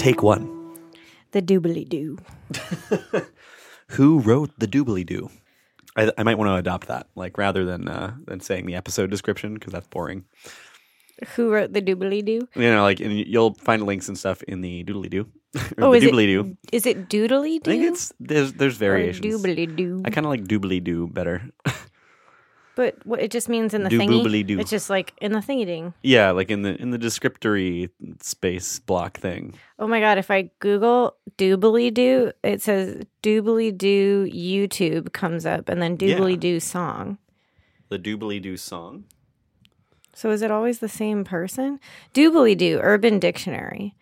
Take one. The doobly doo. Who wrote the doobly doo? I, I might want to adopt that, like rather than uh, than saying the episode description because that's boring. Who wrote the doobly doo? You know, like and you'll find links and stuff in the doodly doo. Oh, is it doobly doo. Is it doodly I think it's there's there's variations. doobly doo. I kind of like doobly doo better. But what it just means in the thingy. It's just like in the thingy ding. yeah, like in the in the descriptory space block thing. Oh my god! If I Google doobly doo, it says doobly doo YouTube comes up, and then doobly doo song. The doobly doo song. So is it always the same person? Doobly doo, Urban Dictionary.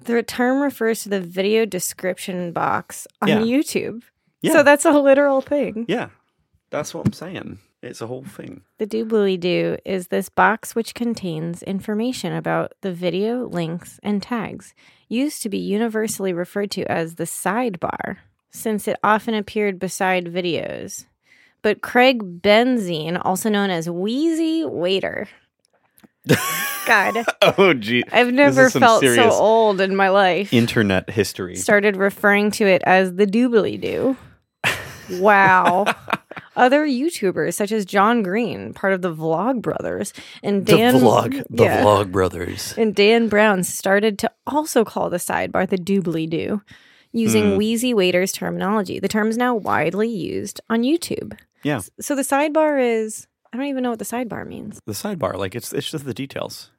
The term refers to the video description box on Yeah. YouTube. Yeah. So that's a literal thing. Yeah, that's what I'm saying. It's a whole thing. The doobly doo is this box which contains information about the video, links, and tags, used to be universally referred to as the sidebar, since it often appeared beside videos. But Craig Benzine, also known as Wheezy Waiter. God, Oh, gee. I've never felt so old in my life. Internet history. Started referring to it as the doobly doo. Wow. Other YouTubers such as John Green, part of the Vlog Brothers, and Dan Vlog, Yeah. Vlog Brothers. and Dan Brown started to also call the sidebar the doobly doo, using Hmm. Wheezy Waiter's terminology. The term is now widely used on YouTube. Yeah, So the sidebar is I don't even know what the sidebar means. the sidebar. Like it's it's just the details.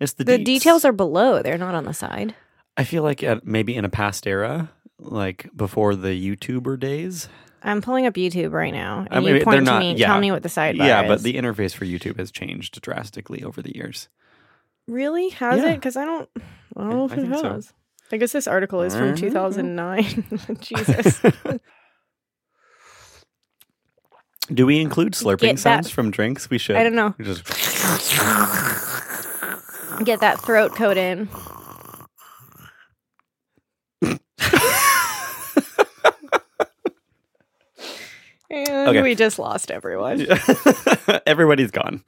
It's the The deets. details are below, they're not on the side. I feel like at, maybe in a past era, like before the YouTuber days. I'm pulling up YouTube right now. And I mean, you point they're to not- me, yeah. tell me what the sidebar yeah, is. Yeah, but the interface for YouTube has changed drastically over the years. Really? Has Yeah. it? Because I don't. I don't know if I it think so. I guess this article is from Mhm. 2009. Jesus. Do we include slurping Get that- sounds from drinks? We should. I don't know. Just Get that throat coat in. And Okay. we just lost everyone. Everybody's gone.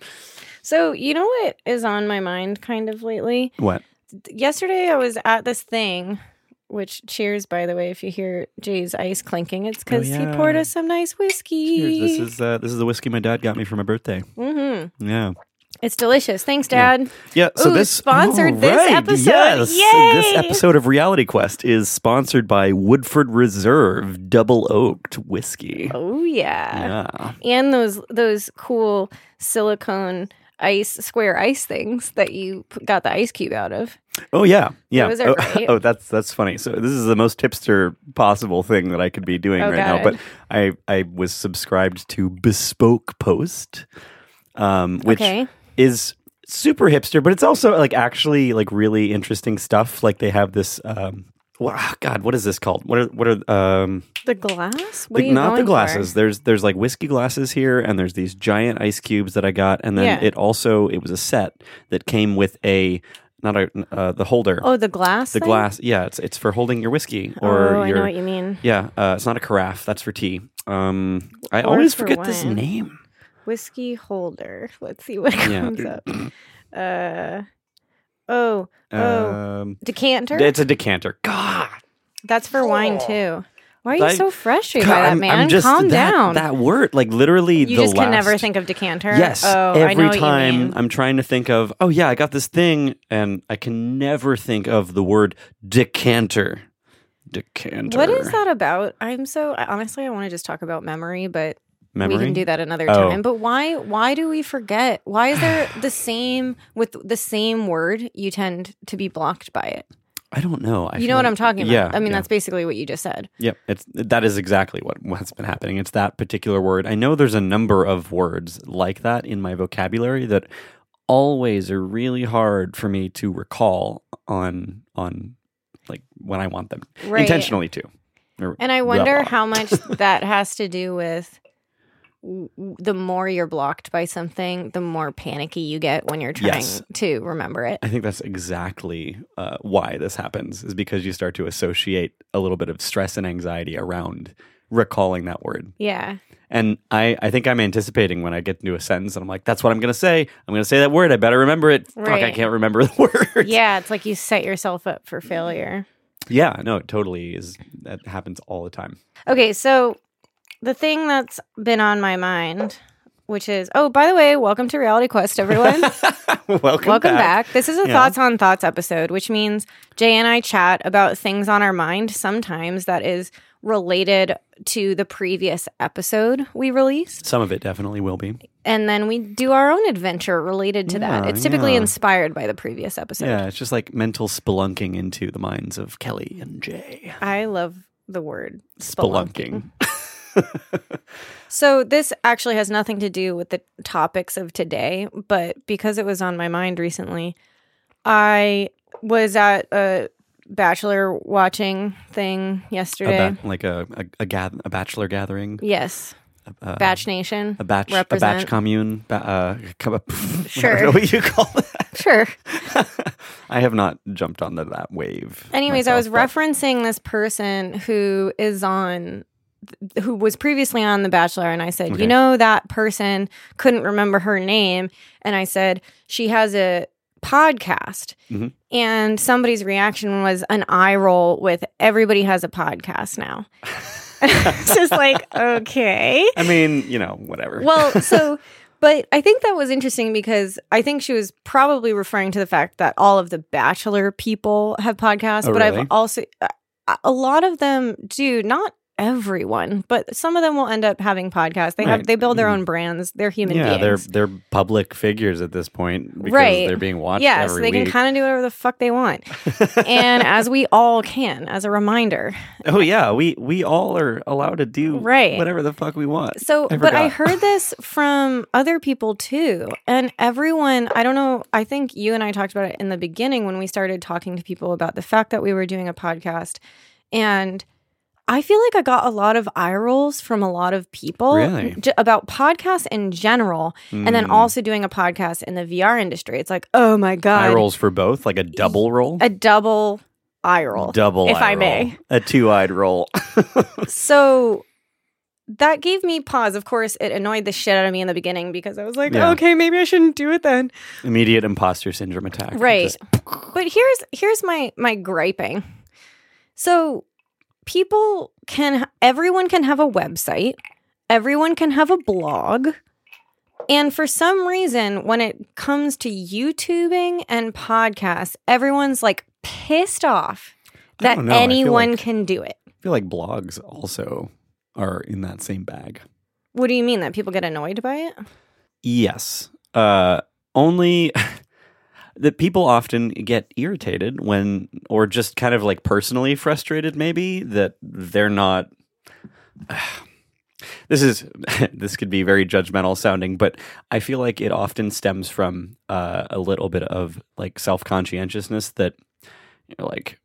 So, you know what is on my mind kind of lately? What? Yesterday I was at this thing, which cheers, by the way, if you hear Jay's ice clinking, it's because Oh, yeah. he poured us some nice whiskey. Cheers. This is uh, this is the whiskey my dad got me for my birthday. hmm Yeah. It's delicious. Thanks, Dad. Yeah, so Ooh, this sponsored All this episode. Yes, Yay! this episode of Reality Quest is sponsored by Woodford Reserve Double Oaked Whiskey. Oh yeah. Yeah, and those those cool silicone ice square ice things that you got the ice cube out of. Oh yeah, yeah. Oh, oh, that's that's funny. So this is the most hipster possible thing that I could be doing Oh, right now. But I I was subscribed to Bespoke Post, um, which okay. Is super hipster, but it's also like actually like really interesting stuff. Like they have this. Um, wow, God, what is this called? What are what are um The glass? What the- are you not the glasses. for? There's there's like whiskey glasses here, and there's these giant ice cubes that I got, and then Yeah. it also it was a set that came with a not a uh, the holder. Oh, the glass. the thing? glass, yeah, it's it's for holding your whiskey or oh, I know what you mean. yeah. Uh, it's not a carafe. That's for tea. Um, I Or always for forget this name. Whiskey holder. Let's see what Yeah. comes up. Uh oh oh Um, decanter. it's a decanter. God, That's for wine too. Why are you I- so frustrated by that, man? I'm just Calm that, down. That word, like literally, you the just can never think of decanter. Yes, Oh, I know every what you time mean. I'm trying to think of, oh yeah, I got this thing, and I can never think of the word decanter. Decanter. What is that about? I'm so honestly, I want to just talk about memory, but Memory? we can do that another Oh. time. But why? Why do we forget? Why is there the same with the same word? You tend to be blocked by it. I don't know. I you know what like- I'm talking about? Yeah, I mean, yeah. that's basically what you just said. Yep, it's that is exactly what what's been happening. It's that particular word. I know there's a number of words like that in my vocabulary that always are really hard for me to recall on on like when I want them Right. intentionally to. And I wonder how much that has to do with the more you're blocked by something, the more panicky you get when you're trying Yes. to remember it. I think that's exactly uh, why this happens is because you start to associate a little bit of stress and anxiety around recalling that word. Yeah. And I, I think I'm anticipating when I get into a sentence and I'm like, that's what I'm going to say. I'm going to say that word. I better remember it. Fuck, I can't remember the word. Yeah, it's like you set yourself up for failure. Yeah, no, it totally is. That happens all the time. Okay, so the thing that's been on my mind, which is oh, by the way, welcome to Reality Quest, everyone. Welcome, welcome back. This is a Yeah. Thoughts on Thoughts episode, which means Jay and I chat about things on our mind sometimes that is related to the previous episode we released. Some of it definitely will be. And then we do our own adventure related to that. It's typically yeah. inspired by the previous episode. Yeah, it's just like mental spelunking into the minds of Kelly and Jay. I love the word spelunking. Spelunking. So this actually has nothing to do with the topics of today, but because it was on my mind recently, I was at a bachelor watching thing A yesterday. ba- like a a, a, gath- a bachelor gathering, yes, uh, Batch Nation. a batch, a batch commune. Ba- uh, come up, I Sure. what you call that. Sure. I have not jumped onto that wave. Anyways, I was but- referencing this person who is on who was previously on The Bachelor and I said, Okay. "You know that person couldn't remember her name." And I said, "She has a podcast." Mhm. And somebody's reaction was an eye roll with everybody has a podcast now. it's just like, "Okay." I mean, you know, whatever. Well, so, but I think that was interesting because I think she was probably referring to the fact that all of the Bachelor people have podcasts, Oh, but really? I've also, a lot of them do, not everyone, but some of them will end up having podcasts. They have, Right. they build their Mm. own brands. They're human yeah, beings. they're they're public figures at this point because Right. they're being watched yeah, so they week. can kind of do whatever the fuck they want. and as we all can, as a reminder. oh yeah, we we all are allowed to do Right. whatever the fuck we want. So, I but I heard this from other people too. And everyone, I don't know, I think you and I talked about it in the beginning when we started talking to people about the fact that we were doing a podcast. And I feel like I got a lot of eye rolls from a lot of people Really? j- about podcasts in general. And then Mm. also doing a podcast in the VR industry. It's like, oh my God. eye rolls for both, like a double roll. A double eye roll. double, if I may. a two-eyed roll. So that gave me pause. Of course, it annoyed the shit out of me in the beginning because I was like, Yeah. okay, maybe I shouldn't do it then. Immediate imposter syndrome attack. Right. Just- But here's here's my my griping. So people can everyone can have a website. Everyone can have a blog. And for some reason, when it comes to YouTubing and podcasts, everyone's like pissed off that know. Anyone like- can do it. I feel like blogs also are in that same bag. What do you mean that people get annoyed by it? Yes. Uh, only that people often get irritated when, or just kind of like personally frustrated, maybe that they're not. This is this could be very judgmental sounding, but I feel like it often stems from uh, a little bit of like self conscientiousness that you know, like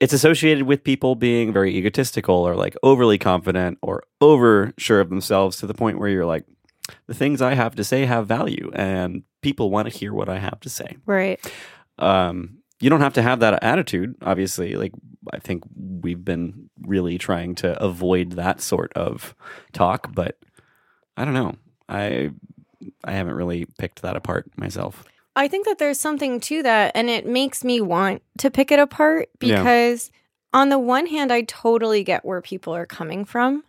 it's associated with people being very egotistical or like overly confident or over sure of themselves to the point where you're like the things I have to say have value and people want to hear what I have to say. Right. Um, you don't have to have that attitude, obviously. Like, I think we've been really trying to avoid that sort of talk, but I don't know. I I haven't really picked that apart myself. I think that there's something to that, and it makes me want to pick it apart Yeah. because, on the one hand, I totally get where people are coming from.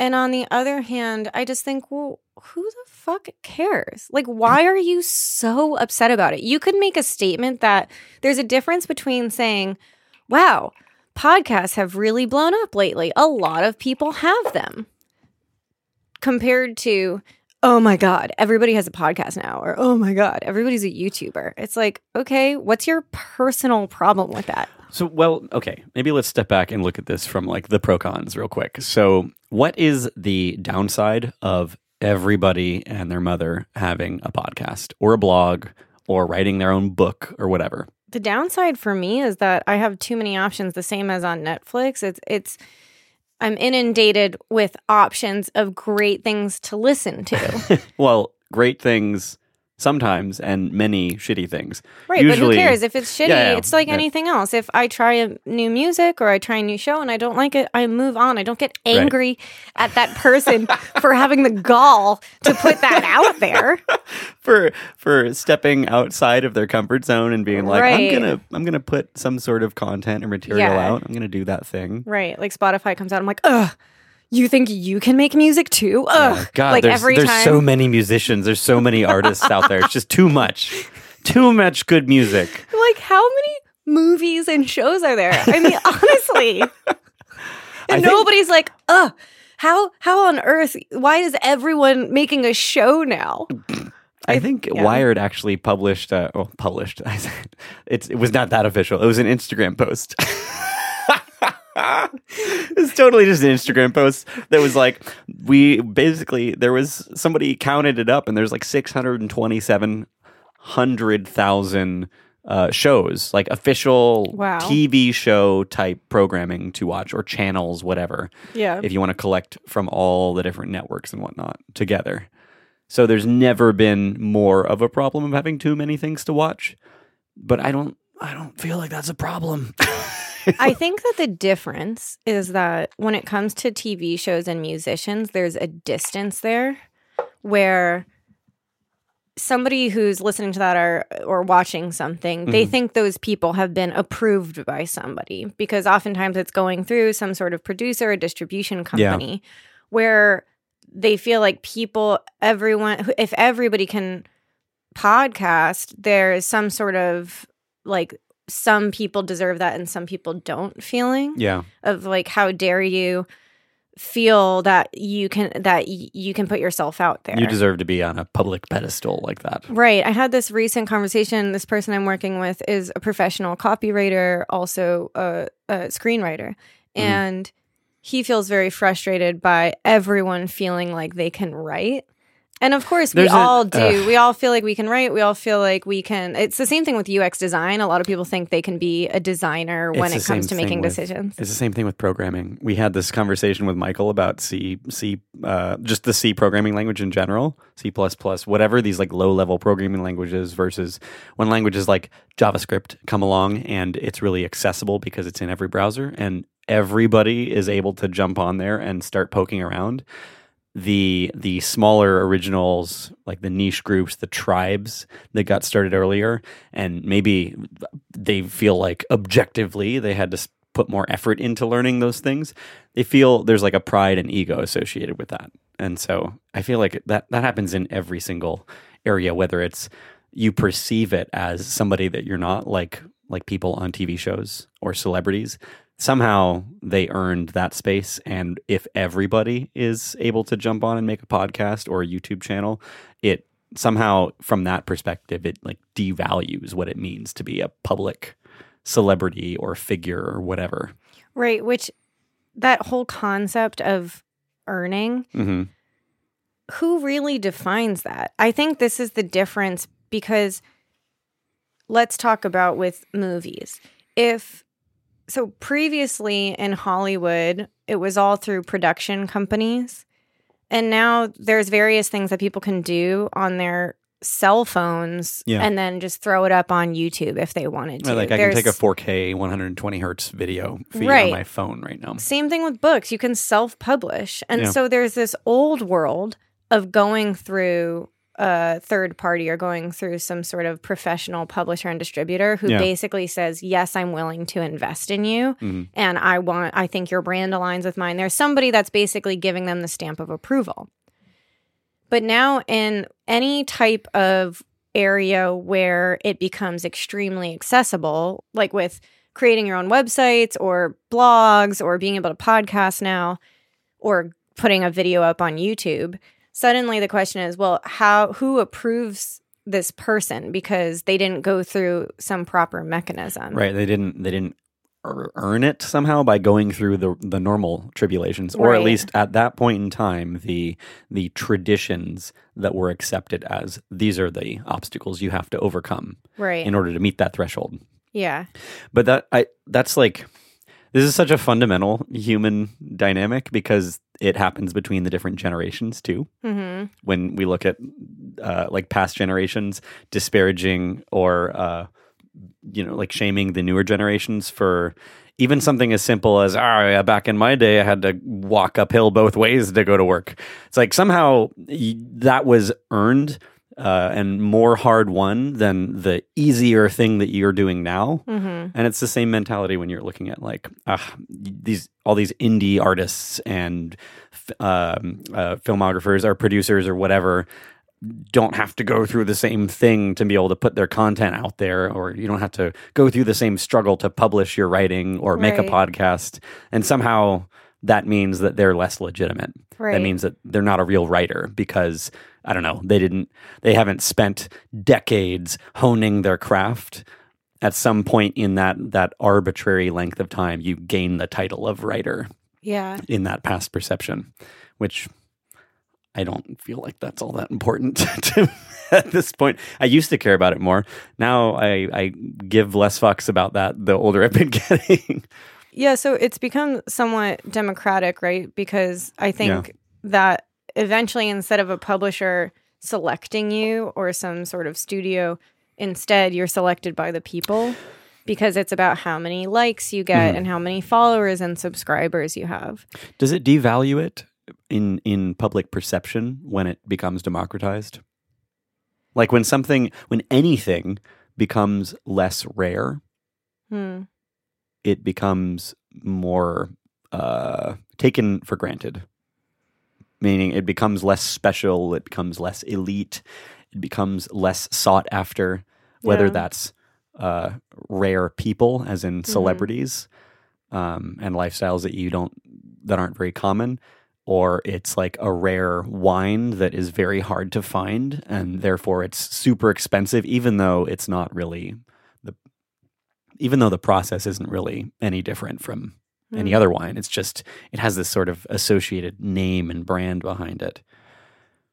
And on the other hand, I just think, well, who the fuck cares? Like, why are you so upset about it? You could make a statement that there's a difference between saying, wow, podcasts have really blown up lately. A lot of people have them. Compared to, oh my God, everybody has a podcast now, or oh my God, everybody's a YouTuber. It's like, okay, what's your personal problem with that? So, well, okay, maybe let's step back and look at this from like the pro cons real quick. So, what is the downside of everybody and their mother having a podcast or a blog or writing their own book or whatever? The downside for me is that I have too many options, the same as on Netflix. It's, it's, I'm inundated with options of great things to listen to. Well, great things sometimes and many shitty things. Right, Usually, but who cares if it's shitty? Yeah, yeah, it's like yeah. anything else. If I try a new music or I try a new show and I don't like it, I move on. I don't get angry at that person for having the gall to put that out there. for for stepping outside of their comfort zone and being like, Right. I'm gonna I'm gonna put some sort of content or material out. I'm gonna do that thing. Right, like Spotify comes out, I'm like, ugh. You think you can make music too? Ugh. Yeah, God, like there's, every there's time. so many musicians. There's so many artists out there. It's just too much, too much good music. like how many movies and shows are there? I mean, honestly. And think- nobody's like, ugh. How how on earth? Why is everyone making a show now? I think yeah. Wired actually published. Uh, well, published. I said it was not that official. It was an Instagram post. it's totally just an Instagram post that was like we basically there was somebody counted it up and there's like six hundred and twenty seven hundred thousand uh, shows like official Wow. TV show type programming to watch or channels whatever Yeah. if you want to collect from all the different networks and whatnot together. So there's never been more of a problem of having too many things to watch. But I don't I don't feel like that's a problem. I think that the difference is that when it comes to TV shows and musicians, there's a distance there where somebody who's listening to that or or watching something, they Mhm. think those people have been approved by somebody because oftentimes it's going through some sort of producer or distribution company where they feel like people everyone if everybody can podcast, there's some sort of like some people deserve that and some people don't feeling yeah. of like how dare you feel that you can that y- you can put yourself out there You deserve to be on a public pedestal like that. Right. I had this recent conversation. This person I'm working with is a professional copywriter, also a, a screenwriter. Mm-hmm. And he feels very frustrated by everyone feeling like they can write. And of course, we a- all do. ugh. we all feel like we can write. We all feel like we can. It's the same thing with UX design. A lot of people think they can be a designer when it comes to making with- decisions. It's the same thing with programming. We had this conversation with Michael about C, C, uh, just the C programming language in general, C whatever these like low level programming languages versus when languages like JavaScript come along and it's really accessible because it's in every browser and everybody is able to jump on there and start poking around. The the smaller originals, like the niche groups, the tribes that got started earlier, and maybe they feel like objectively they had to put more effort into learning those things. They feel there's like a pride and ego associated with that. And so i feel like that that happens in every single area whether it's you perceive it as somebody that you're not like like people on tv shows or celebrities somehow they earned that space and if everybody is able to jump on and make a podcast or a youtube channel it somehow from that perspective it like devalues what it means to be a public celebrity or figure or whatever Right. Which that whole concept of earning hmm who really defines that? I think this is the difference because let's talk about with movies. If so previously in Hollywood, it was all through production companies. And now there's various things that people can do on their cell phones Yeah. and then just throw it up on YouTube if they wanted to. like i can take a 4k 120 hertz video feed Right. on my phone right now Same thing with books. You can self publish. And Yeah. so there's this old world of going through a third party or going through some sort of professional publisher and distributor who Yeah. basically says, Yes, I'm willing to invest in you. Mhm. And I want, I think your brand aligns with mine. There's somebody that's basically giving them the stamp of approval. But now, in any type of area where it becomes extremely accessible, like with creating your own websites or blogs or being able to podcast now or putting a video up on YouTube, suddenly the question is, well, how who approves this person because they didn't go through some proper mechanism. right they didn't they didn't earn it somehow by going through the the normal tribulations or at least at that point in time the the traditions that were accepted as these are the obstacles you have to overcome Right. in order to meet that threshold yeah. but that i that's like This is such a fundamental human dynamic because it happens between the different generations too. hmm When we look at uh, like past generations disparaging or uh, you know like shaming the newer generations for even something as simple as ah back in my day I had to walk uphill both ways to go to work. It's like somehow that was earned uh, and more hard won than the easier thing that you're doing now. hmm And it's the same mentality when you're looking at like ah, these all these indie artists and f- um, uh, filmographers or producers or whatever don't have to go through the same thing to be able to put their content out there, or you don't have to go through the same struggle to publish your writing or make a podcast. And somehow that means that they're less legitimate. Right. That means that they're not a real writer because I don't know, they didn't they haven't spent decades honing their craft. At some point in that that arbitrary length of time, you gain the title of writer Yeah. in that past perception, which I don't feel like that's all that important to at this point. I used to care about it more. Now I, I give less fucks about that the older I've been getting. Yeah, so it's become somewhat democratic, right? Because I think that eventually, instead of a publisher selecting you or some sort of studio, instead you're selected by the people because it's about how many likes you get Mhm. and how many followers and subscribers you have. Does it devalue it in in public perception when it becomes democratized? Like when something when anything becomes less rare, Hmm. It becomes more uh, taken for granted. Meaning, it becomes less special. It becomes less elite. It becomes less sought after. Whether Yeah. that's uh, rare people, as in celebrities, um, and lifestyles that you don't that aren't very common, or it's like a rare wine that is very hard to find, and therefore it's super expensive, even though it's not really even though the process isn't really any different from any Hmm. other wine. It's just it has this sort of associated name and brand behind it.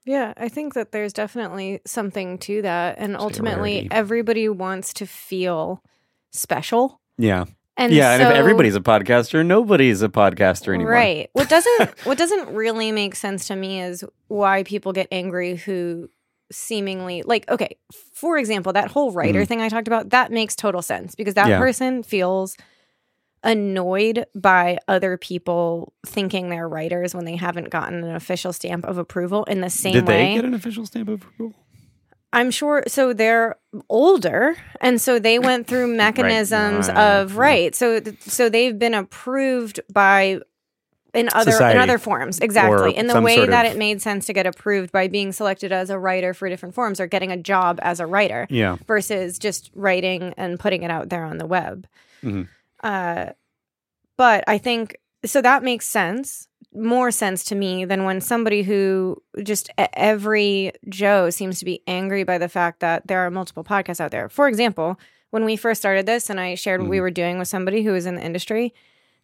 Yeah, I think that there's definitely something to that. And ultimately, everybody wants to feel special. Yeah, And yeah. and if everybody's a podcaster, nobody's a podcaster anymore. Right. What doesn't what doesn't really make sense to me is why people get angry who seemingly like okay, for example, that whole writer mm-hmm. thing I talked about, that makes total sense because that. Yeah. person feels annoyed by other people thinking they're writers when they haven't gotten an official stamp of approval in the same Did way. they get an official stamp of approval? I'm sure. So they're older, and so they went through mechanisms Right. of right. So so they've been approved by in other Society. in other forms exactly in the way sort that it made sense to get approved by being selected as a writer for different forms or getting a job as a writer Yeah. versus just writing and putting it out there on the web. Mhm. Uh, but I think so that makes sense, more sense to me than when somebody who just every Joe seems to be angry by the fact that there are multiple podcasts out there. For example, when we first started this and I shared what we Mhm. were doing with somebody who was in the industry,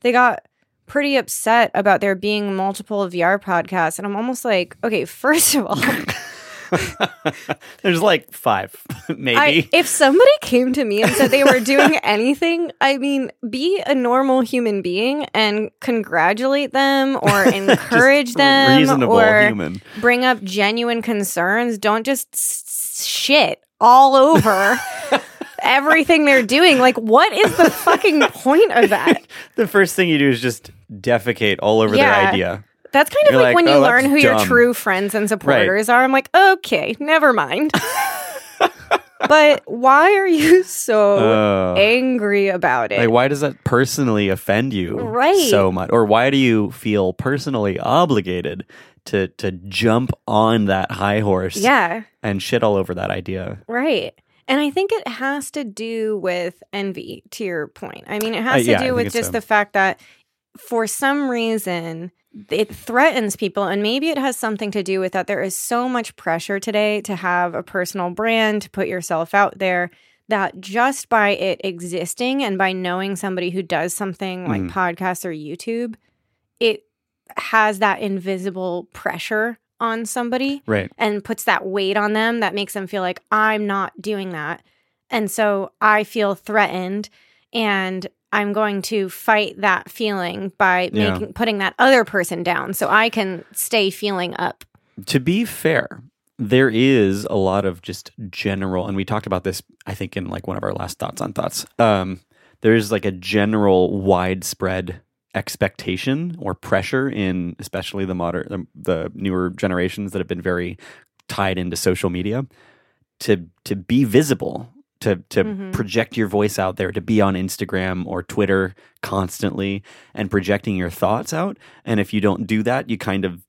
they got pretty upset about there being multiple VR podcasts. And I'm almost like, okay, first of all, There's like five, maybe. I, if somebody came to me and said they were doing anything, I mean, be a normal human being and congratulate them or encourage them reasonable or human. bring up genuine concerns. Don't just s- shit all over everything they're doing. Like, what is the fucking point of that? The first thing you do is just defecate all over Yeah. their idea. That's kind of like, like, when you "Oh, learn that's who your true friends and supporters are. I'm like, okay, never mind. but why are you so Oh. angry about it? Like, why does that personally offend you Right. so much? Or why do you feel personally obligated to to jump on that high horse yeah, and shit all over that idea? right. And I think it has to do with envy, to your point. I mean, it has Uh, to yeah, I do with just so. the fact that for some reason, it threatens people. And maybe it has something to do with that there is so much pressure today to have a personal brand, to put yourself out there, that just by it existing and by knowing somebody who does something like Mhm. podcasts or YouTube, it has that invisible pressure on somebody Right. and puts that weight on them that makes them feel like I'm not doing that. And so I feel threatened and I'm going to fight that feeling by Yeah. making putting that other person down so I can stay feeling up. To be fair, there is a lot of just general, and we talked about this, I think, in like one of our last thoughts on thoughts. Um, there's like a general widespread expectation or pressure in especially the modern the, the newer generations that have been very tied into social media to to be visible to to Mhm. project your voice out there to be on Instagram or Twitter constantly and projecting your thoughts out. And if you don't do that you kind of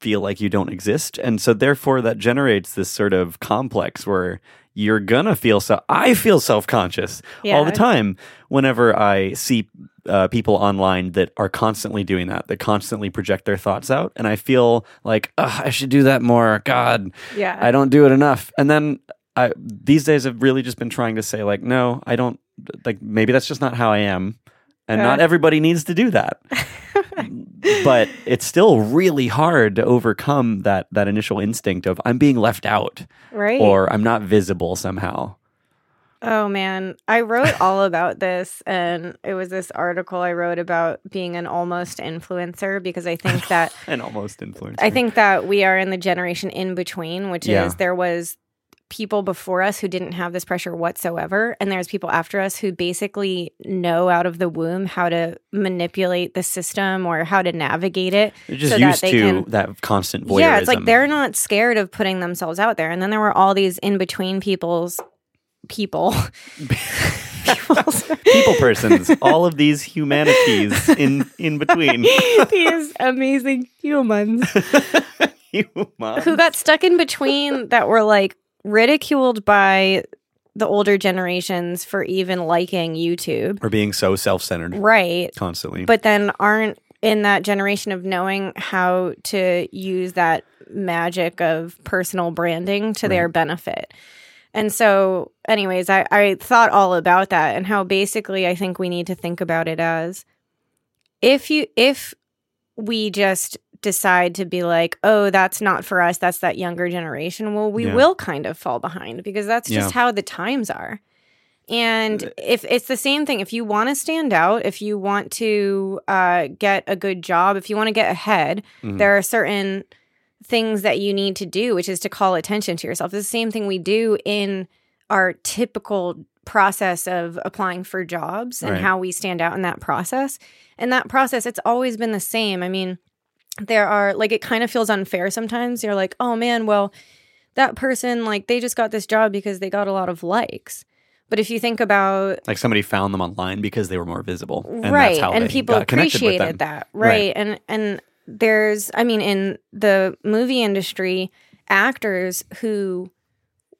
feel like you don't exist. And so therefore that generates this sort of complex where you're gonna feel so i feel self-conscious all the time whenever i see uh, people online that are constantly doing that that constantly project their thoughts out and i feel like "Ugh, i should do that more god Yeah. i don't do it enough and then I, these days i've really just been trying to say like no i don't like maybe that's just not how i am and not everybody needs to do that but it's still really hard to overcome that that initial instinct of I'm being left out right. or I'm not visible somehow. Oh man, I wrote all about this, and it was this article I wrote about being an almost influencer because I think that And almost influence. I think that we are in the generation in between, which Yeah. is there was people before us who didn't have this pressure whatsoever, and there's people after us who basically know out of the womb how to manipulate the system or how to navigate it. They're just so that used they to can- that constant voyeurism. Yeah, it's like they're not scared of putting themselves out there, and then there were all these in between people's people. People persons, all of these humanities in in between. these amazing humans Humans. who got stuck in between that were like ridiculed by the older generations for even liking YouTube. or being so self-centered Right. constantly. But then aren't in that generation of knowing how to use that magic of personal branding to their benefit. And so, anyways, I, I thought all about that and how basically I think we need to think about it as if you if we just decide to be like, oh, that's not for us, that's that younger generation, well, we Yeah. will kind of fall behind because that's just Yeah. how the times are. And if it's the same thing, if you want to stand out, if you want to uh, get a good job, if you want to get ahead, Mhm. there are certain things that you need to do, which is to call attention to yourself. It's the same thing we do in our typical process of applying for jobs and Right. how we stand out in that process. And that process, it's always been the same. I mean, there are like it kind of feels unfair sometimes. You're like, oh man, well, that person, like, they just got this job because they got a lot of likes. But if you think about like somebody found them online because they were more visible, and right that's how and they people got connected with them. appreciated that Right. right. and and there's i mean in the movie industry actors who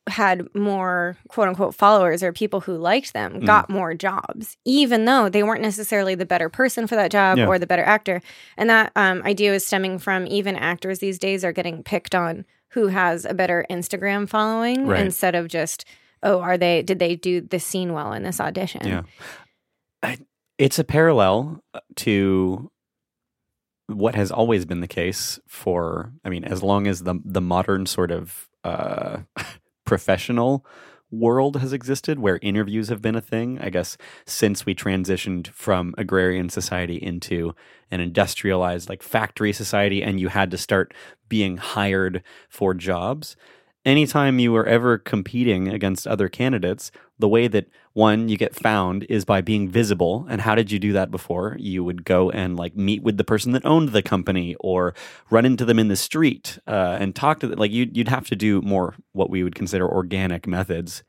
had more quote unquote followers or people who liked them Mm. got more jobs even though they weren't necessarily the better person for that job Yeah. or the better actor and that um, idea is stemming from even actors these days are getting picked on who has a better instagram following Right. instead of just oh are they did they do this scene well in this audition Yeah. I, it's a parallel uh, to what has always been the case for, I mean, as long as the, the modern sort of uh, professional world has existed, where interviews have been a thing, I guess, since we transitioned from agrarian society into an industrialized, like factory society, and you had to start being hired for jobs anytime you were ever competing against other candidates, the way that one you get found is by being visible. And how did you do that before? You would go and like meet with the person that owned the company, or run into them in the street uh, and talk to them. Like you'd you'd have to do more what we would consider organic methods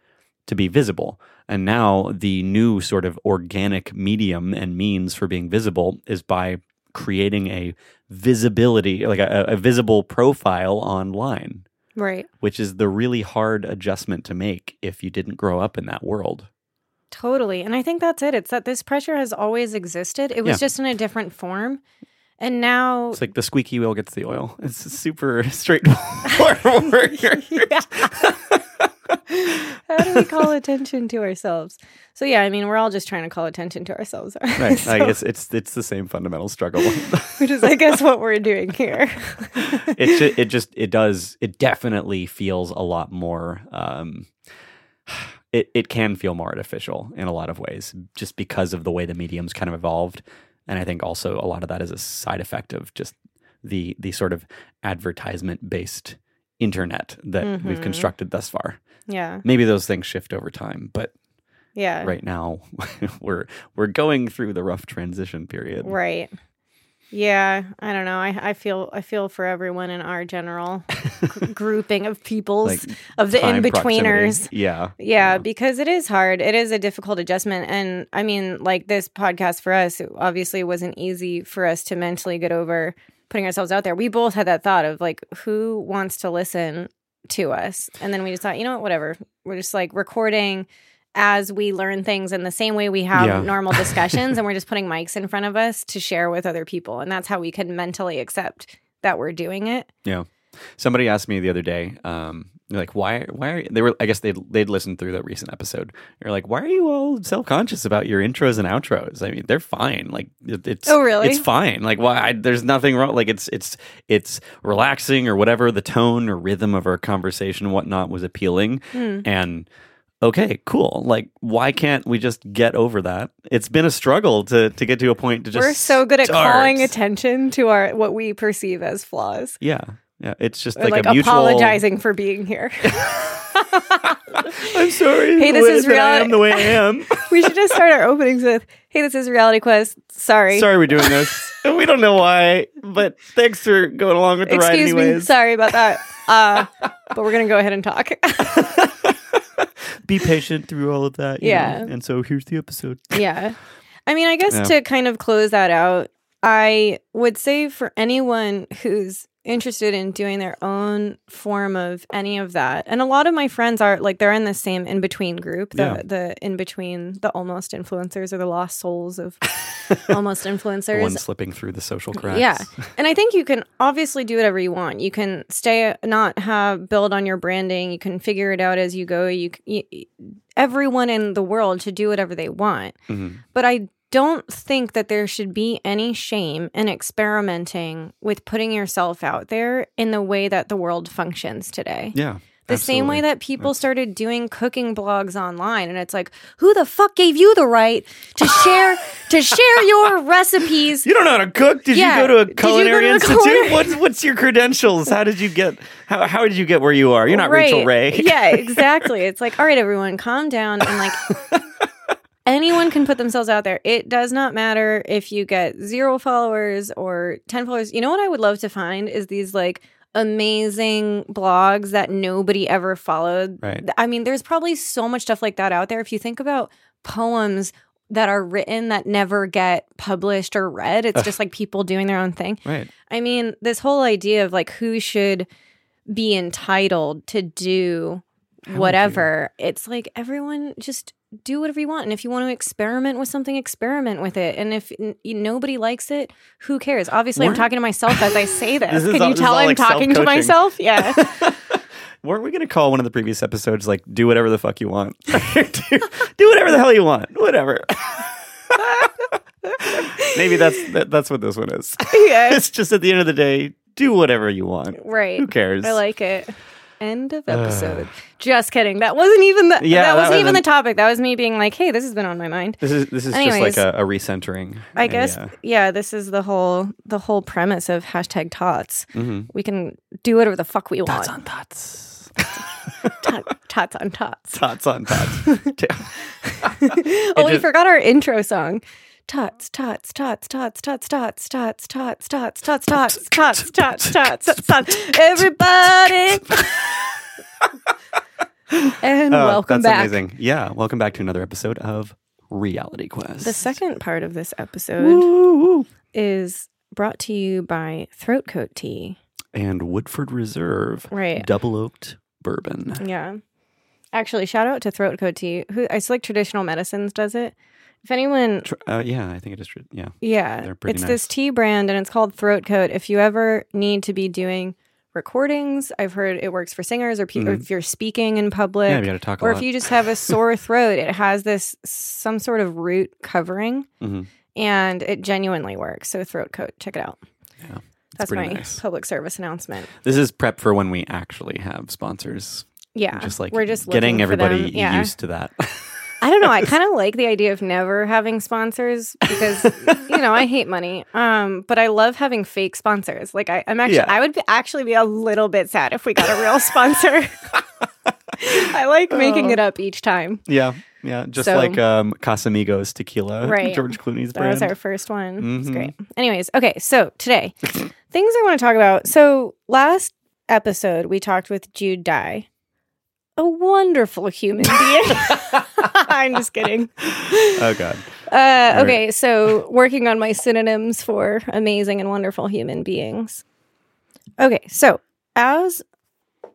to be visible. And now the new sort of organic medium and means for being visible is by creating a visibility, like a, a visible profile online right which is the really hard adjustment to make if you didn't grow up in that world. Totally. And I think that's it. It's that this pressure has always existed. It was Yeah. just in a different form. And now It's like the squeaky wheel gets the oil. It's super straightforward. How do we call attention to ourselves? So yeah, I mean, we're all just trying to call attention to ourselves, right. So- Like it's it's it's the same fundamental struggle. which is, I guess, what we're doing here. it ju- it just it does it definitely feels a lot more um it, it can feel more artificial in a lot of ways just because of the way the medium's kind of evolved. And I think also a lot of that is a side effect of just the the sort of advertisement based internet that we've Mhm. constructed thus far. Yeah. Maybe those things shift over time, but Yeah. right now we're we're going through the rough transition period. Right. Yeah, I don't know. I, I feel I feel for everyone in our general gr- grouping of peoples Like of the in betweeners. proximity. Yeah. Yeah, because it is hard. It is a difficult adjustment. And I mean, like this podcast for us, it obviously wasn't easy for us to mentally get over putting ourselves out there. We both had that thought of like, who wants to listen to us? And then we just thought, you know what, whatever. We're just like recording as we learn things in the same way we have Yeah. normal discussions. and we're just putting mics in front of us to share with other people. And that's how we can mentally accept that we're doing it. Yeah somebody asked me the other day, um, like, why, why are they were, I guess they'd, they'd listened through the recent episode. They're like, why are you all self conscious about your intros and outros? I mean, they're fine. Like it, it's, Oh, really? It's fine. Like why, I, there's nothing wrong. Like it's, it's, it's relaxing or whatever. The tone or rhythm of our conversation whatnot was appealing. Hmm. And okay, cool. Like why can't we just get over that? It's been a struggle to, to get to a point to just we're so good at start. calling attention to our what we perceive as flaws. Yeah. Yeah. It's just like, like, a mutual apologizing for being here. I'm sorry. Hey, this is reality. I am the way I am. we should just start our openings with, "Hey, this is Reality Quest. Sorry, sorry, we're doing this. We don't know why, but thanks for going along with the ride, excuse me, anyways. sorry about that." Uh, but we're gonna go ahead and talk. Be patient through all of that. you Yeah. know? And so here's the episode. yeah, I mean, I guess Yeah. to kind of close that out, I would say for anyone who's interested in doing their own form of any of that, and a lot of my friends are like they're in the same in between group, the Yeah. the in between the almost influencers or the lost souls of almost influencers. one slipping through the social cracks. Yeah. And I think you can obviously do whatever you want. You can stay, not have, build on your branding. You can figure it out as you go. You, you everyone in the world to do whatever they want. Mhm. But I don't think that there should be any shame in experimenting with putting yourself out there in the way that the world functions today. Yeah. The same way that people started doing cooking blogs online, and it's like, who the fuck gave you the right to share to share your recipes You don't know how to cook? Did Yeah. you go to a Did you go culinary to a institute? culinary- What's what's your credentials? How did you get how how did you get where you are? You're not Rachael Ray. yeah, exactly. It's like, all right, everyone, calm down. And like, anyone can put themselves out there. It does not matter if you get zero followers or 10 followers. You know what I would love to find is these like amazing blogs that nobody ever followed. Right. I mean, there's probably so much stuff like that out there. If you think about poems that are written that never get published or read, it's just like people doing their own thing. Right. I mean, this whole idea of like who should be entitled to do How whatever, it's like everyone just do whatever you want. And if you want to experiment with something, experiment with it. And if n- nobody likes it, who cares? Obviously, I'm talking to myself as I say this. This Can all- you tell I'm like, talking to myself? Yeah. Weren't we going to call one of the previous episodes like "Do whatever the fuck you want"? do, do whatever the hell you want, whatever. Maybe that's that, that's what this one is. yeah. it's just at the end of the day, do whatever you want. Right. Who cares? I like it. End of episode. Just kidding. That wasn't even the Yeah, that that wasn't even the topic. That was me being like, hey, this has been on my mind. This is this is Anyways. just like a, a recentering. I guess uh, yeah, this is the whole the whole premise of hashtag tots. mhm. We can do whatever the fuck we Tots want. Tots on tots. Tot- tots on tots. Tots on tots. oh, we forgot our intro song. Tots, tots, tots, tots, tots, tots, tots, tots, tots, tots, tots, tots, tots, tots, tots, tots. Everybody. And Oh, welcome that's amazing. Yeah, welcome back to another episode of Reality Quest. The second part of this episode is brought to you by Throat Coat Tea. and Woodford Reserve Right. double oaked bourbon. Yeah. Actually, shout out to Throat Coat Tea. Who I like traditional medicines does it. If anyone Uh, yeah, I think it is. true. Yeah, Yeah, They're pretty it's nice. this tea brand and it's called Throat Coat. If you ever need to be doing recordings, I've heard it works for singers or, pe- or Mhm. if you're speaking in public, yeah, we got to talk a or if you just have a sore throat, it has this some sort of root covering Mhm. and it genuinely works. So Throat Coat, check it out. Yeah, That's my nice. public service announcement. This is prep for when we actually have sponsors Yeah. just like we're just getting looking for them. everybody Yeah. used to that. I don't know. I kind of like the idea of never having sponsors because you know I hate money. Um, but I love having fake sponsors. Like I, I'm actually, Yeah. I would be, actually be a little bit sad if we got a real sponsor. I like making Oh. it up each time. yeah, yeah, just So- like um, Casamigos tequila, Right. George Clooney's That brand. was our first one. It's Mhm. great. Anyways, okay. So today, things I want to talk about. So last episode, we talked with Jude Dye, a wonderful human being. I'm just kidding. oh God, Uh, okay, so working on my synonyms for amazing and wonderful human beings. Okay, so as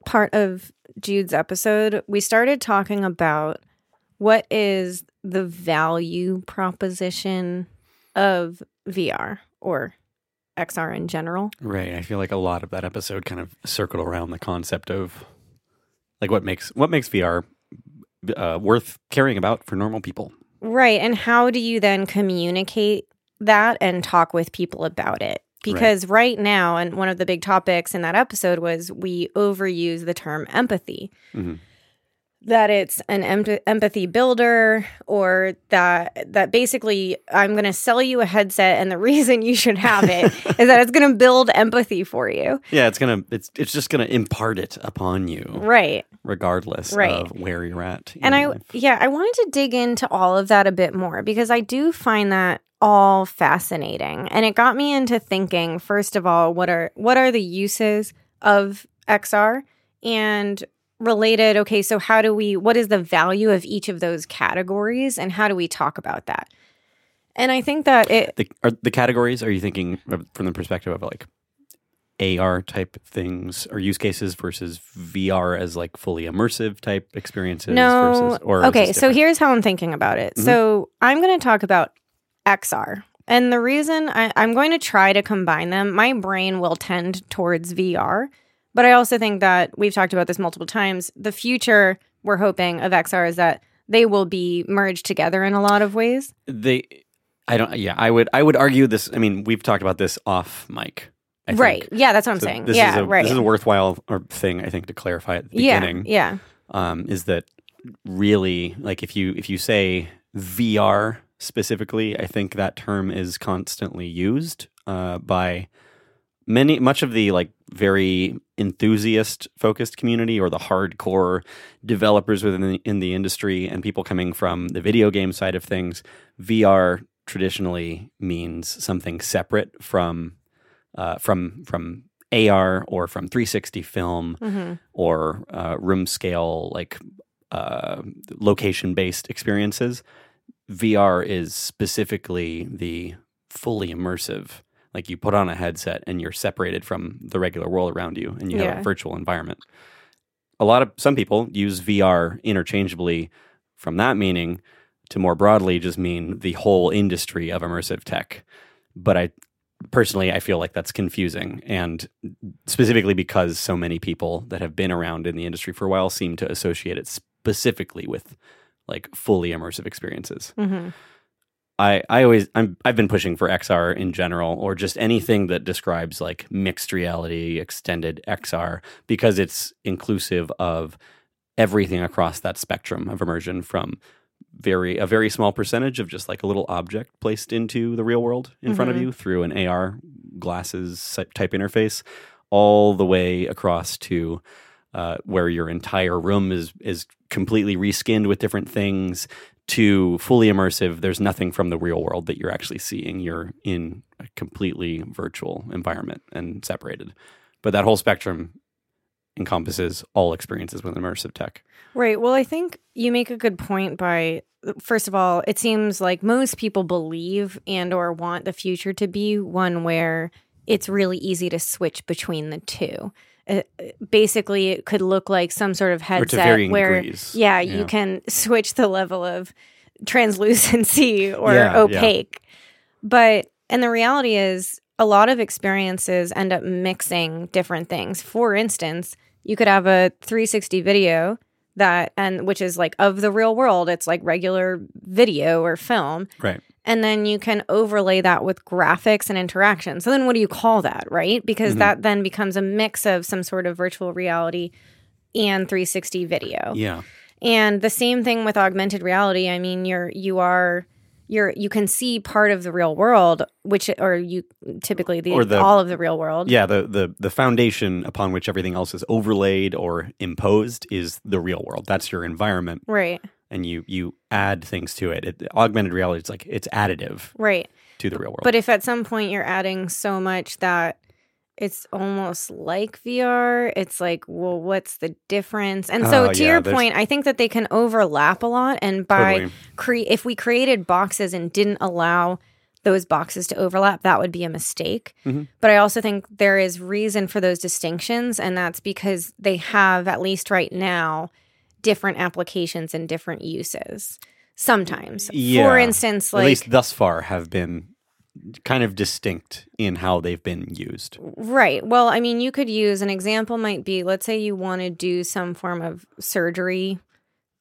part of Jude's episode, we started talking about what is the value proposition of VR or XR in general. right. I feel like a lot of that episode kind of circled around the concept of like what makes what makes VR uh, worth caring about for normal people. Right. And how do you then communicate that and talk with people about it? Because right, now, and one of the big topics in that episode was we overuse the term empathy. Mhm. That it's an em- empathy builder, or that that basically I'm going to sell you a headset, and the reason you should have it is that it's going to build empathy for you. Yeah, it's gonna it's it's just gonna impart it upon you, Right. regardless Right. of where you're at. And I, yeah, I wanted to dig into all of that a bit more because I do find that all fascinating. And it got me into thinking, first of all, what are what are the uses of XR and related, okay, so how do we what is the value of each of those categories and how do we talk about that? And I think that it the are the categories. Are you thinking from the perspective of like AR type things or use cases versus VR as like fully immersive type experiences? No. versus, or okay, so here's how I'm thinking about it. Mhm. So I'm going to talk about XR. And the reason I, I'm going to try to combine them, my brain will tend towards VR. But I also think that we've talked about this multiple times. The future we're hoping of XR is that they will be merged together in a lot of ways. they. I don't. Yeah, I would. I would argue this. I mean, we've talked about this off mic. I think. Right. Yeah, that's what I'm So saying. This yeah, is a, right. This is a worthwhile thing I think to clarify at the yeah, beginning. yeah. um, is that really like if you if you say VR specifically, I think that term is constantly used uh, by many much of the like very enthusiast focused community or the hardcore developers within the, in the industry and people coming from the video game side of things. VR traditionally means something separate from uh, from from AR or from 360 film hmm or uh, room scale, like uh, location based experiences. VR is specifically the fully immersive. Like you put on a headset and you're separated from the regular world around you and you have a virtual environment. A lot of some people use VR interchangeably from that meaning to more broadly just mean the whole industry of immersive tech. But I personally I feel like that's confusing and specifically because so many people that have been around in the industry for a while seem to associate it specifically with like fully immersive experiences. hmm I, I always I'm I've been pushing for XR in general or just anything that describes like mixed reality, extended XR because it's inclusive of everything across that spectrum of immersion from very a very small percentage of just like a little object placed into the real world in front of Mhm. you through an AR glasses type interface all the way across to uh, where your entire room is is completely reskinned with different things to fully immersive there's nothing from the real world that you're actually seeing you're in a completely virtual environment and separated but that whole spectrum encompasses all experiences with immersive tech Right. Well, I think you make a good point by first of all, it seems like most people believe and or want the future to be one where it's really easy to switch between the two. Uh, basically, it could look like some sort of or to headset varying where degrees yeah, you can switch the level of translucency or Yeah, yeah. opaque. But and the reality is a lot of experiences end up mixing different things. For instance, you could have a 360 video that and which is like of the real world, it's like regular video or film. right And then you can overlay that with graphics and interaction. So then what do you call that, right? Because Mhm. that then becomes a mix of some sort of virtual reality and 360 video. Yeah. And the same thing with augmented reality. I mean, you're you are you're you can see part of the real world, which or you typically the, Or the- all of the real world. Yeah, the, the the foundation upon which everything else is overlaid or imposed is the real world. That's your environment, Right. And you you add things to it. it augmented reality is like it's additive Right. to the real world. But if at some point you're adding so much that it's almost like VR, it's like, well, what's the difference? And so, Oh, to yeah, your there's- point, I think that they can overlap a lot. And by Totally. cre- if we created boxes and didn't allow those boxes to overlap, that would be a mistake. Mhm. But I also think there is reason for those distinctions, and that's because they have, at least right now, different applications and different uses. Sometimes, for Yeah. instance, At least thus far have been kind of distinct in how they've been used. Right. Well, I mean, you could use an example might be let's say you want to do some form of surgery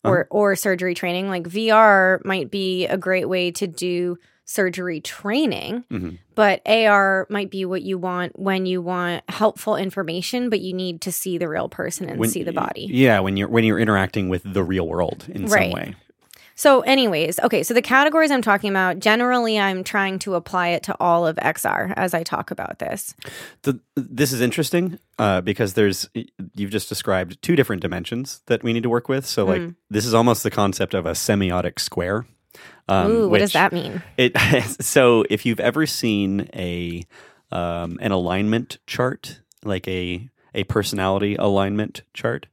uh-huh. or or surgery training like VR might be a great way to do surgery training, Mhm. but AR might be what you want when you want helpful information but you need to see the real person and When- see the body. Yeah, when you're when you're interacting with the real world in Right. some way. So, anyways, okay, so the categories I'm talking about, generally, I'm trying to apply it to all of XR as I talk about this. The, this is interesting uh, because there's you've just described two different dimensions that we need to work with. So like Mm. this is almost the concept of a semiotic square. Um, Ooh, what does that mean? It so if you've ever seen a um, an alignment chart, like a a personality alignment chart,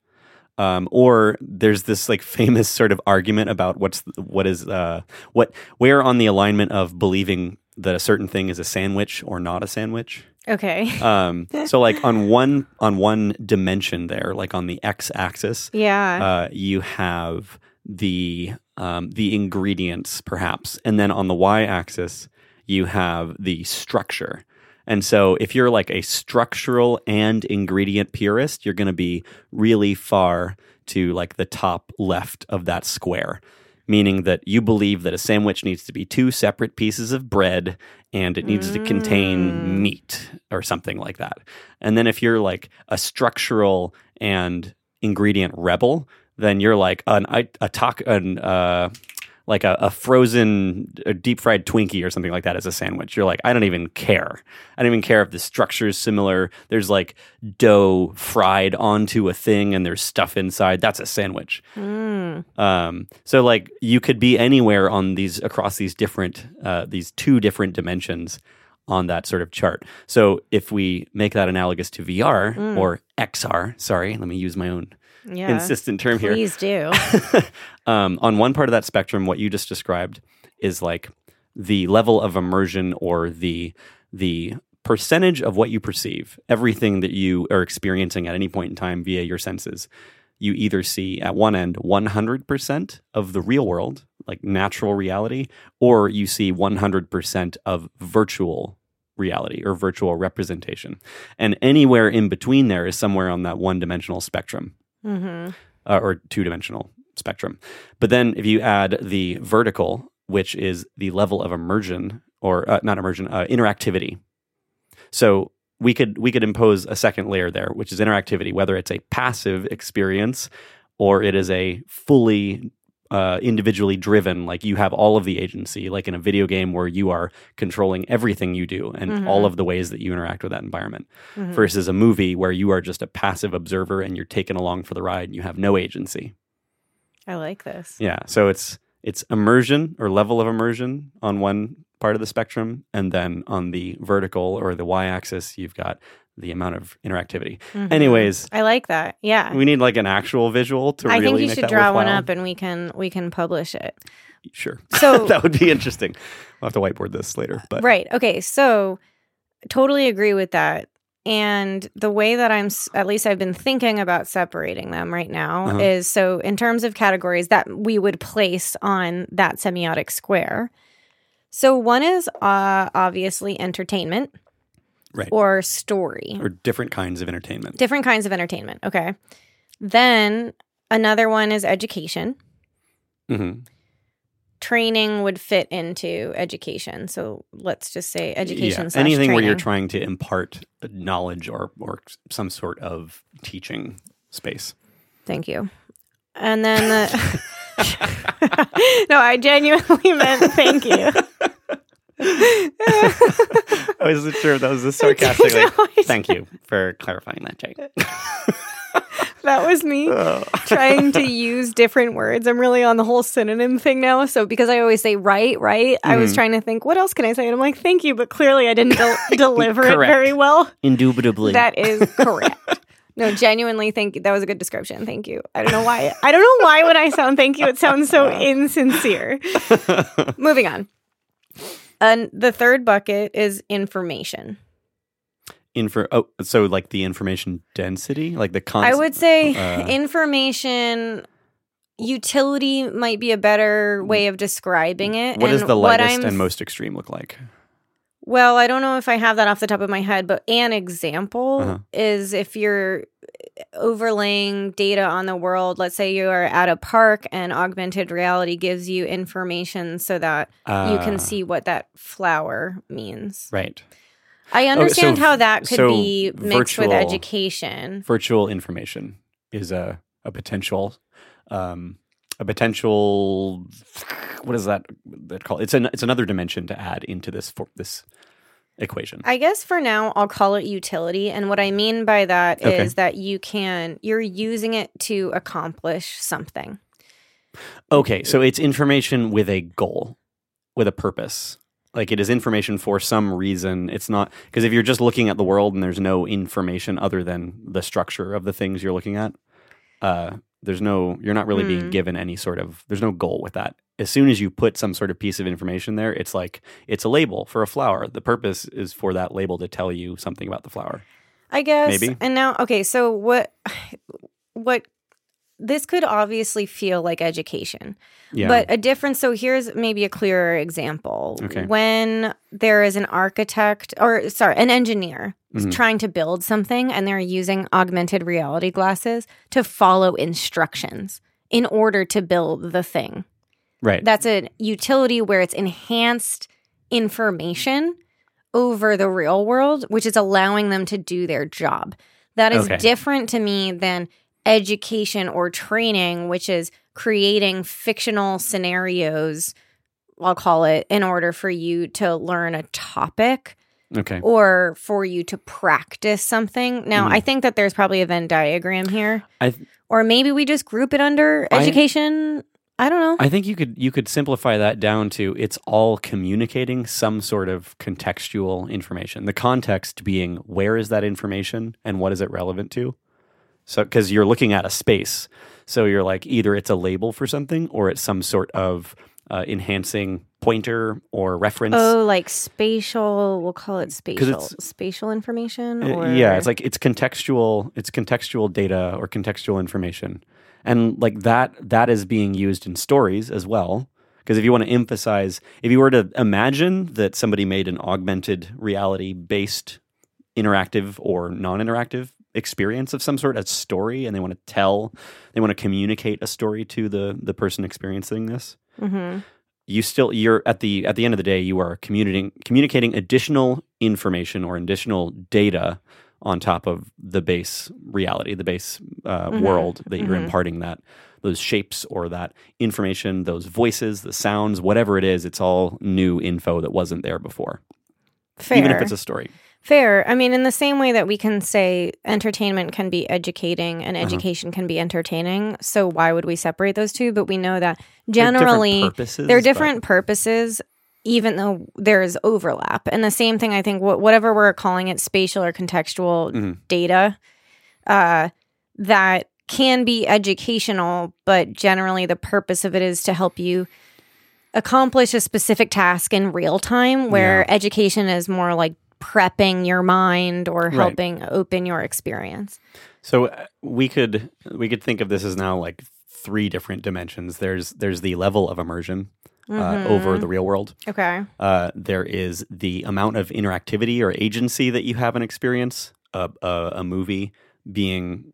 um, or there's this like famous sort of argument about what's what is uh, what where on the alignment of believing that a certain thing is a sandwich or not a sandwich. Okay. Um, so like on one on one dimension there, like on the x axis, Yeah. uh, you have the um, the ingredients perhaps, and then on the y axis you have the structure. And so if you're like a structural and ingredient purist, you're going to be really far to like the top left of that square. Meaning that you believe that a sandwich needs to be two separate pieces of bread and it needs to Mm. contain meat or something like that. And then if you're like a structural and ingredient rebel, then you're like an a, a taco, an, uh, like a, a frozen a deep fried Twinkie or something like that as a sandwich. You're like, I don't even care. I don't even care if the structure is similar. There's like dough fried onto a thing and there's stuff inside. That's a sandwich. Mm. Um, so like you could be anywhere on these across these different uh, these two different dimensions on that sort of chart. So if we make that analogous to VR Mm. or XR, sorry, let me use my own Yeah. insistent term here. Please do. um, on one part of that spectrum, what you just described is like the level of immersion or the the percentage of what you perceive, everything that you are experiencing at any point in time via your senses. You either see at one end 100% of the real world, like natural reality, or you see 100% of virtual reality or virtual representation. And anywhere in between there is somewhere on that one dimensional spectrum hmm uh, or two dimensional spectrum. But then if you add the vertical, which is the level of immersion or uh, not immersion, uh, interactivity. So we could we could impose a second layer there, which is interactivity, whether it's a passive experience or it is a fully uh, individually driven, like you have all of the agency, like in a video game where you are controlling everything you do and Mhm. all of the ways that you interact with that environment Mhm. versus a movie where you are just a passive observer and you're taken along for the ride and you have no agency. I like this. Yeah. So it's it's immersion or level of immersion on one part of the spectrum, and then on the vertical or the y-axis, you've got the amount of interactivity. Mhm. Anyways, I like that. Yeah. we need like an actual visual to I really think you should draw one up and we can we can publish it. Sure. So that would be interesting. We'll have to whiteboard this later, but right. Okay. So totally agree with that. And the way that I'm, at least I've been thinking about separating them right now Uh-huh. is so in terms of categories that we would place on that semiotic square. So one is uh, obviously entertainment Right. or story, or different kinds of entertainment. different kinds of entertainment. Okay. Then another one is education. hmm Training would fit into education. So let's just say education. Yeah, anything where you're trying to impart knowledge or or some sort of teaching space. Thank you. And then the. no, I genuinely meant thank you. I wasn't sure if that was a sarcastic. Like, thank you for clarifying that, Jake. That was me Oh. trying to use different words. I'm really on the whole synonym thing now. So because I always say right, right, I was Mhm. trying to think what else can I say, and I'm like thank you, but clearly I didn't del- deliver it very well. Indubitably. That is correct. No, genuinely, thank you. That was a good description. Thank you. I don't know why. I don't know why when I sound thank you, it sounds so insincere. Moving on. And the third bucket is information. Info. Oh, so like the information density, like the con. I would say uh, information utility might be a better way of describing it. What does the lightest and most extreme look like? Well, I don't know if I have that off the top of my head, but an example Uh-huh. is if you're overlaying data on the world, let's say you are at a park and augmented reality gives you information so that you Uh, can see what that flower means. Right. I understand so- how that could so be mixed with education. Virtual information is a a potential, um, a potential. What is that? That called? It's an it's another dimension to add into this for this equation. I guess for now I'll call it utility. And what I mean by that is Okay. that you can, you're using it to accomplish something. Okay, so it's information with a goal, with a purpose. Like it is information for some reason. It's not because if you're just looking at the world and there's no information other than the structure of the things you're looking at, uh, there's no you're not really being Hmm. given any sort of there's no goal with that. As soon as you put some sort of piece of information there, it's like it's a label for a flower. The purpose is for that label to tell you something about the flower. I guess. Maybe. And now, okay, so what, what, this could obviously feel like education, Yeah. but a difference. So here's maybe a clearer example. Okay. When there is an architect or sorry, an engineer Mhm. trying to build something and they're using augmented reality glasses to follow instructions in order to build the thing. Right. That's a utility where it's enhanced information over the real world, which is allowing them to do their job. That is Okay. different to me than education or training, which is creating fictional scenarios, I'll call it, in order for you to learn a topic okay. or for you to practice something. Now, Mhm. I think that there's probably a Venn diagram here. I Or maybe we just group it under education. I don't know. I think you could you could simplify that down to it's all communicating some sort of contextual information. The context being where is that information and what is it relevant to? So because you're looking at a space, so you're like either it's a label for something or it's some sort of uh, enhancing pointer or reference. Oh, like spatial. We'll call it spatial. it's- Spatial information. Uh, Or yeah, it's like it's contextual. It's contextual data or contextual information, and like that that is being used in stories as well. Because if you want to emphasize, if you were to imagine that somebody made an augmented reality based interactive or non-interactive experience of some sort, a story, and they want to tell, they want to communicate a story to the the person experiencing this, Mhm. you still you're at the at the end of the day you are communicating communicating additional information or additional data on top of the base reality the base uh, Mhm. world that you're Mhm. imparting that those shapes or that information those voices the sounds whatever it is it's all new info that wasn't there before fair. even if it's a story fair. I mean, in the same way that we can say entertainment can be educating and Uh-huh. education can be entertaining. So why would we separate those two? But we know that They're different generally purposes they're but- different purposes. Even though there is overlap, and the same thing, I think, wh- whatever we're calling it, spatial or contextual Mhm. data, uh, that can be educational, but generally the purpose of it is to help you accomplish a specific task in real time, where Yeah. education is more like prepping your mind or Right. helping open your experience. So uh, we could we could think of this as now like three different dimensions. There's there's the level of immersion uh, Mhm. over the real world. Okay. Uh, there is the amount of interactivity or agency that you have an experience. A, a, a movie being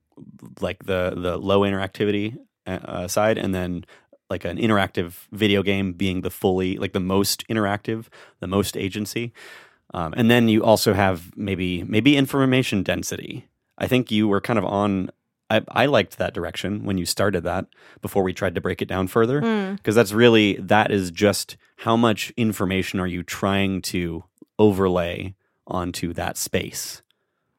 like the the low interactivity uh, uh, side, and then like an interactive video game being the fully like the most interactive, the most agency. Um, and then you also have maybe maybe information density. I think you were kind of on. I, I liked that direction when you started that before we tried to break it down further Mm. because that's really that is just how much information are you trying to overlay onto that space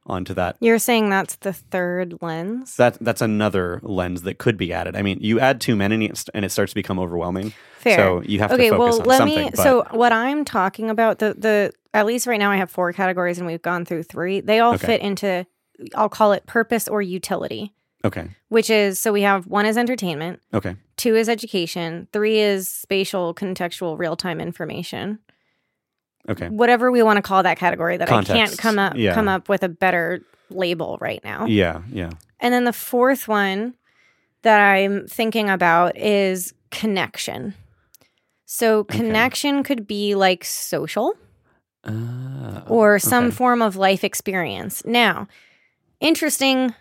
onto that You're saying that's the third lens? that that's another lens that could be added i mean you add too many and it- starts to become overwhelming Fair. so you have okay, to focus on something. Okay, well, on let something me. but- So, what I'm talking about, the the at least right now, I have four categories, and we've gone through three. They all Okay. fit into, I'll call it purpose or utility, okay which is so we have one is entertainment, okay two is education, three is spatial, contextual, real time information. okay Whatever we want to call that category, that I can't come up yeah. come up with a better label right now. yeah yeah And then the fourth one that I'm thinking about is connection. So Okay. connection could be like social uh, or some okay. form of life experience. Now, interesting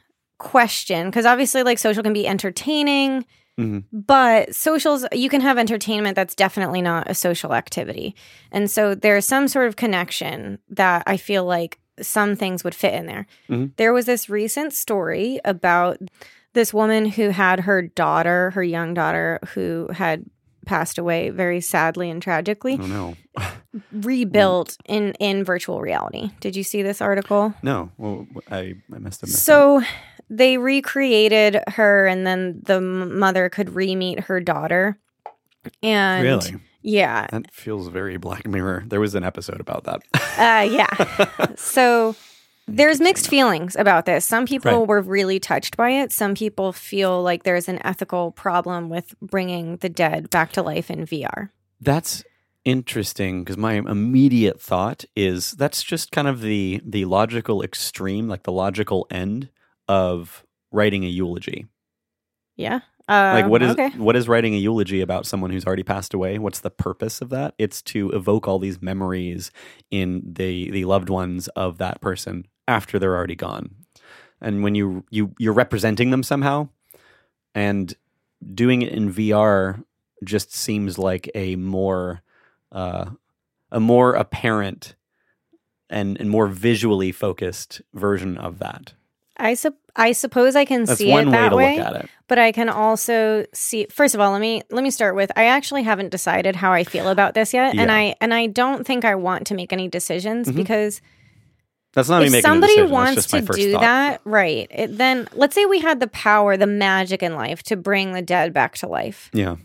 question because obviously like social can be entertaining, Mhm. but socials you can have entertainment that's definitely not a social activity. And so there's some sort of connection that I feel like some things would fit in there. Mhm. There was this recent story about this woman who had her daughter, her young daughter who had passed away very sadly and tragically oh no rebuilt in in virtual reality. Did you see this article? no well i i must have missed it. They recreated her, and then the mother could re-meet her daughter. And really yeah, that feels very black mirror there was an episode about that uh, yeah. so there's mixed feelings about this. Some people Right. were really touched by it. Some people feel like there's an ethical problem with bringing the dead back to life in VR. That's interesting because my immediate thought is that's just kind of the the logical extreme, like the logical end of writing a eulogy. Yeah. Uh, Like what is okay? what is writing a eulogy about someone who's already passed away? What's the purpose of that? It's to evoke all these memories in the the loved ones of that person after they're already gone. And when you you you're representing them somehow and doing it in VR just seems like a more uh, a more apparent and, and more visually focused version of that. I sup- I suppose I can That's see one it way that to way. look at it. but I can also see first of all let me let me start with I actually haven't decided how I feel about this yet and I and I don't think I want to make any decisions Mhm. because That's not me if a somebody wants to do thought. that right it, then let's say we had the power the magic in life to bring the dead back to life Yeah.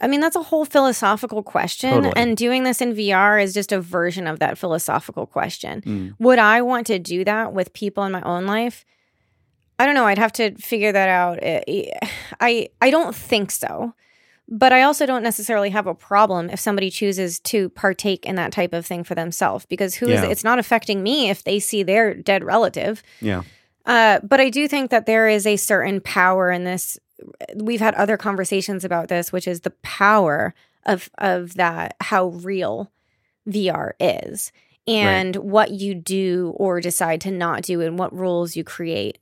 I mean that's a whole philosophical question Totally. and doing this in VR is just a version of that philosophical question Mm. would I want to do that with people in my own life? I don't know. I'd have to figure that out. I I, don't think so. But I also don't necessarily have a problem if somebody chooses to partake in that type of thing for themselves because who is Yeah. it's not affecting me if they see their dead relative. Yeah. Uh, but I do think that there is a certain power in this. We've had other conversations about this, which is the power of of that how real VR is and what you do or decide to not do and what rules you create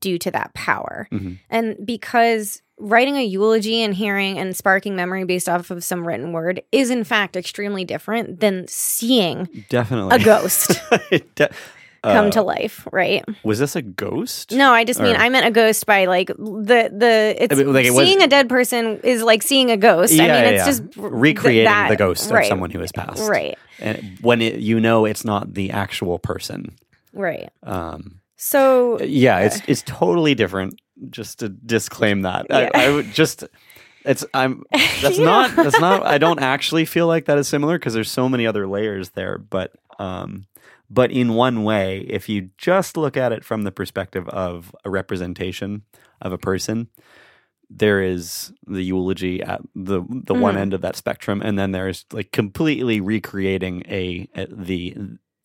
due to that power. Mhm. And because writing a eulogy and hearing and sparking memory based off of some written word is in fact extremely different than seeing Definitely. a ghost de- come uh, to life, right? Was this a ghost? No, I just mean Or- I meant a ghost by like the the it's I mean, like, it was- seeing a dead person is like seeing a ghost. Yeah, I mean, yeah, it's yeah. just recreating that- the ghost right, of someone who has passed. Right, And when it, you know it's not the actual person. right. Um, So yeah, it's it's totally different. Just to disclaim that. I, I would just. It's I'm. That's Yeah. not. That's not. I don't actually feel like that is similar because there's so many other layers there. But um, but in one way, if you just look at it from the perspective of a representation of a person, there is the eulogy at the the one Mhm. end of that spectrum, and then there's like completely recreating a, a the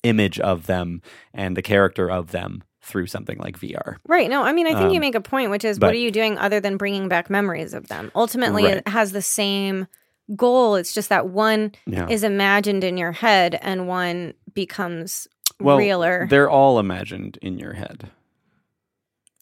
image of them and the character of them through something like VR. Right. No, I mean, I think you Um, make a point, which is but- what are you doing other than bringing back memories of them? Ultimately, Right. it has the same goal. It's just that one Yeah. is imagined in your head and one becomes Well, realer. They're all imagined in your head.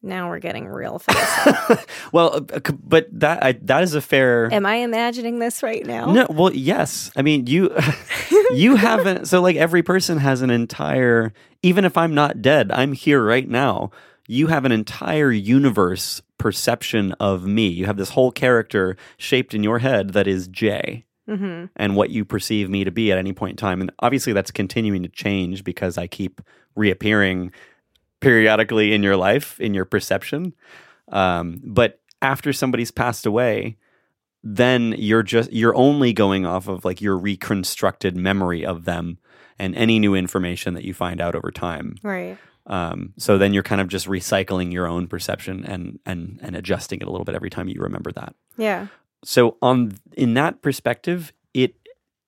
Now we're getting real fast. well, uh, but that I, that is a fair. Am I imagining this right now? No, well, yes. I mean, you you haven't. So, like, every person has an entire. Even if I'm not dead, I'm here right now. you have an entire universe perception of me. You have this whole character shaped in your head that is Jay hmm and what you perceive me to be at any point in time. And obviously, that's continuing to change because I keep reappearing periodically in your life, in your perception. Um, but after somebody's passed away, then you're just you're only going off of like your reconstructed memory of them and any new information that you find out over time. Right. Um, so then you're kind of just recycling your own perception and and and adjusting it a little bit every time you remember that Yeah. So on in that perspective it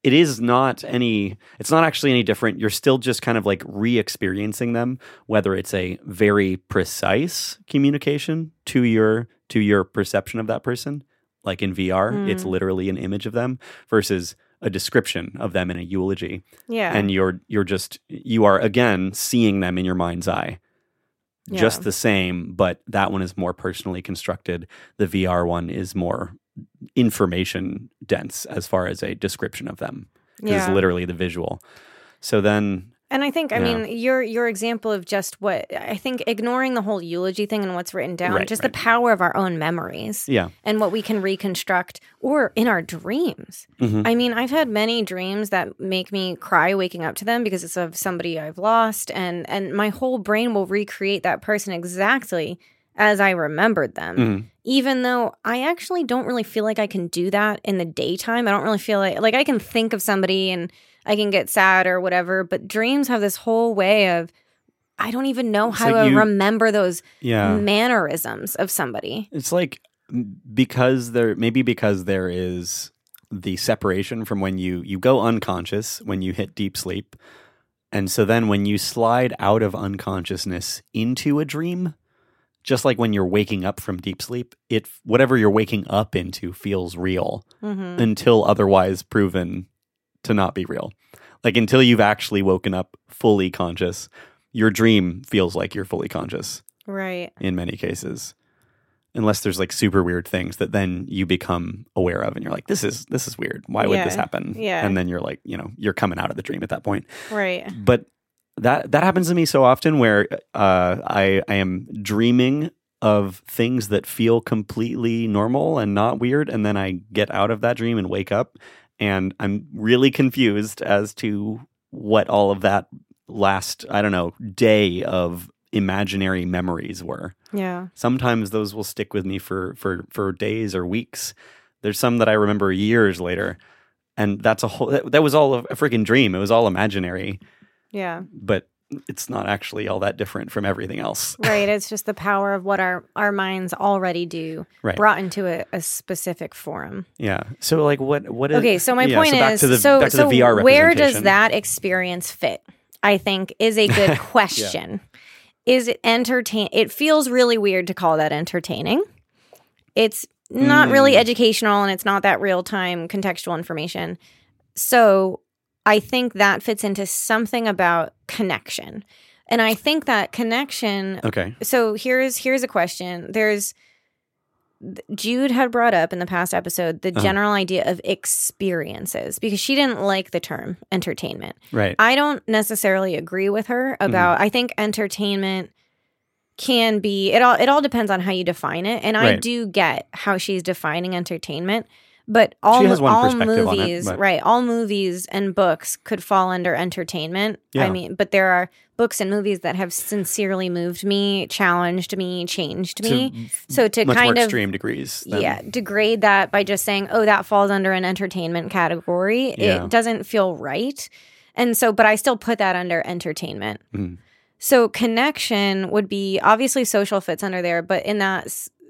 it is not any it's not actually any different. You're still just kind of like re-experiencing them whether it's a very precise communication to your to your perception of that person like in VR it's Mm. literally an image of them versus a description of them in a eulogy. Yeah. and you're you're just you are again seeing them in your mind's eye. Just the same but that one is more personally constructed. The vr one is more information dense as far as a description of them yeah. it's literally the visual so then And I think, I Yeah. mean, your your example of just what I think ignoring the whole eulogy thing and what's written down, Right, just right. the power of our own memories yeah and what we can reconstruct or in our dreams. Mhm. I mean, I've had many dreams that make me cry waking up to them because it's of somebody I've lost and and my whole brain will recreate that person exactly as I remembered them. Mhm. Even though I actually don't really feel like I can do that in the daytime. I don't really feel like like I can think of somebody and I can get sad or whatever, but dreams have this whole way of I don't even know It's how like to you- remember those yeah mannerisms of somebody. it's like because there maybe because there is the separation from when you you go unconscious when you hit deep sleep and so then when you slide out of unconsciousness into a dream just like when you're waking up from deep sleep it whatever you're waking up into feels real hmm until otherwise proven to not be real. Like until you've actually woken up fully conscious your dream feels like you're fully conscious Right. in many cases. Unless there's like super weird things that then you become aware of and you're like this is this is weird. Why would this happen? Yeah. and then you're like you know you're coming out of the dream at that point. Right. but that that happens to me so often where uh, I I am dreaming of things that feel completely normal and not weird and then I get out of that dream and wake up and I'm really confused as to what all of that last I don't know day of imaginary memories were. Yeah. sometimes those will stick with me for for for days or weeks. There's some that i remember years later and that's a whole that, that was all a freaking dream. It was all imaginary Yeah. but it's not actually all that different from everything else Right. It's just the power of what our, our minds already do right brought into a, a specific forum. yeah so like what what is, Okay, so my yeah, point so back is to the, so, back to so the vr where does that experience fit? I think is a good question. Is it entertain it feels really weird to call that entertaining. It's not really Mm. educational and it's not that real time contextual information. So I think that fits into something about connection. And I think that connection okay so here's here's a question. There's Jude had brought up in the past episode the Uh-huh. general idea of experiences because she didn't like the term entertainment. right I don't necessarily agree with her Mm-hmm. about I think entertainment can be it all it all depends on how you define it and I do get how she's defining entertainment but all She has one all it, movies but- right all movies and books could fall under entertainment Yeah. I mean but there are books and movies that have sincerely moved me challenged me changed me to so to kind of extreme degrees than- yeah degrade that by just saying oh that falls under an entertainment category Yeah. it doesn't feel right and so but i still put that under entertainment Mhm. so connection would be obviously social fits under there but in that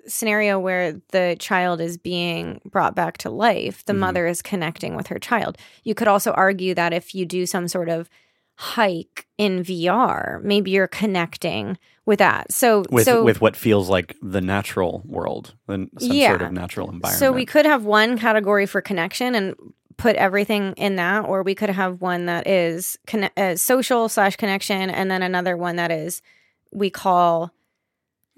scenario where the child is being brought back to life the Mhm. mother is connecting with her child you could also argue that if you do some sort of hike in vr maybe you're connecting with that so with so with what feels like the natural world some sort Yeah. of natural environment So we could have one category for connection and put everything in that, or we could have one that is conne- uh, social slash connection, and then another one that is we call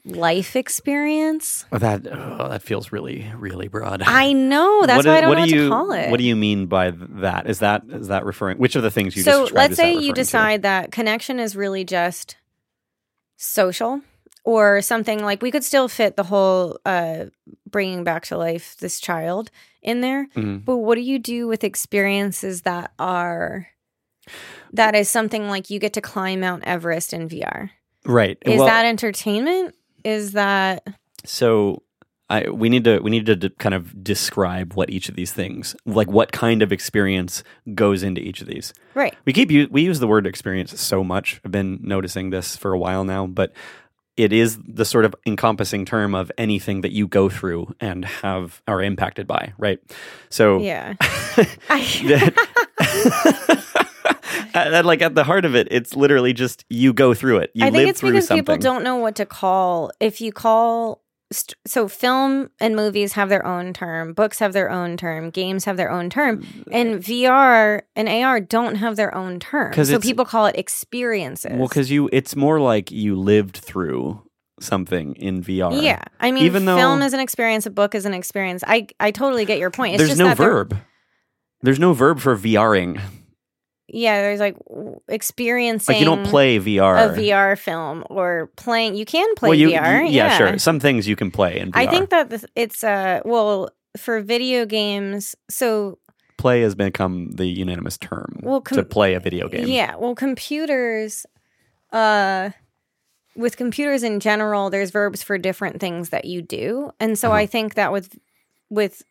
life experience. Oh, that oh, that feels really really broad I know that's What why do- I don't know what do you, to call it. What do you mean by that? Is that is that referring? Which of the things you so let's is say you referring to? decide that connection is really just social or something like we could still fit the whole uh, bringing back to life this child in there. Mhm. But what do you do with experiences that are that is something like you get to climb Mount Everest in VR? Right. Is Well, that entertainment? Is that so? I we need to we need to d- kind of describe what each of these things like what kind of experience goes into each of these. right? We keep u- we use the word experience so much. I've been noticing this for a while now, but it is the sort of encompassing term of anything that you go through and have are impacted by, right? So Yeah. I, at, like at the heart of it, it's literally just you go through it. You I live think it's through because something. people don't know what to call. If you call, st- so film and movies have their own term, books have their own term, games have their own term, and mm. VR and AR don't have their own term. So people call it experiences. Well, because you, it's more like you lived through something in VR. yeah, I mean, Even though- film is an experience, a book is an experience. I I totally get your point. It's There's no verb. There's no verb for VRing. Yeah, there's like experiencing. Like you don't play VR. a VR film or playing. You can play well, you, VR. you- yeah, sure. Some things you can play in VR. I think that this- it's uh well for video games. So play has become the unanimous term Well, to play a video game. yeah, well computers, uh, with computers in general, there's verbs for different things that you do, and so Uh-huh. I think that with with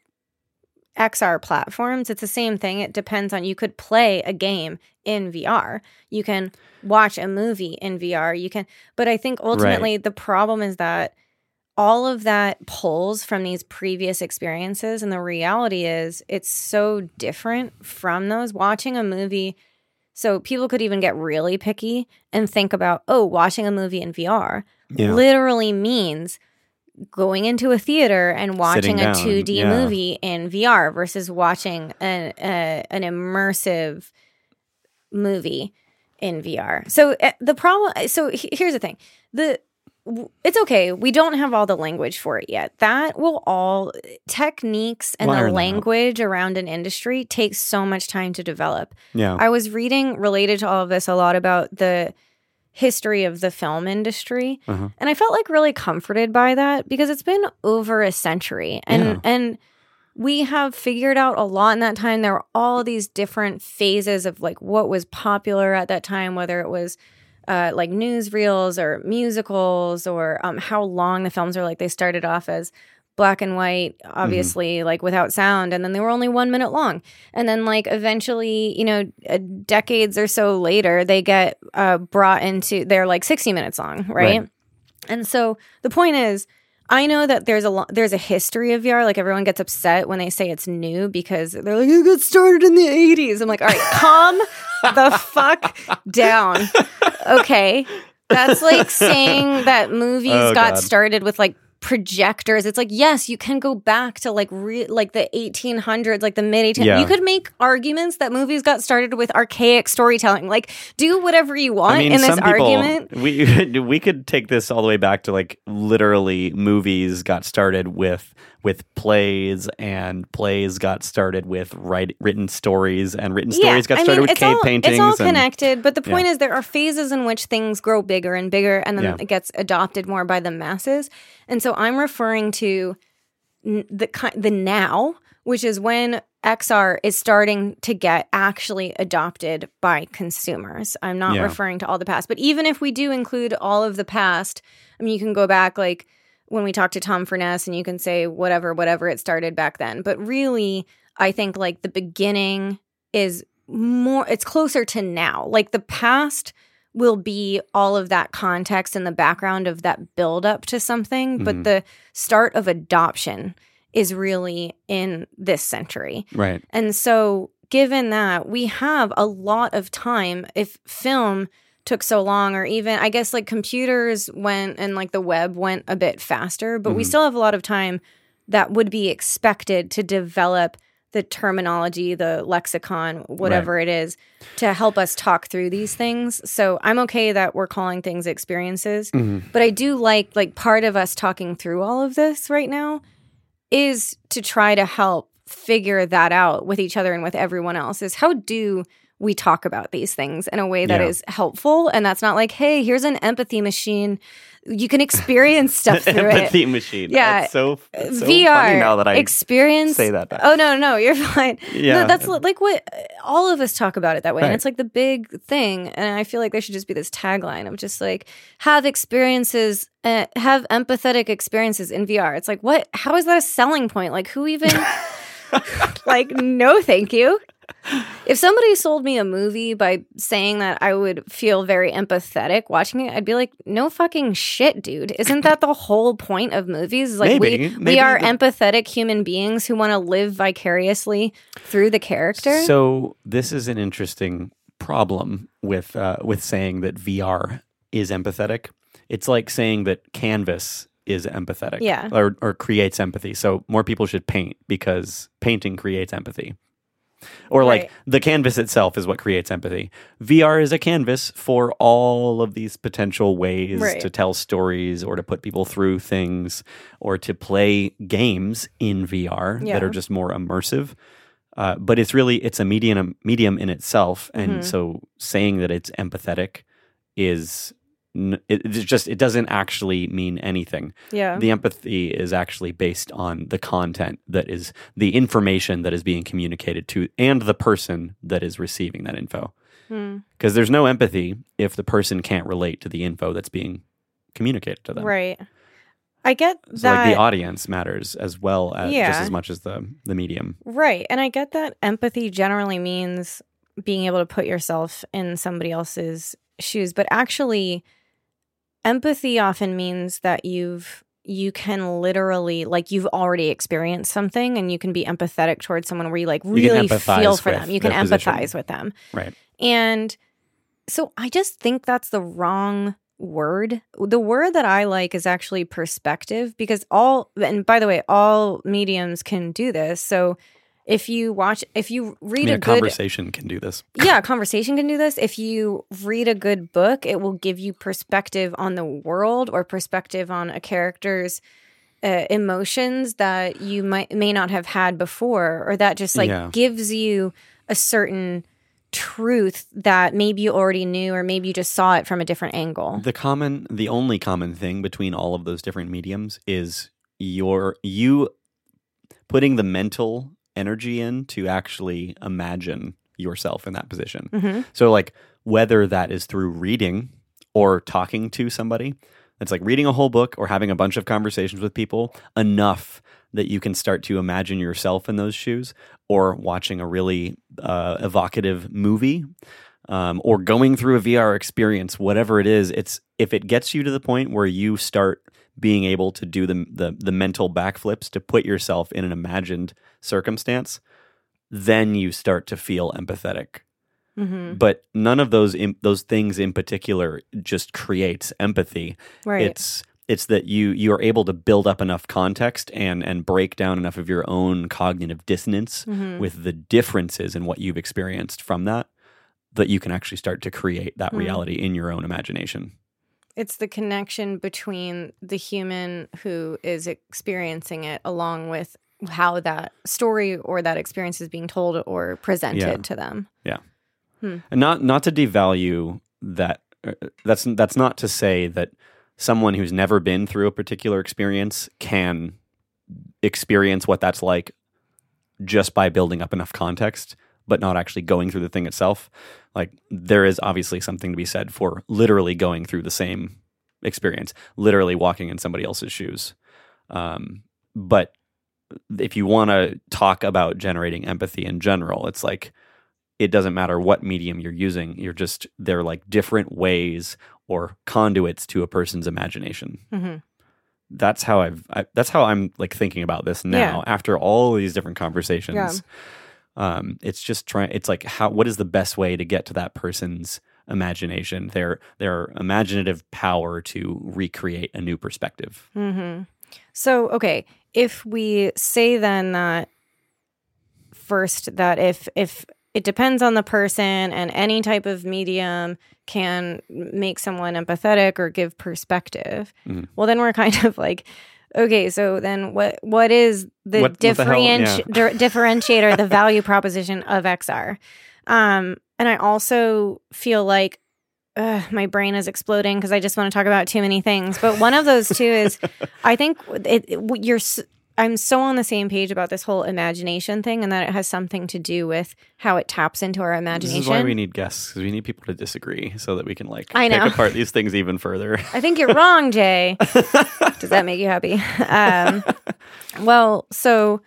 XR platforms, it's the same thing. It depends on you could play a game in VR. You can watch a movie in VR. You can, but I think ultimately the problem is that all of that pulls from these previous experiences. And the reality is it's so different from those. Watching a movie, so people could even get really picky and think about, oh, watching a movie in VR Yeah. literally means going into a theater and watching a 2D yeah. movie in VR versus watching an, a, an immersive movie in VR. So uh, the problem so he- here's the thing. The w- it's okay. We don't have all the language for it yet. That will all techniques and We'll the that out. language around an industry takes so much time to develop. Yeah. I was reading related to all of this a lot about the history of the film industry Uh-huh. and I felt like really comforted by that because it's been over a century and Yeah. and we have figured out a lot in that time there were all these different phases of like what was popular at that time whether it was uh, like newsreels or musicals or um, how long the films are like they started off as black and white obviously like without sound and then they were only one minute long and then like eventually you know uh, decades or so later they get uh, brought into they're like 60 minutes long right, Right. and so the point is I know that there's a lo- there's a history of VR. Like everyone gets upset when they say it's new because they're like it got started in the 80s. I'm like, all right, calm the fuck down. Okay, that's like saying that movies Oh, got God. started with like projectors. It's like yes, you can go back to like re- like the 1800s, like the mid 1800s. Yeah. You could make arguments that movies got started with archaic storytelling. Like do whatever you want I mean, in this people argument. we we could take this all the way back to like literally movies got started with with plays and plays got started with write, written stories and written stories got started with it's cave all, paintings It's all and connected, but the Yeah. point is there are phases in which things grow bigger and bigger, and then Yeah. it gets adopted more by the masses. And so I'm referring to the the now, which is when XR is starting to get actually adopted by consumers. I'm not Yeah. referring to all the past, but even if we do include all of the past, I mean, you can go back like when we talk to Tom Furness and you can say whatever, whatever it started back then. But really, I think like the beginning is more, it's closer to now. Like the past will be all of that context and the background of that build up to something, but Mhm. the start of adoption is really in this century. right And so, given that, we have a lot of time if film took so long, or even I guess like computers went and like the web went a bit faster, but we Mhm. still have a lot of time that would be expected to develop the terminology, the lexicon, whatever it is, to help us talk through these things. So I'm okay that we're calling things experiences, Mhm. but I do like like part of us talking through all of this right now is to try to help figure that out with each other and with everyone else is how do we talk about these things in a way that Yeah. is helpful and that's not like hey here's an empathy machine you can experience stuff through it Empathy machine. Yeah. So, it's so VR funny now that I experience say that. Back. Oh no, no, you're fine. Yeah. no, that's like what all of us talk about it that way, and it's like the big thing. And I feel like there should just be this tagline of just like have experiences, uh, have empathetic experiences in VR. It's like what? How is that a selling point? Like who even? like no, thank you. If somebody sold me a movie by saying that I would feel very empathetic watching it, I'd be like, no fucking shit, dude. Isn't that the whole point of movies? Like Maybe. we we are the- empathetic human beings who want to live vicariously through the character. So this is an interesting problem with uh, with saying that VR is empathetic. It's like saying that Canvas is empathetic, Yeah. or or creates empathy. So more people should paint because painting creates empathy. Or like the canvas itself is what creates empathy. VR is a canvas for all of these potential ways Right. to tell stories or to put people through things or to play games in VR Yeah. that are just more immersive. Uh, but it's really it's a medium medium in itself, and Mhm. so saying that it's empathetic is n- it, just it doesn't actually mean anything. yeah. The empathy is actually based on the content that is the information that is being communicated to and the person that is receiving that info. Hmm. Because there's no empathy if the person can't relate to the info that's being communicated to them. Right. I get So that. like the audience matters as well as just as much as the the medium. Right. And I get that empathy generally means being able to put yourself in somebody else's shoes, but actually empathy often means that you've you can literally like you've already experienced something and you can be empathetic towards someone where you like really empathize feel for them. You can their position. empathize with them. Right. And so I just think that's the wrong word. The word that I like is actually perspective because all, and by the way, all mediums can do this. So if you watch, if you I read mean, a a good, conversation can do this. yeah, a conversation can do this. If you read a good book, it will give you perspective on the world or perspective on a character's uh, emotions that you might may not have had before, or that just like Yeah. gives you a certain truth that maybe you already knew, or maybe you just saw it from a different angle. The common, the only common thing between all of those different mediums is your you putting the mental energy in to actually imagine yourself in that position. hmm So, like, whether that is through reading or talking to somebody, it's like reading a whole book or having a bunch of conversations with people enough that you can start to imagine yourself in those shoes, or watching a really uh, evocative movie, um, or going through a VR experience, whatever it is. It's if it gets you to the point where you start being able to do the the, the mental backflips to put yourself in an imagined circumstance, then you start to feel empathetic hmm but none of those in, those things in particular just creates empathy Right. it's it's that you you are able to build up enough context and and break down enough of your own cognitive dissonance Mhm. with the differences in what you've experienced from that that you can actually start to create that Hmm. reality in your own imagination it's the connection between the human who is experiencing it along with how that story or that experience is being told or presented Yeah. to them. Yeah. And not not to devalue that uh, that's that's not to say that someone who's never been through a particular experience can experience what that's like just by building up enough context but not actually going through the thing itself like there is obviously something to be said for literally going through the same experience literally walking in somebody else's shoes. Um, but if you want to talk about generating empathy in general it's like it doesn't matter what medium you're using you're just they're like different ways or conduits to a person's imagination. Hmm that's how i've I, that's how i'm like thinking about this now after all these different conversations. Yeah. Um it's just trying it's like how what is the best way to get to that person's imagination their their imaginative power to recreate a new perspective hmm So, okay, if we say then that first that if if it depends on the person and any type of medium can make someone empathetic or give perspective, Mhm. well then we're kind of like okay, so then what what is the, What- what the hell? differenti- di- differentiator, the value proposition of XR? Um, and I also feel like uh, my brain is exploding because I just want to talk about too many things. But one of those two is, I think it, it, you're. I'm so on the same page about this whole imagination thing, and that it has something to do with how it taps into our imagination. This is why we need guests because we need people to disagree so that we can like I know. pick apart these things even further. I think you're wrong, Jay. Does that make you happy? Um, well, so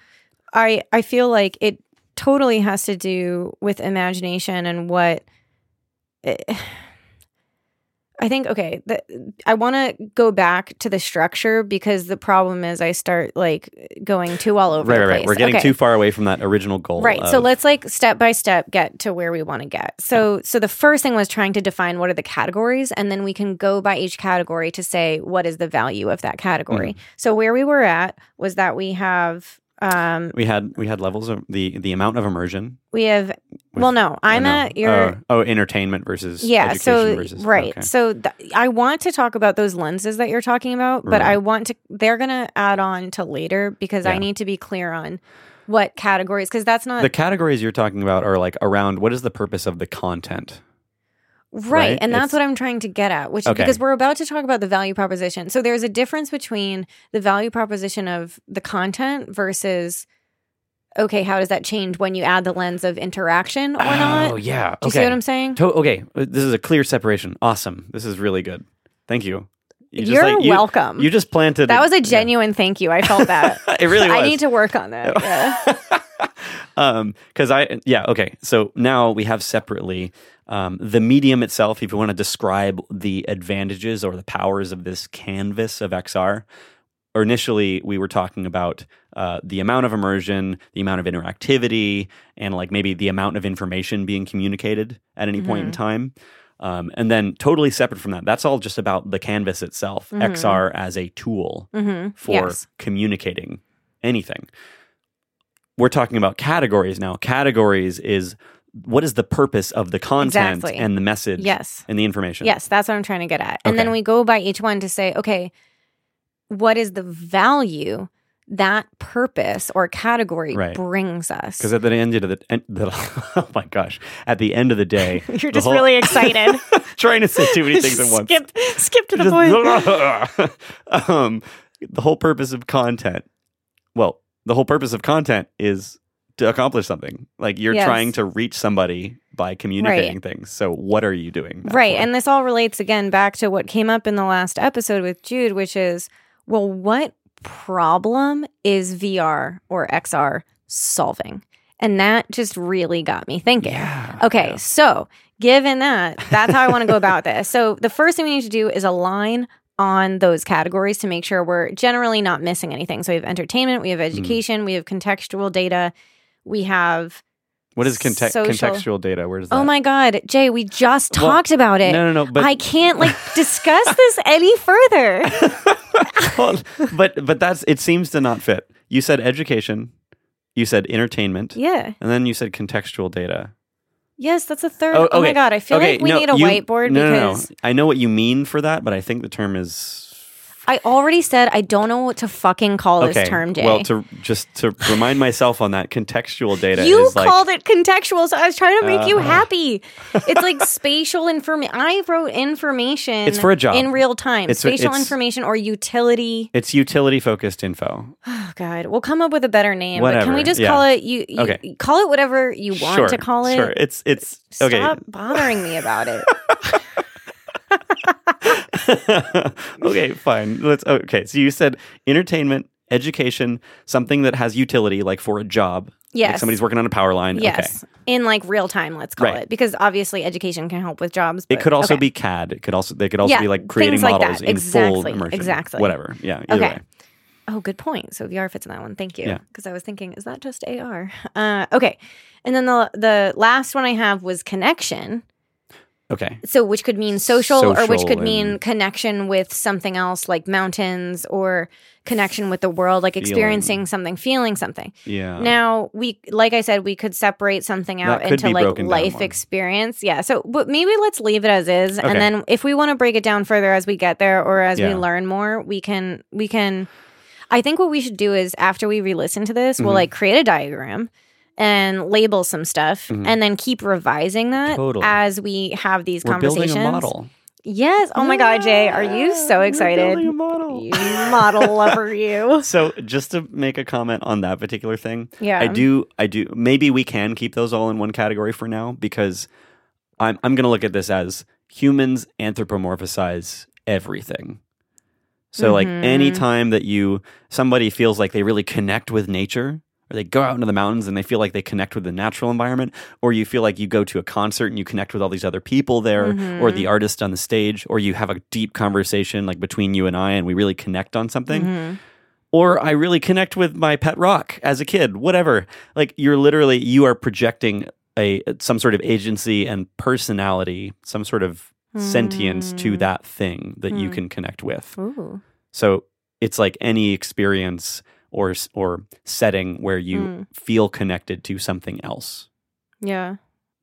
I I feel like it totally has to do with imagination and what. It, I think okay. The, I want to go back to the structure because the problem is I start like going too all over. right, the right, right. We're getting Okay. too far away from that original goal. Right. So let's like step by step get to where we want to get. So so the first thing was trying to define what are the categories and then we can go by each category to say what is the value of that category. Mm. So where we were at was that we have um we had we had levels of the the amount of immersion. we have well no, I'm no. at your oh, oh entertainment versus yeah, education so versus right. okay. So th- I want to talk about those lenses that you're talking about, but Right. I want to they're going to add on to later because I need to be clear on what categories because that's not the categories you're talking about are like around what is the purpose of the content? Right. right? And that's It's- what I'm trying to get at, which Okay. because we're about to talk about the value proposition. So there's a difference between the value proposition of the content versus, okay, how does that change when you add the lens of interaction or oh, not? Oh yeah. Do you okay. see what I'm saying? To- okay, this is a clear separation. Awesome. This is really good. Thank you. You You're like, welcome. You just planted. that was a yeah. genuine thank you. I felt that. it really was. I need to work on that. Yeah. um, because I yeah okay. So now we have separately um, the medium itself. If you want to describe the advantages or the powers of this canvas of XR, or initially we were talking about uh, the amount of immersion, the amount of interactivity, and like maybe the amount of information being communicated at any point in time. Um, and then totally separate from that, that's all just about the canvas itself, Mhm. XR as a tool hmm for Yes. communicating anything. We're talking about categories now. Categories is what is the purpose of the content Exactly. and the message Yes. and the information. Yes, that's what I'm trying to get at. And then we go by each one to say, okay, what is the value that purpose or category Right. brings us? Because at the end of the, end, the oh my gosh, at the end of the day, You're the just whole- really excited. trying to say too many things at once. skip, skip to the point. Um, the whole purpose of content. Well, the whole purpose of content is to accomplish something. Like you're Yes. trying to reach somebody by communicating things. So what are you doing? Right. for? And this all relates again back to what came up in the last episode with Jude, which is, well, what problem is VR or XR solving? And that just really got me thinking. Yeah, Okay, yeah. so given that, that's how I want to go about this. So the first thing we need to do is align on those categories to make sure we're generally not missing anything. So we have entertainment, we have Hmm. education, we have contextual data, we have What is conte- contextual data? Where does that? Oh my god, Jay, we just Well, talked about it. No, no, no. But I can't like discuss this any further. well, but but that's it seems to not fit. You said education, you said entertainment, Yeah. and then you said contextual data. Yes, that's a third. Oh, Oh, my god, I feel okay, like we no, need a you- whiteboard no, no, because no. I know what you mean for that, but I think the term is I already said I don't know what to fucking call okay. this term, Jay. Well, to just to remind myself on that, contextual data you is like called it contextual, so I was trying to make you Uh-huh. happy. It's like spatial information. I wrote information. It's for a job. in real time. It's a- spatial it's- information or utility. it's utility focused info. Oh God, we'll come up with a better name. But can we just yeah. call it you? you Okay. Call it whatever you want sure, to call it. Sure, it's it's Stop okay. bothering me about it. okay, fine. Let's okay. So you said entertainment, education, something that has utility, like for a job. Yes. Like somebody's working on a power line. Yes. In like real time, let's call Right. it. Because obviously education can help with jobs. Okay. It could also okay. be CAD. It could also they could also Yeah, be like creating like models that. in full Exactly, immersion. exactly. Whatever. Yeah. Okay. way. Oh, good point. So VR fits in that one. Thank you. Yeah. Because I was thinking, is that just AR? Uh, okay. And then the the last one I have was connection. Okay. So which could mean social, or which Social could mean connection with something else like mountains or connection with the world, like experiencing something, feeling something. Yeah. Now we, like I said, we could separate something out into like life experience. Yeah. So, but maybe let's leave it as is, Okay. and then if we want to break it down further as we get there or as we learn more, we can we can. I think what we should do is after we re-listen to this, we'll Mhm. like create a diagram. And label some stuff Mhm. and then keep revising that Totally. as we have these We're conversations. building a model. Yes. Oh my God, Jay, are you so Yeah, we're excited? building a model. You model lover, you. So just to make a comment on that particular thing, Yeah. I do I do maybe we can keep those all in one category for now because I'm I'm gonna look at this as humans anthropomorphize everything. So like Mhm. any time that you somebody feels like they really connect with nature or they go out into the mountains and they feel like they connect with the natural environment or you feel like you go to a concert and you connect with all these other people there or Mhm. the artist on the stage or you have a deep conversation like between you and I and we really connect on something Mhm. or I really connect with my pet rock as a kid, whatever. Like you're literally you are projecting a some sort of agency and personality, some sort of sentience to Mm. that thing that you Mm. can connect with. Ooh. So it's like any experience or or setting where you Mm. feel connected to something else. Yeah.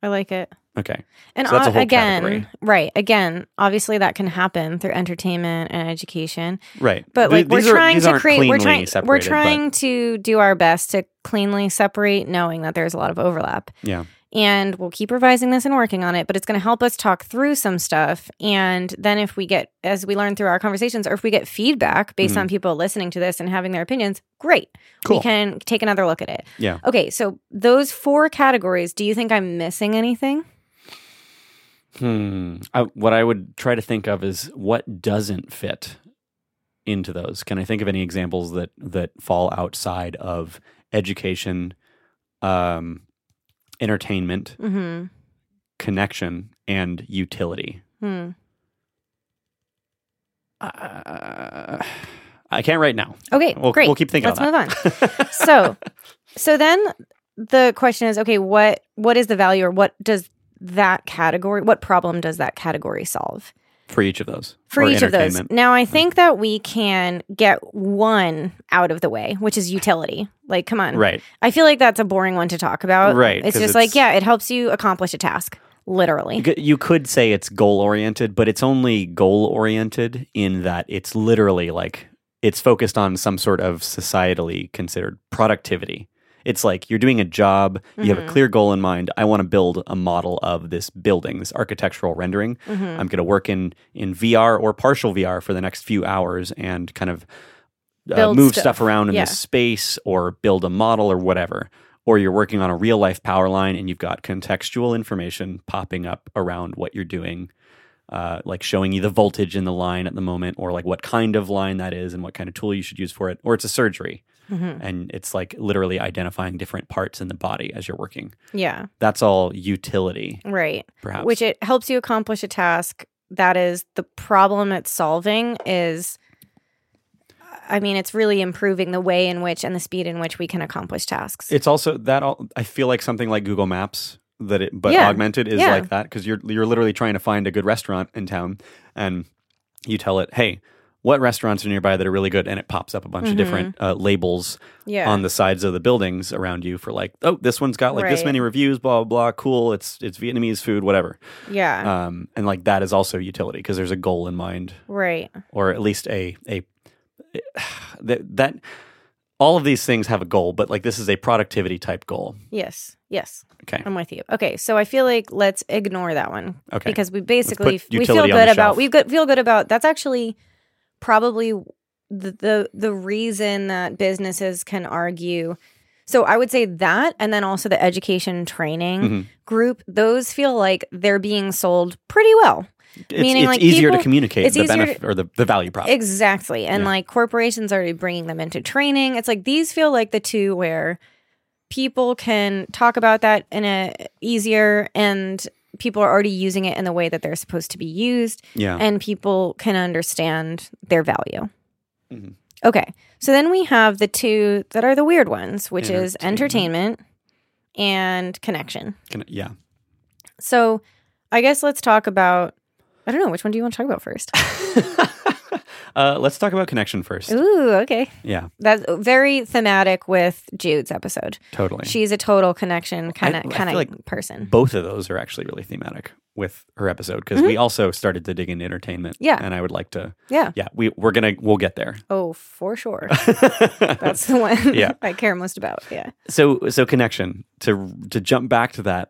I like it. Okay. And So that's a whole again, category. right. Again, obviously that can happen through entertainment and education. Right. But Th- like we're are- trying these to create we're trying we're separated, but- trying to do our best to cleanly separate knowing that there's a lot of overlap. Yeah. And we'll keep revising this and working on it, but it's going to help us talk through some stuff. And then if we get, as we learn through our conversations, or if we get feedback based Mhm. on people listening to this and having their opinions, great. Cool. We can take another look at it. Yeah. Okay. So those four categories, do you think I'm missing anything? Hmm. I, what I would try to think of is what doesn't fit into those. Can I think of any examples that that fall outside of education, um, entertainment, Mm connection, and utility? hmm. Uh, I can't right now. Okay. We'll, great. we'll keep thinking Let's move that. on. so so then the question is okay what what is the value or what does that category what problem does that category solve for each of those. for each of those now i think that we can get one out of the way which is utility like come on Right. i feel like that's a boring one to talk about Right, it's just like yeah it helps you accomplish a task literally You could say it's goal oriented, but it's only goal oriented in that it's literally like it's focused on some sort of societally considered productivity. It's like you're doing a job, you have a Mhm. clear goal in mind. I want to build a model of this building, this architectural rendering. Mhm. I'm going to work in in VR or partial VR for the next few hours and kind of uh, move stuff. stuff around in Yeah. this space or build a model or whatever. Or you're working on a real life power line and you've got contextual information popping up around what you're doing, uh, like showing you the voltage in the line at the moment, or like what kind of line that is and what kind of tool you should use for it. Or it's a surgery Mhm. and it's like literally identifying different parts in the body as you're working. yeah That's all utility, right perhaps. which it helps you accomplish a task that is the problem it's solving is i mean it's really improving the way in which and the speed in which we can accomplish tasks It's also that all, I feel like something like Google Maps that it but Yeah. augmented is Yeah. like that because you're you're literally trying to find a good restaurant in town and you tell it, hey, what restaurants are nearby that are really good, and it pops up a bunch of different uh, labels Mm-hmm. yeah on the sides of the buildings around you for like, oh, this one's got like this many reviews, blah blah blah, cool. It's it's Vietnamese food, whatever. yeah Um, and like that is also utility because there's a goal in mind right or at least a a that that all of these things have a goal, but like this is a productivity type goal. yes yes Okay. i'm with you okay so i feel like let's ignore that one Okay. because we basically we feel good about we feel good about that's actually probably the, the the reason that businesses can argue so i would say that and then also the education training Mhm. group those feel like they're being sold pretty well It's, Meaning, it's like, easier to communicate the benefit or the, the value prop. exactly and Yeah. like corporations are bringing them into training it's like these feel like the two where people can talk about that in a easier and people are already using it in the way that they're supposed to be used yeah. and people can understand their value. Mhm. Okay. So then we have the two that are the weird ones, which is Entertainment. entertainment and connection. Yeah. So I guess let's talk about I don't know, which one do you want to talk about first? Uh, let's talk about connection first. Ooh, okay. Yeah, That's very thematic with Jude's episode. totally. She's a total connection kind of kind of like person. Both of those are actually really thematic with her episode because we also started to dig into entertainment. Mm-hmm. Yeah. and I would like to. Yeah. Yeah, we we're gonna we'll get there. Oh, for sure. That's the one Yeah. I care most about. Yeah. so so connection to to jump back to that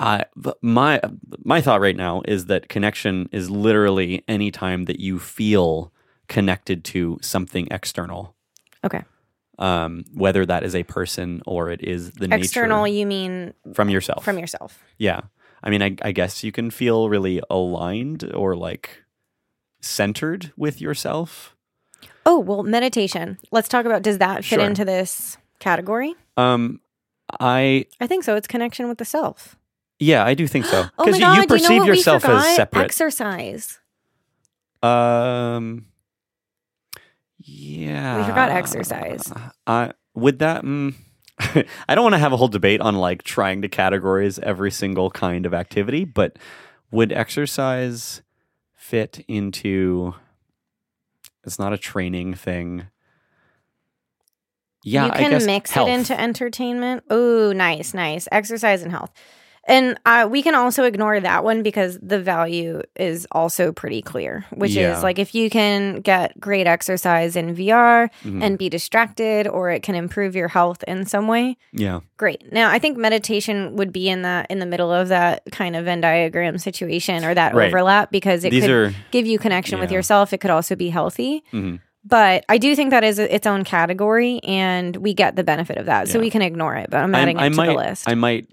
I my my thought right now is that connection is literally any time that you feel connected to something external Okay. um, whether that is a person or it is the nature External, nature you mean from yourself from yourself. yeah i mean I, I guess you can feel really aligned or like centered with yourself Oh, well, meditation. Let's talk about does that fit Sure. into this category? um i I think so. It's connection with the self. yeah i do think so Oh because god, you you perceive know what yourself as separate Exercise. Um. Yeah, We forgot exercise. Uh, would that? Mm, I don't want to have a whole debate on like trying to categorize every single kind of activity, but would exercise fit into? It's not a training thing. Yeah, you can mix health. it into entertainment. Oh, nice, nice. Exercise and health. And uh, we can also ignore that one because the value is also pretty clear, which Yeah. is like if you can get great exercise in VR Mhm. and be distracted, or it can improve your health in some way, yeah, great. Now, I think meditation would be in that in the middle of that kind of Venn diagram situation or that Right. overlap because it these could are. give you connection with yourself. It could also be healthy. mhm. But I do think that is its own category, and we get the benefit of that, so Yeah. we can ignore it. But I'm adding it I to might. the list. I might.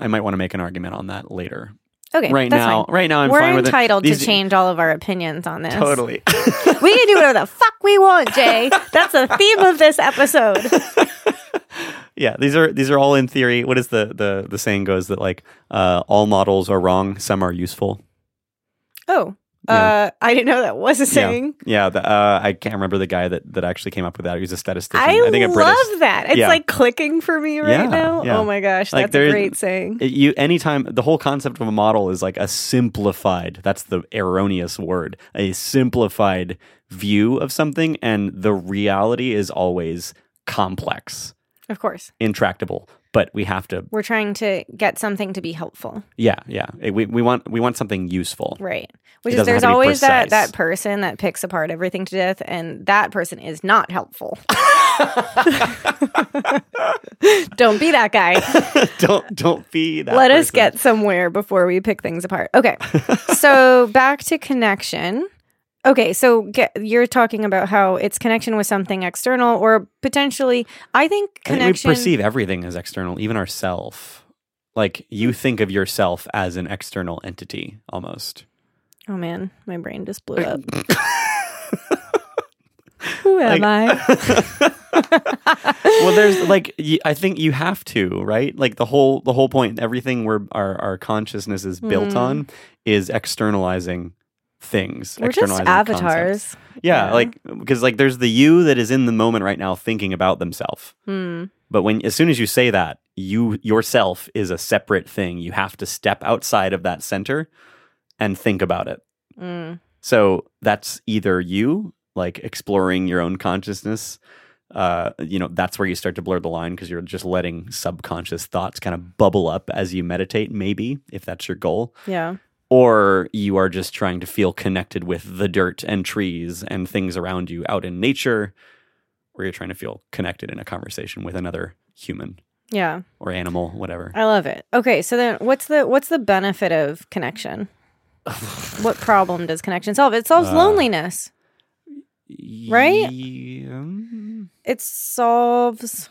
I might want to make an argument on that later. okay, right now, fine. right now, I'm We're fine with it. entitled These- to change all of our opinions on this. Totally. we can do whatever the fuck we want, Jay. That's the theme of this episode. yeah, these are these are all in theory. What is the the the saying goes that like uh, all models are wrong, some are useful. Oh, Yeah. uh, I didn't know that was a saying. Yeah, the, uh, I can't remember the guy that that actually came up with that. He was a statistician. I, I think love British. that. It's Yeah. like clicking for me right Yeah, now. yeah. Oh my gosh, Like, that's a great saying. It- you anytime the whole concept of a model is like a simplified. That's the erroneous word. A simplified view of something, and the reality is always complex, Of course, intractable. But we have to. we're trying to get something to be helpful. Yeah, yeah. We we want we want something useful. Right. Which It is there's always that that person that picks apart everything to death and that person is not helpful. Don't be that guy. don't don't be that. Let us get somewhere before we pick things apart. Okay. so back to connection. Okay, so get, you're talking about how it's connection with something external or potentially I think I think connection we perceive everything as external, even ourself. Like you think of yourself as an external entity almost. Oh man, my brain just blew up. Who am I? well, there's like I think you have to, right? Like the whole the whole point, everything where our our consciousness is built Mm. on is externalizing things. We're just avatars. concepts. Yeah, Yeah. like because like there's the you that is in the moment right now thinking about themselves. Hmm. But when as soon as you say that, you yourself is a separate thing. You have to step outside of that center and think about it. Mm. So that's either you like exploring your own consciousness. Uh, you know, that's where you start to blur the line because you're just letting subconscious thoughts kind of bubble up as you meditate, maybe, if that's your goal. Yeah. Or you are just trying to feel connected with the dirt and trees and things around you out in nature, or you're trying to feel connected in a conversation with another human Yeah. or animal, whatever. I love it. Okay, so then what's the what's the benefit of connection? what problem does connection solve? It solves Uh, loneliness. Right? Yeah. It solves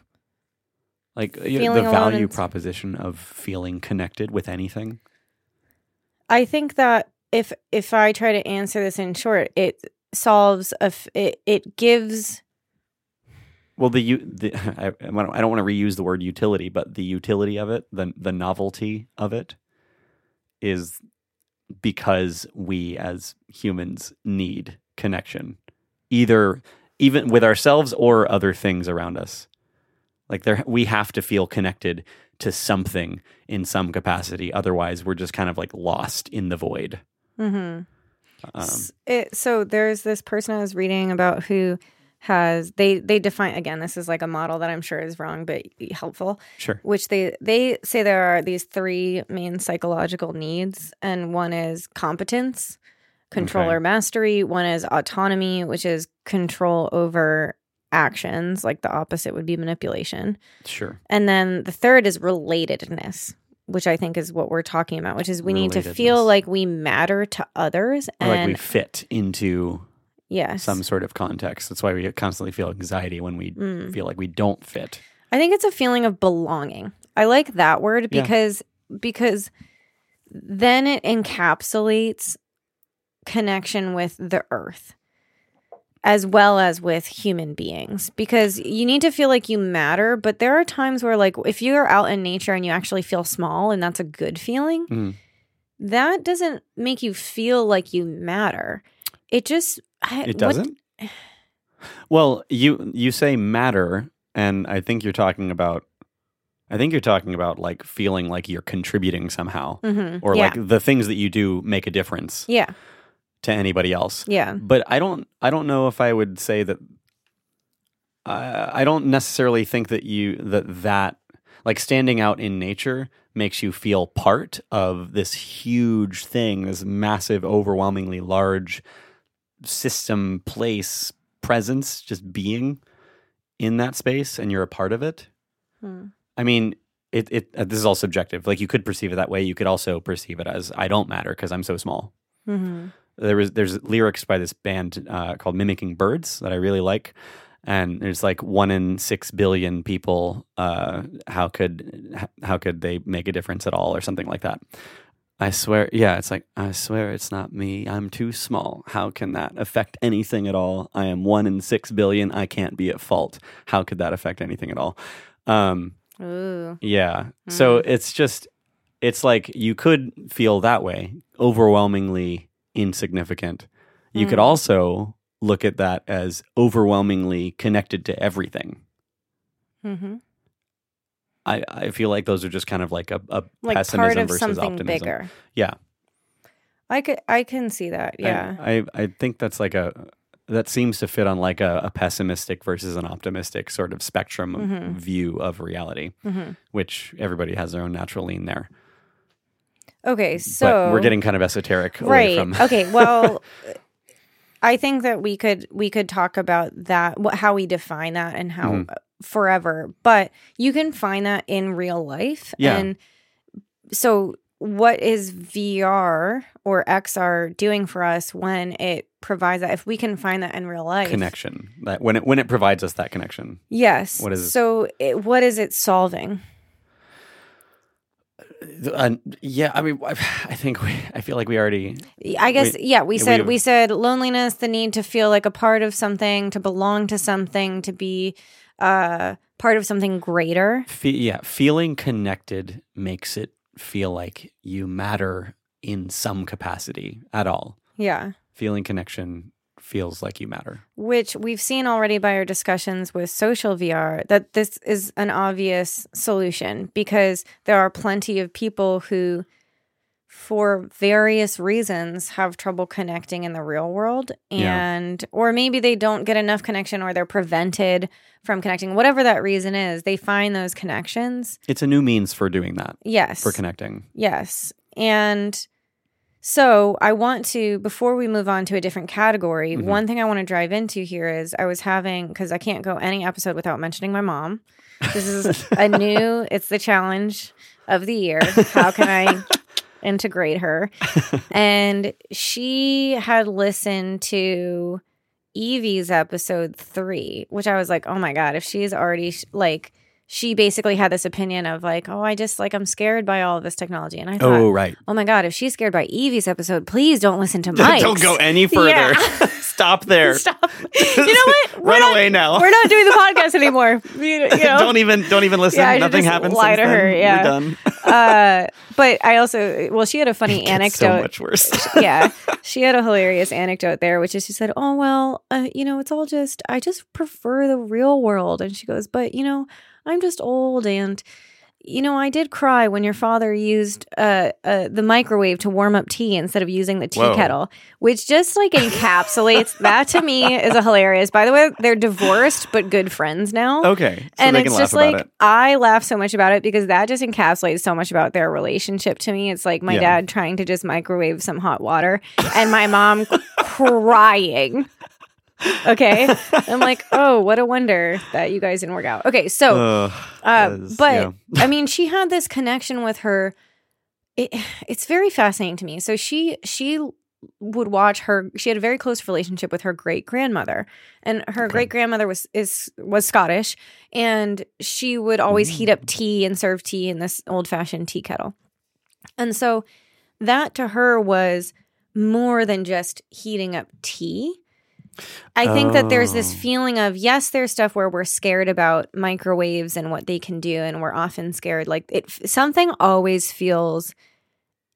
Like the value proposition of feeling connected with anything. I think that if if I try to answer this in short, it solves a f- it it gives Well, the, the I, I don't I don't want to reuse the word utility, but the utility of it, the the novelty of it, is because we as humans need connection, either even with ourselves or other things around us. Like there, we have to feel connected to something in some capacity. Otherwise, we're just kind of like lost in the void. mhm. Um, it, so there's this person I was reading about who has they they define again this is like a model that I'm sure is wrong but helpful sure. which they they say there are these three main psychological needs and one is competence control Okay. or mastery one is autonomy which is control over actions like the opposite would be manipulation Sure. and then the third is relatedness which i think is what we're talking about which is we need to feel like we matter to others Or like we fit into yes some sort of context. That's why we constantly feel anxiety when we Mm. feel like we don't fit. I think it's a feeling of belonging. I like that word Yeah. because because then it encapsulates connection with the earth as well as with human beings because you need to feel like you matter but there are times where like if you're out in nature and you actually feel small and that's a good feeling Mhm. that doesn't make you feel like you matter it just I- It doesn't. well, you you say matter, and I think you're talking about. I think you're talking about like feeling like you're contributing somehow, Mhm. or yeah. like the things that you do make a difference yeah to anybody else. yeah But I don't. I don't know if I would say that. I I don't necessarily think that you that that like standing out in nature makes you feel part of this huge thing, this massive, overwhelmingly large system, place, presence, just being in that space, and you're a part of it. Hmm. I mean, it, it uh, this is all subjective. Like you could perceive it that way. You could also perceive it as I don't matter because I'm so small. hmm There was there's lyrics by this band uh, called Mimicking Birds that I really like, and there's like one in six billion people. Uh, how could how could they make a difference at all, or something like that? I swear, yeah, it's like I swear it's not me. I'm too small. How can that affect anything at all? I am one in six billion. I can't be at fault. How could that affect anything at all? Um, Ooh. yeah. So it's just, it's like you could feel that way, overwhelmingly insignificant. You could Mm. also look at that as overwhelmingly connected to everything. hmm I, I feel like those are just kind of like a, a like pessimism part of versus something optimism. bigger. Yeah. I could I can see that. I- Yeah. I, I, think that's like a, that seems to fit on like a, a pessimistic versus an optimistic sort of spectrum of Mhm. view of reality, hmm which everybody has their own natural lean there. Okay, so but we're getting kind of esoteric right. from okay, well, I think that we could we could talk about that, wh- how we define that, and how uh, forever. But you can find that in real life. Yeah. And so, what is VR or XR doing for us when it provides that? If we can find that in real life, connection that when it when it provides us that connection Yes. What is- so? It, what is it solving? Uh, yeah i mean i think we i feel like we already I guess We- yeah, we said we- we said loneliness, the need to feel like a part of something, to belong to something, to be uh part of something greater. fe- yeah feeling connected makes it feel like you matter in some capacity at all Yeah. feeling connection feels like you matter. Which we've seen already by our discussions with social VR that this is an obvious solution because there are plenty of people who for various reasons have trouble connecting in the real world Yeah. and or maybe they don't get enough connection or they're prevented from connecting. Whatever that reason is they find those connections. It's a new means for doing that yes. for connecting. Yes. And so i want to before we move on to a different category Mhm. one thing i want to drive into here is i was having because i can't go any episode without mentioning my mom. This is a new it's the challenge of the year. How can i integrate her? And she had listened to evie's episode three which i was like oh my god if she's already sh- like she basically had this opinion of like oh i just like i'm scared by all of this technology. And i thought oh right, oh, my god if she's scared by evie's episode please don't listen to mine don't go any further. Yeah. stop there. Stop. You know what? Run not- away now. we're not doing the podcast anymore. You, you know. don't even don't even listen. Yeah, nothing happens lie since to her, then. yeah. you're done. Uh but i also well she had a funny anecdote so much worse. Yeah. She had a hilarious anecdote there which is she said oh well uh, you know it's all just i just prefer the real world. And she goes but you know i'm just old and you know, I did cry when your father used uh, uh, the microwave to warm up tea instead of using the tea Whoa. kettle, which just like encapsulates that to me is a hilarious. By the way, they're divorced but good friends now. Okay. So and it's can just laugh about like it. I laugh so much about it because that just encapsulates so much about their relationship to me. It's like my Yeah. dad trying to just microwave some hot water and my mom crying. Okay. I'm like, oh, what a wonder that you guys didn't work out. Okay, so uh, is- but yeah. I mean, she had this connection with her. It, it's very fascinating to me. So she she would watch her. She had a very close relationship with her great grandmother, and her Okay. great grandmother was is was Scottish, and she would always heat Mm. up tea and serve tea in this old fashioned tea kettle, and so that to her was more than just heating up tea. I think that there's this Oh. feeling of yes, there's stuff where we're scared about microwaves and what they can do, and we're often scared. Like it, something always feels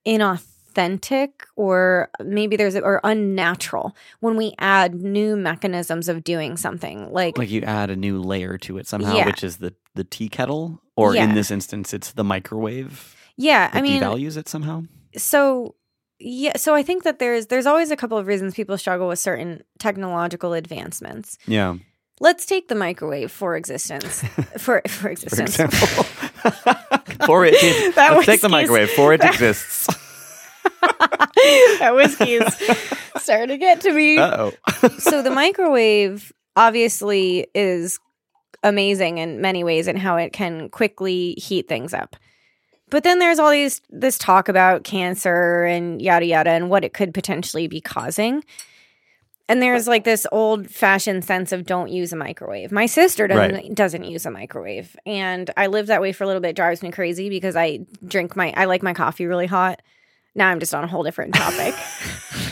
inauthentic, or maybe there's or unnatural when we add new mechanisms of doing something. Like, like you add a new layer to it somehow, Yeah. which is the the tea kettle, or Yeah. in this instance, it's the microwave. yeah, I mean, devalues it somehow. so yeah, so I think that there's there's always a couple of reasons people struggle with certain technological advancements. Yeah, Let's take the microwave for existence. For for for existence. example, for it, That let's take the microwave. For it exists. that whiskey's starting to get to me. Oh. so the microwave obviously is amazing in many ways and how it can quickly heat things up. But then there's all these this talk about cancer and yada yada and what it could potentially be causing. And there's like this old fashioned sense of don't use a microwave. My sister doesn't Right. doesn't use a microwave. And I lived that way for a little bit. Drives me crazy because I drink my I like my coffee really hot. Now I'm just on a whole different topic.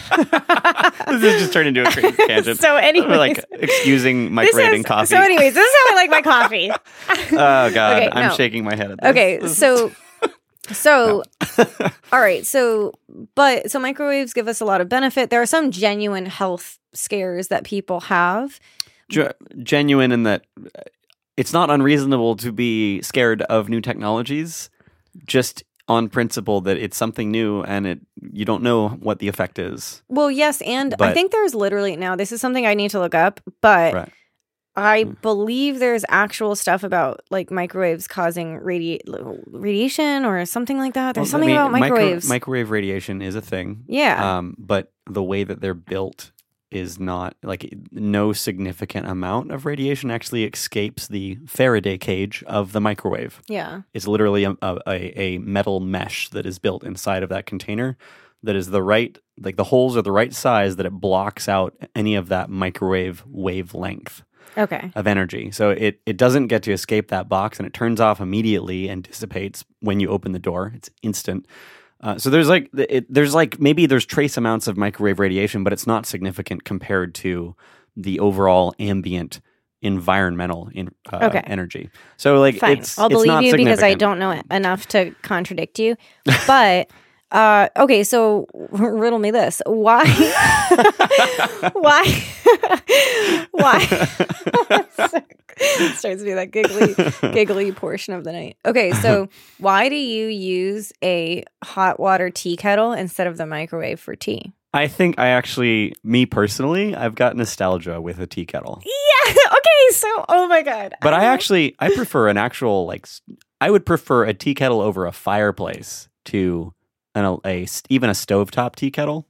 this is just turned into a crazy tangent. so anyways, We're like excusing microwaving is, coffee. So anyways, this is how I like my coffee. oh god, Okay, I'm no. shaking my head at this. Okay, is- so so all right, so but so microwaves give us a lot of benefit. There are some genuine health scares that people have. Ge- genuine in that uh, it's not unreasonable to be scared of new technologies just on principle that it's something new and it you don't know what the effect is Well, yes, and I think there's literally now this is something I need to look up, but Right. I Mm. believe there's actual stuff about like microwaves causing radi- radiation or something like that. There's Well, I something mean, about micro- microwaves. microwave radiation is a thing yeah. um, but the way that they're built is not like no significant amount of radiation actually escapes the Faraday cage of the microwave. yeah. It's literally a, a, a metal mesh that is built inside of that container that is the right, like the holes are the right size that it blocks out any of that microwave wavelength Okay. of energy. So it, it doesn't get to escape that box and it turns off immediately and dissipates when you open the door. It's instant. Uh, so there's like it, there's like maybe there's trace amounts of microwave radiation, but it's not significant compared to the overall ambient environmental in, uh, Okay. energy. So like Fine. it's I'll believe you because I don't know enough to contradict you. But uh okay, so riddle me this. Why why why starts to be that giggly giggly portion of the night. Okay, so why do you use a hot water tea kettle instead of the microwave for tea? I think I actually, me personally, I've got nostalgia with a tea kettle. Yeah. Okay, so oh my god. But I actually, I prefer an actual like, I would prefer a tea kettle over a fireplace to an, a even a stovetop tea kettle.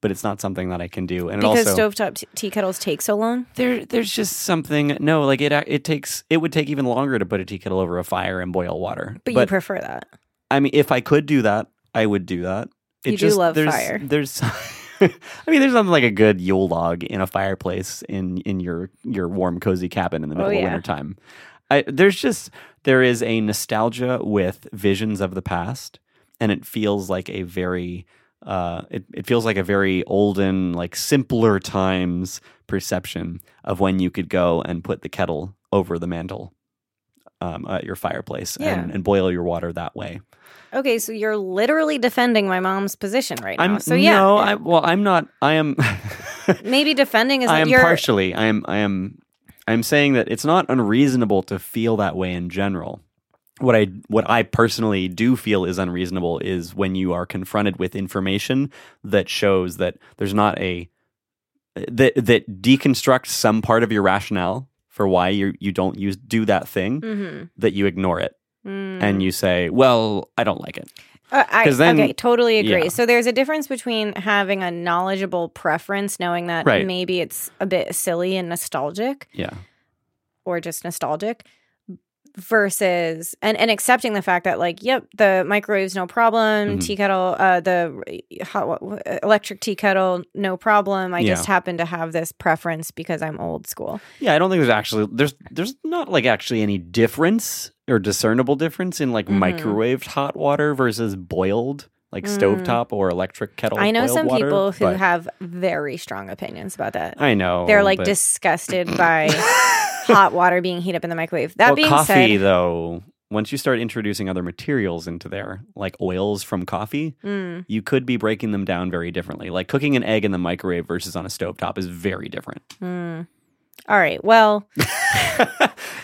But it's not something that I can do, and it because also stovetop t- tea kettles take so long. there, there's just something. No, like it, uh, it takes, it would take even longer to put a tea kettle over a fire and boil water. But, you prefer that. I mean, if I could do that, I would do that. It You do just, love there's, fire. There's, I mean, there's something like a good Yule log in a fireplace in in your your warm, cozy cabin in the oh, middle Oh, of yeah. wintertime. I, there's just there is a nostalgia with visions of the past, and it feels like a very uh, it, it feels like a very olden, like simpler times perception of when you could go and put the kettle over the mantle um, at your fireplace Yeah. and, and boil your water that way. Okay, so you're literally defending my mom's position right now. I'm so yeah, no, I, well, I'm not. I am. maybe defending is I am partially. I am. I am. I'm saying that it's not unreasonable to feel that way in general. What I what I personally do feel is unreasonable is when you are confronted with information that shows that there's not a that that deconstructs some part of your rationale for why you you don't use do that thing Mm-hmm. that you ignore it and you say, "Well, I don't like it." Uh, I, then- okay, totally agree. yeah. So there's a difference between having a knowledgeable preference, knowing that Right. maybe it's a bit silly and nostalgic, Yeah. or just nostalgic, versus and and accepting the fact that like, yep, the microwave's no problem, Mhm. tea kettle, uh, the hot electric tea kettle, no problem. I just happen to have this preference because I'm old school. Yeah, I don't think there's actually there's there's not like actually any difference or discernible difference in like Mhm. microwaved hot water versus boiled like Mm. stovetop or electric kettle. I know some water, people who have very strong opinions about that. I know They're like but- disgusted by hot water being heated up in the microwave. That well, being coffee said, though. Once you start introducing other materials into there, like oils from coffee, mm, you could be breaking them down very differently. Like cooking an egg in the microwave versus on a stovetop is very different. mm. all right. Well,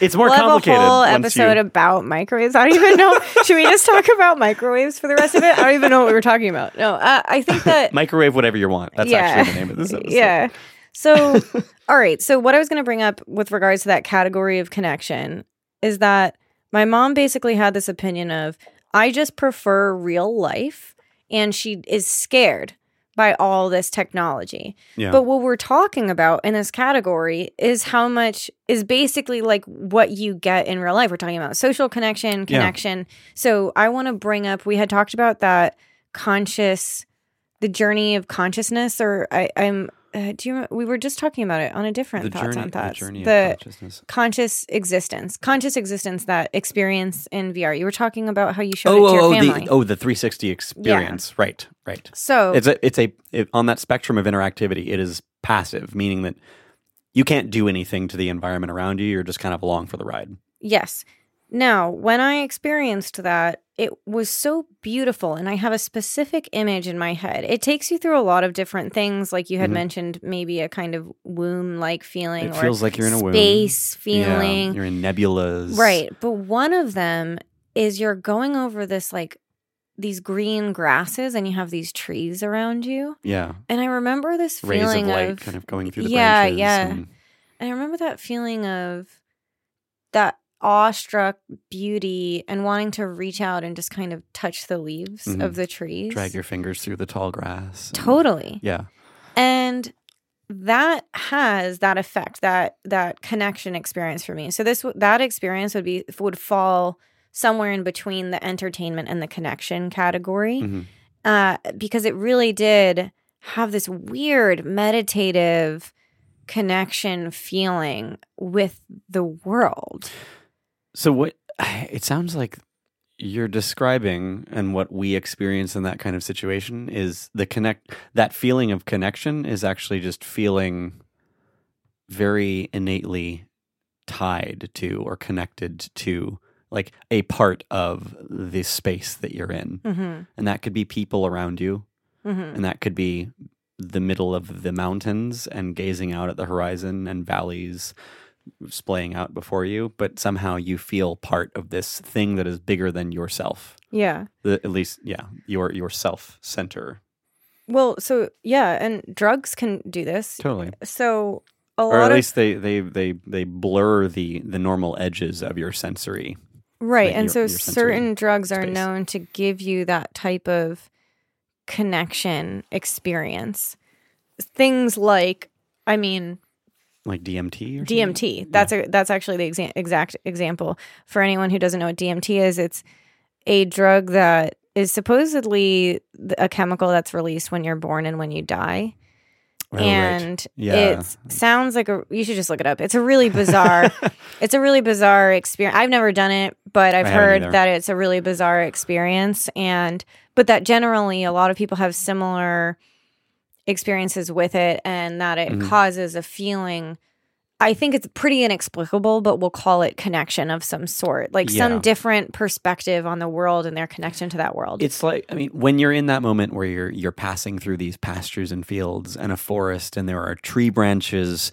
it's more we'll have a complicated. whole episode you, about microwaves. I don't even know. Should we just talk about microwaves for the rest of it? I don't even know what we were talking about. No, uh, I think that microwave whatever you want. That's Yeah. actually the name of this episode. yeah. So, all right. So, what I was going to bring up with regards to that category of connection is that my mom basically had this opinion of, I just prefer real life. And she is scared by all this technology. Yeah. But what we're talking about in this category is how much is basically like what you get in real life. We're talking about social connection, Yeah. connection. So I want to bring up, we had talked about that conscious, the journey of consciousness, or I, I'm, uh, do you, we were just talking about it on a different the thoughts journey, on thoughts. the journey The consciousness. conscious existence, conscious existence, that experience in VR. You were talking about how you showed it to your oh, family. the oh the 360 experience. Right, right. so It's a it's a it, on that spectrum of interactivity. It is passive, meaning that you can't do anything to the environment around you. You're just kind of along for the ride. Yes. Now, when I experienced that, it was so beautiful, and I have a specific image in my head. It takes you through a lot of different things, like you had Mhm. mentioned, maybe a kind of womb-like feeling, It or feels like you're in a womb. space Yeah, feeling, you're in nebulas. right? But one of them is you're going over this like these green grasses, and you have these trees around you, Yeah. and I remember this Rays of feeling light kind of going through the yeah, branches. yeah. and- And I remember that feeling of that awestruck beauty and wanting to reach out and just kind of touch the leaves Mhm. of the trees. drag your fingers through the tall grass. and- totally. Yeah. And that has that effect, that that connection experience for me. So this that experience would be would fall somewhere in between the entertainment and the connection category. Mhm. Uh, because it really did have this weird meditative connection feeling with the world. So what? It sounds like you're describing, and what we experience in that kind of situation is the connect. That feeling of connection is actually just feeling very innately tied to or connected to like a part of the space that you're in, Mm-hmm. and that could be people around you, Mm-hmm. and that could be the middle of the mountains and gazing out at the horizon and valleys splaying out before you but somehow you feel part of this thing that is bigger than yourself Yeah. the, at least yeah your your self center Well, so yeah, and drugs can do this. totally So a or lot at of least they they they they blur the the normal edges of your sensory right, like and your- so your certain drugs are known to give you that type of connection experience. Things like, I mean, like DMT or something? DMT. That's a that's actually the exa- exact example. For anyone who doesn't know what DMT is, it's a drug that is supposedly a chemical that's released when you're born and when you die. Oh, right. and Yeah. it sounds like a you should just look it up. It's a really bizarre it's a really bizarre experience. I've never done it, but I've I heard that it's a really bizarre experience and but that generally a lot of people have similar experiences with it and that it Mhm. causes a feeling I think it's pretty inexplicable, but we'll call it connection of some sort, like Yeah. some different perspective on the world and their connection to that world. It's like I mean, when you're in that moment where you're you're passing through these pastures and fields and a forest, and there are tree branches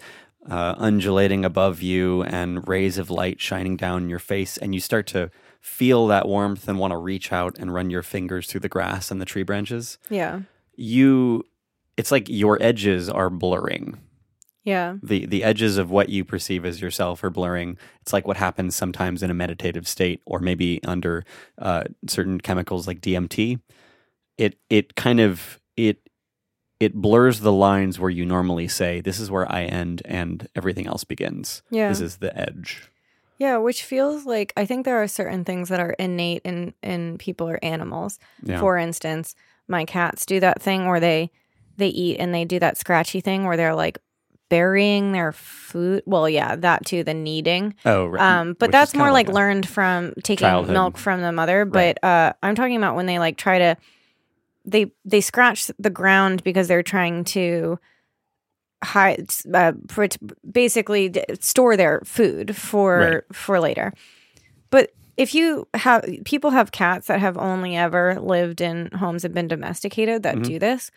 uh, undulating above you and rays of light shining down your face, and you start to feel that warmth and want to reach out and run your fingers through the grass and the tree branches, Yeah. you it's like your edges are blurring. Yeah. The the edges of what you perceive as yourself are blurring. It's like what happens sometimes in a meditative state or maybe under uh, certain chemicals like DMT. It it kind of it it blurs the lines where you normally say this is where I end and everything else begins. Yeah. This is the edge. Yeah, which feels like I think there are certain things that are innate in in people or animals. Yeah. For instance, my cats do that thing where they they eat and they do that scratchy thing where they're like burying their food. Well, yeah, that too, the kneading. oh, right. Um, but Which that's more like a- learned from taking childhood. milk from the mother. But uh, I'm talking about when they like try to they they scratch the ground because they're trying to hide uh, basically store their food for Right. for later. But if you have people have cats that have only ever lived in homes and been domesticated that Mhm. do this,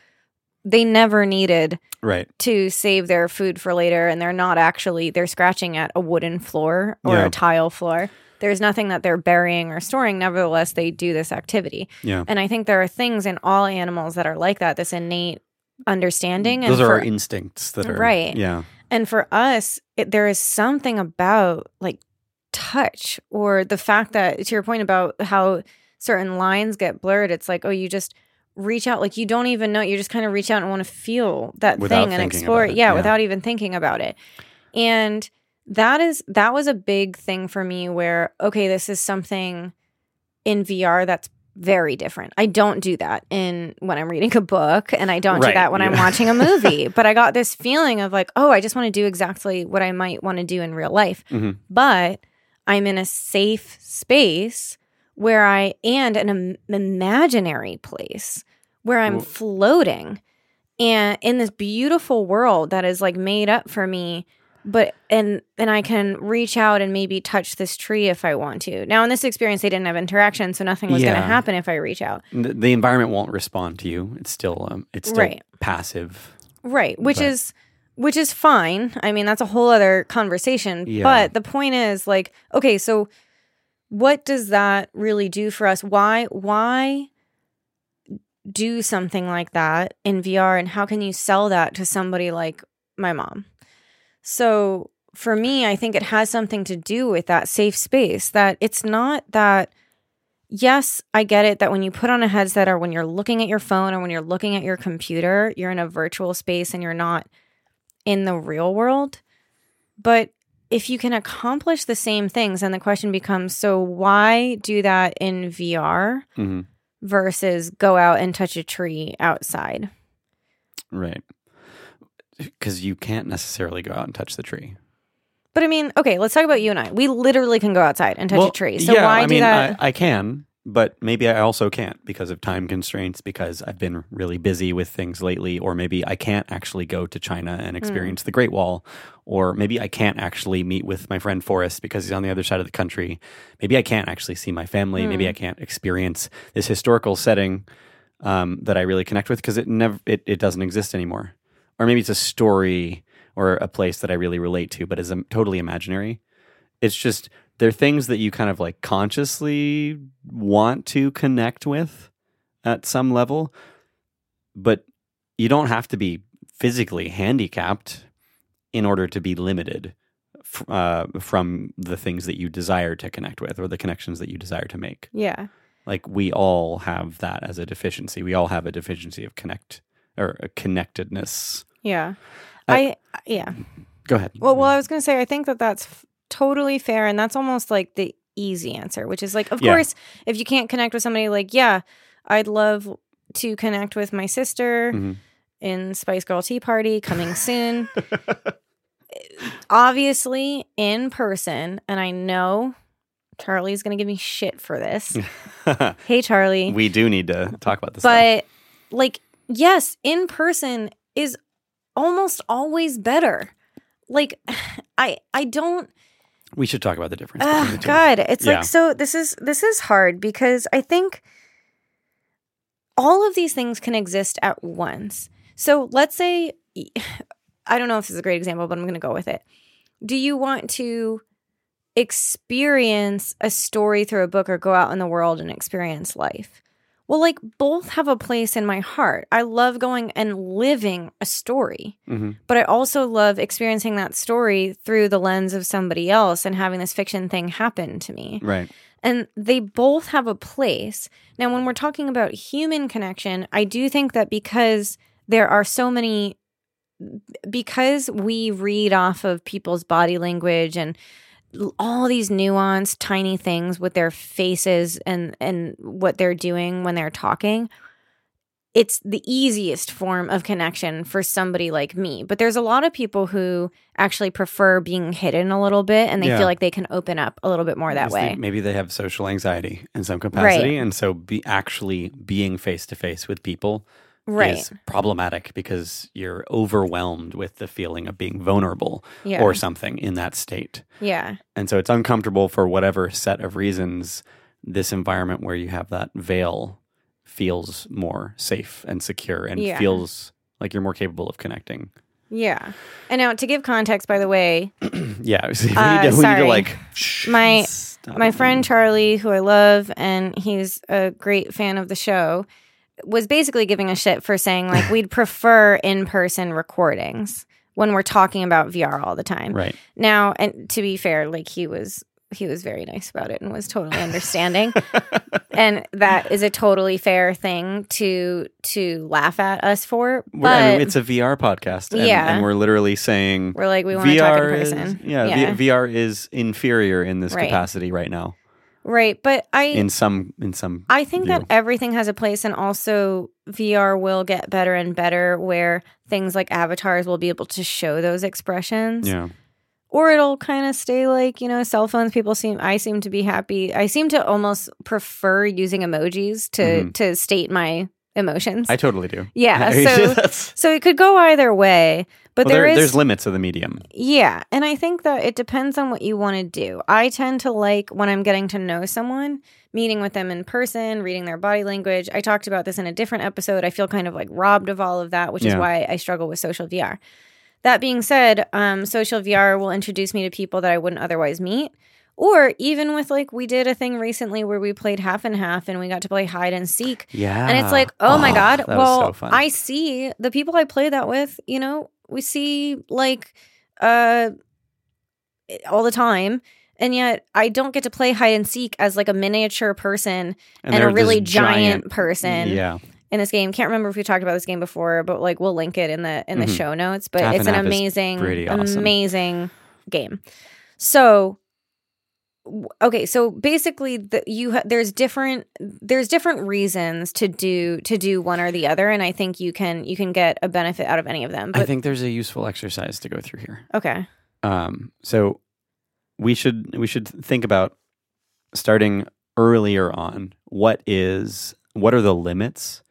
they never needed Right. to save their food for later and they're not actually they're scratching at a wooden floor or Yeah. a tile floor there's nothing that they're burying or storing nevertheless they do this activity Yeah. and i think there are things in all animals that are like that this innate understanding and Those are for, our instincts that are Right. Yeah. and for us it, there is something about like touch or the fact that to your point about how certain lines get blurred it's like oh you just reach out like you don't even know you just kind of reach out and want to feel that Without thing and explore it yeah, yeah. without even thinking about it and that is that was a big thing for me where okay this is something in VR that's very different. I don't do that in when I'm reading a book and I don't do that when I'm watching a movie. but I got this feeling of like, oh, I just want to do exactly what I might want to do in real life. Mhm. But I'm in a safe space where I and an im- imaginary place where I'm floating and in this beautiful world that is like made up for me but and and I can reach out and maybe touch this tree if I want to. Now in this experience they didn't have interaction so nothing was going to happen if I reach out. The, the environment won't respond to you. It's still um, it's still Right. passive. Right, which But- is which is fine. I mean, that's a whole other conversation. Yeah. But the point is like, okay, so what does that really do for us? Why why do something like that in VR and how can you sell that to somebody like my mom? So for me, I think it has something to do with that safe space that it's not that yes, I get it that when you put on a headset or when you're looking at your phone or when you're looking at your computer, you're in a virtual space and you're not in the real world. But if you can accomplish the same things, then the question becomes so why do that in VR hmm versus go out and touch a tree outside? Right. Because you can't necessarily go out and touch the tree. But I mean, okay, let's talk about you and I. We literally can go outside and touch a tree. So yeah, why I do mean, that? I, I can, but maybe I also can't because of time constraints. Because I've been really busy with things lately, or maybe I can't actually go to China Hmm. and experience the Great Wall, or maybe I can't actually meet with my friend Forrest because he's on the other side of the country. Maybe I can't actually see my family. Maybe Hmm. I can't experience this historical setting um, that I really connect with because it never it, it doesn't exist anymore. Or maybe it's a story or a place that I really relate to, but is um, totally imaginary. It's just they're things that you kind of like consciously want to connect with at some level, but you don't have to be physically handicapped in order to be limited f- uh, from the things that you desire to connect with or the connections that you desire to make. yeah. Like we all have that as a deficiency. We all have a deficiency of connect or a connectedness. Yeah. I- I yeah. Go ahead. Well, well, I was going to say, I think that that's totally fair. And that's almost like the easy answer, which is like, of Yeah. course, if you can't connect with somebody, like, yeah, I'd love to connect with my sister Mhm. in Spice Girl Tea Party coming soon. Obviously, in person. And I know Charlie's going to give me shit for this. hey, Charlie. we do need to talk about this. but, like, yes, in person is almost always better. Like, I I don't. We should talk about the difference. Oh, the Oh. God, it's Yeah. like so. This is this is hard because I think all of these things can exist at once. So let's say I don't know if this is a great example, but I'm going to go with it. Do you want to experience a story through a book or go out in the world and experience life. Well, like both have a place in my heart. I love going and living a story, Mhm. but I also love experiencing that story through the lens of somebody else and having this fiction thing happen to me. Right. And they both have a place. Now, when we're talking about human connection, I do think that because there are so many, because we read off of people's body language and all these nuanced tiny things with their faces and and what they're doing when they're talking it's the easiest form of connection for somebody like me. But there's a lot of people who actually prefer being hidden a little bit and they Yeah. feel like they can open up a little bit more that Because they- way. maybe they have social anxiety in some capacity, and so be actually being face to face with people right is problematic because you're overwhelmed with the feeling of being vulnerable yeah or something in that state. yeah And so it's uncomfortable for whatever set of reasons. This environment where you have that veil feels more safe and secure and Yeah. feels like you're more capable of connecting. yeah and now to give context by the way Yeah, we, Uh, need to, we need to like My- my friend Charlie, who I love, and he's a great fan of the show, was basically giving a shit for saying like we'd prefer in person recordings when we're talking about VR all the time. right. Now, and to be fair, like he was he was very nice about it and was totally understanding. and that is a totally fair thing to to laugh at us for. We're- I mean, But it's a VR podcast, and, Yeah. and we're literally saying we're like we want to talk in VR is person. yeah, Yeah. V- VR is inferior in this Right. capacity right now. Right. But I In some in some I think that everything has a place, and also VR will get better and better where things like avatars will be able to show those expressions. yeah. Or it'll kind of stay like, you know, cell phones. People seem, I seem to be happy. I seem to almost prefer using emojis to, Mhm. to state my emotions. I totally do. yeah. So, so it could go either way, but well, there there- is there's limits of the medium. yeah, and I think that it depends on what you want to do. I tend to like when I'm getting to know someone, meeting with them in person, reading their body language. I talked about this in a different episode. I feel kind of like robbed of all of that, which is why I struggle with social VR. That being said, um, social VR will introduce me to people that I wouldn't otherwise meet. Or even with like, we did a thing recently where we played half and half and we got to play hide and seek. Yeah. And it's like, oh, my God. Well, so. I see the people I play that with, you know, we see like uh all the time. And yet I don't get to play hide and seek as like a miniature person and, a really giant, person Yeah. in this game. Can't remember if we talked about this game before, but like we'll link it in the in the Mhm. show notes. But Half it's an amazing, awesome. amazing game. So okay, so basically, the, you ha- there's different there's different reasons to do to do one or the other, and I think you can you can get a benefit out of any of them. I think there's a useful exercise to go through here. okay, Um, so we should we should think about starting earlier on. What is what are the limits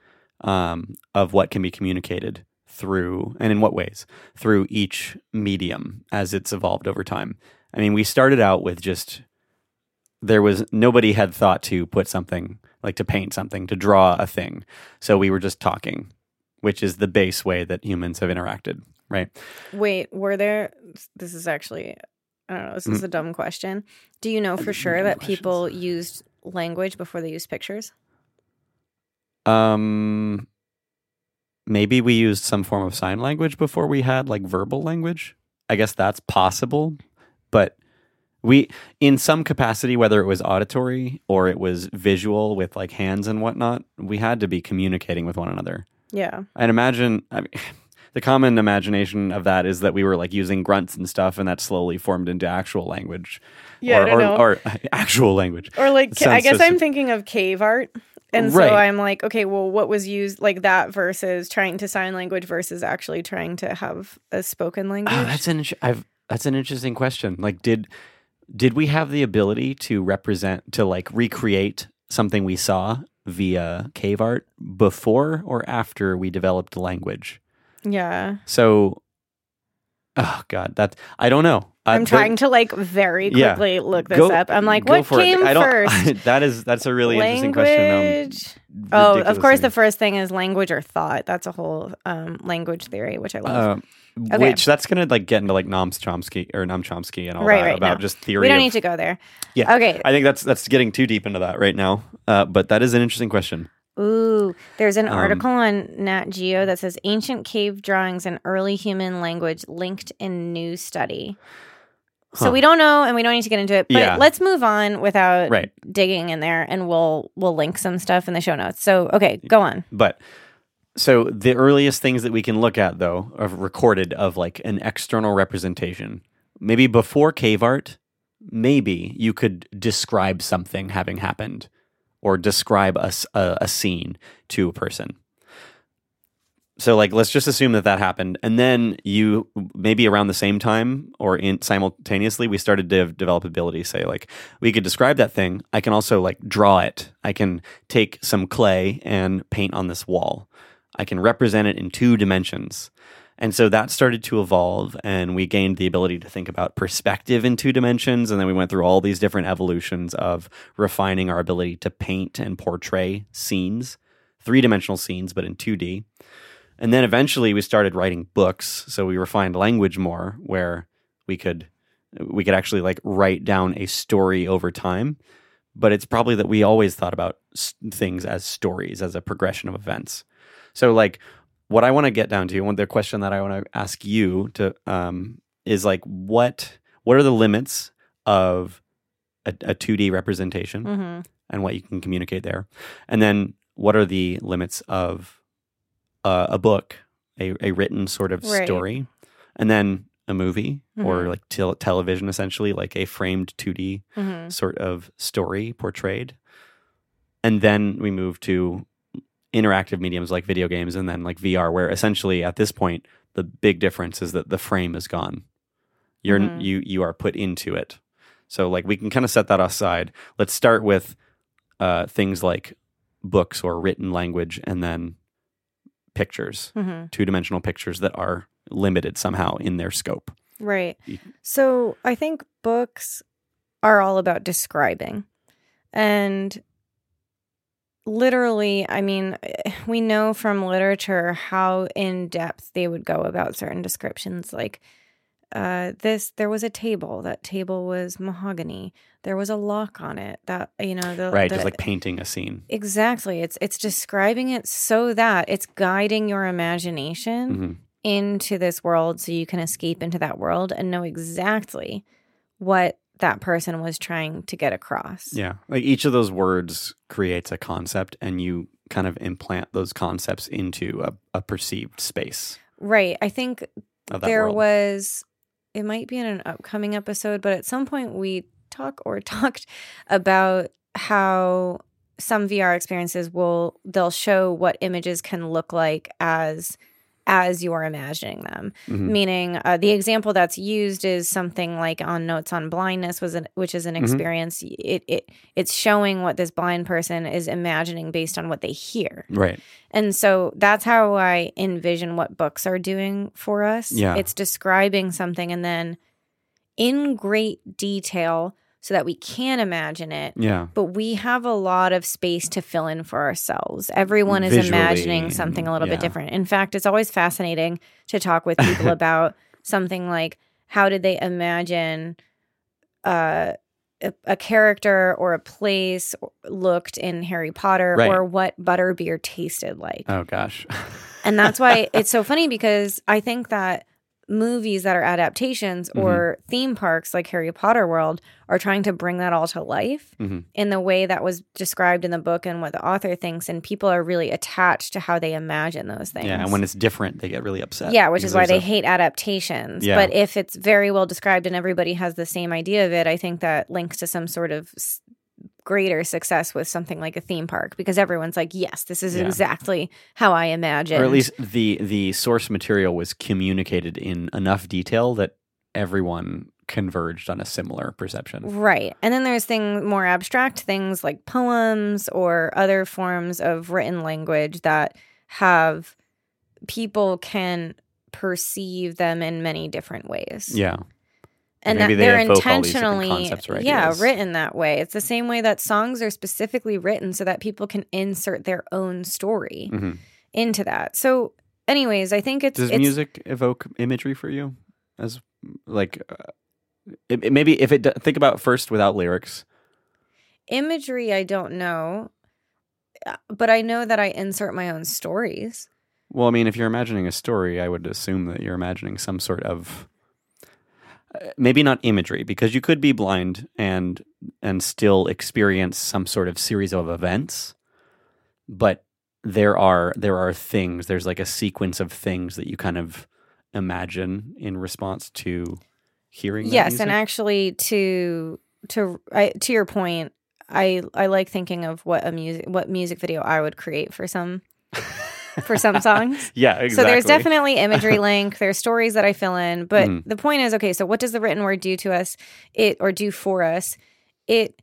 um, of what can be communicated through, and in what ways through each medium as it's evolved over time? I mean, we started out with just there was nobody had thought to put something like to paint something to draw a thing, so we were just talking, which is the base way that humans have interacted, right? wait, were there? This is actually I don't know. This is a dumb question. Do you know for sure that questions. people used language before they used pictures? Um, maybe we used some form of sign language before we had like verbal language. I guess that's possible, but we, in some capacity, whether it was auditory or it was visual with like hands and whatnot, we had to be communicating with one another. Yeah. And imagine, I mean, the common imagination of that is that we were like using grunts and stuff, and that slowly formed into actual language. Yeah, or, I or, know. or actual language. Or like, It I guess I'm thinking of cave art. And Right. so I'm like, okay, well, what was used like that versus trying to sign language versus actually trying to have a spoken ah, language? Oh, that's an I've that's an interesting question. Like, did did we have the ability to represent to like recreate something we saw via cave art before or after we developed language? yeah. So, oh god, that I don't know. I'm the- trying to like very Yeah. quickly look this Go- up. I'm like, what came I don't, first? that is that's a really interesting question. Um, oh, of course, thing. the first thing is language or thought. That's a whole um, language theory, which I love. Uh, Which that's gonna like get into like Noam Chomsky or Noam Chomsky and all Right, that right, about no. just theory. we don't of- need to go there. Yeah. Okay. I think that's that's getting too deep into that right now. Uh, but that is an interesting question. Ooh, there's an Um, article on Nat Geo that says ancient cave drawings and early human language linked in new study. So Huh. we don't know, and we don't need to get into it. But Yeah. let's move on without Right. digging in there, and we'll we'll link some stuff in the show notes. So okay, go on. But so the earliest things that we can look at though of recorded of like an external representation, maybe before cave art, maybe you could describe something having happened or describe a scene to a person. So like let's just assume that that happened and then you maybe around the same time or in simultaneously we started to develop ability say like we could describe that thing. I can also like draw it. I can take some clay and paint on this wall I can represent it in two dimensions and so that started to evolve and we gained the ability to think about perspective in two dimensions and then we went through all these different evolutions of refining our ability to paint and portray scenes three-dimensional scenes but in 2D and then eventually we started writing books, so we refined language more where we could we could actually like write down a story over time. But it's probably that we always thought about things as stories, as a progression of events. So like what I want to get down to, and the question that I want to ask you to um, is like what what are the limits of a, a 2D representation? hmm and what you can communicate there. And then what are the limits of uh, a book, a, a written sort of Right. story, and then a movie or Mhm. like tel- television, essentially, like a framed 2D hmm sort of story portrayed. And then we move to interactive mediums like video games and then like VR, where essentially at this point, the big difference is that the frame is gone. You're Mhm. you you are put into it. So like we can kind of set that aside. Let's start with uh, things like books or written language, and then pictures, hmm two dimensional pictures that are limited somehow in their scope. Right. So I think books are all about describing. And literally, I mean, we know from literature how in depth they would go about certain descriptions. Like, uh, this, there was a table. That table was mahogany. There was a lock on it. That, you know, the, Right, the- just like painting a scene. exactly. It's, it's describing it so that it's guiding your imagination hmm into this world so you can escape into that world and know exactly what that person was trying to get across. Yeah, like each of those words creates a concept, and you kind of implant those concepts into a, a perceived space Right. I think there world. was it might be in an upcoming episode, but at some point we talk or talked about how some VR experiences will they'll show what images can look like as as you're imagining them. Mhm. Meaning, uh, the example that's used is something like on Notes on Blindness, was an, which is an Mhm. experience. It it it's showing what this blind person is imagining based on what they hear, Right. and so that's how I envision what books are doing for us. Yeah. it's describing something and then in great detail so that we can imagine it. Yeah. But we have a lot of space to fill in for ourselves. Everyone is Visually, imagining something a little yeah. bit different. In fact, it's always fascinating to talk with people about something like how did they imagine uh, a, a character or a place looked in Harry Potter Right. or what butterbeer tasted like. Oh gosh. And that's why it's so funny because I think that movies that are adaptations Mm-hmm. or theme parks like Harry Potter World are trying to bring that all to life Mhm. in the way that was described in the book and what the author thinks. And people are really attached to how they imagine those things. yeah, and when it's different, they get really upset. yeah, which is why they a- hate adaptations. Yeah. But if it's very well described and everybody has the same idea of it, I think that links to some sort of s- greater success with something like a theme park because everyone's like, yes, this is Yeah. exactly how I imagine. or at least the the source material was communicated in enough detail that everyone converged on a similar perception. Right. And then there's things more abstract things like poems or other forms of written language that have people can perceive them in many different ways. Yeah. And Maybe that they they're evoke all these different intentionally yeah written that way it's the same way that songs are specifically written so that people can insert their own story Mhm. into that so anyways i think it's, Does it's music evoke imagery for you? As like, uh, it, it- maybe if it think about first without lyrics. imagery i don't know uh, but i know that i insert my own stories Well, I mean, if you're imagining a story, I would assume that you're imagining some sort of maybe not imagery because you could be blind and and still experience some sort of series of events, but there are there are things. There's like a sequence of things that you kind of imagine in response to hearing. yes and actually to to I, to your point i i like thinking of what a music what music video i would create for some for some songs yeah, exactly. So there's definitely imagery link. There's stories that I fill in, but Mhm. the point is, okay. So what does the written word do to us? It or do for us? It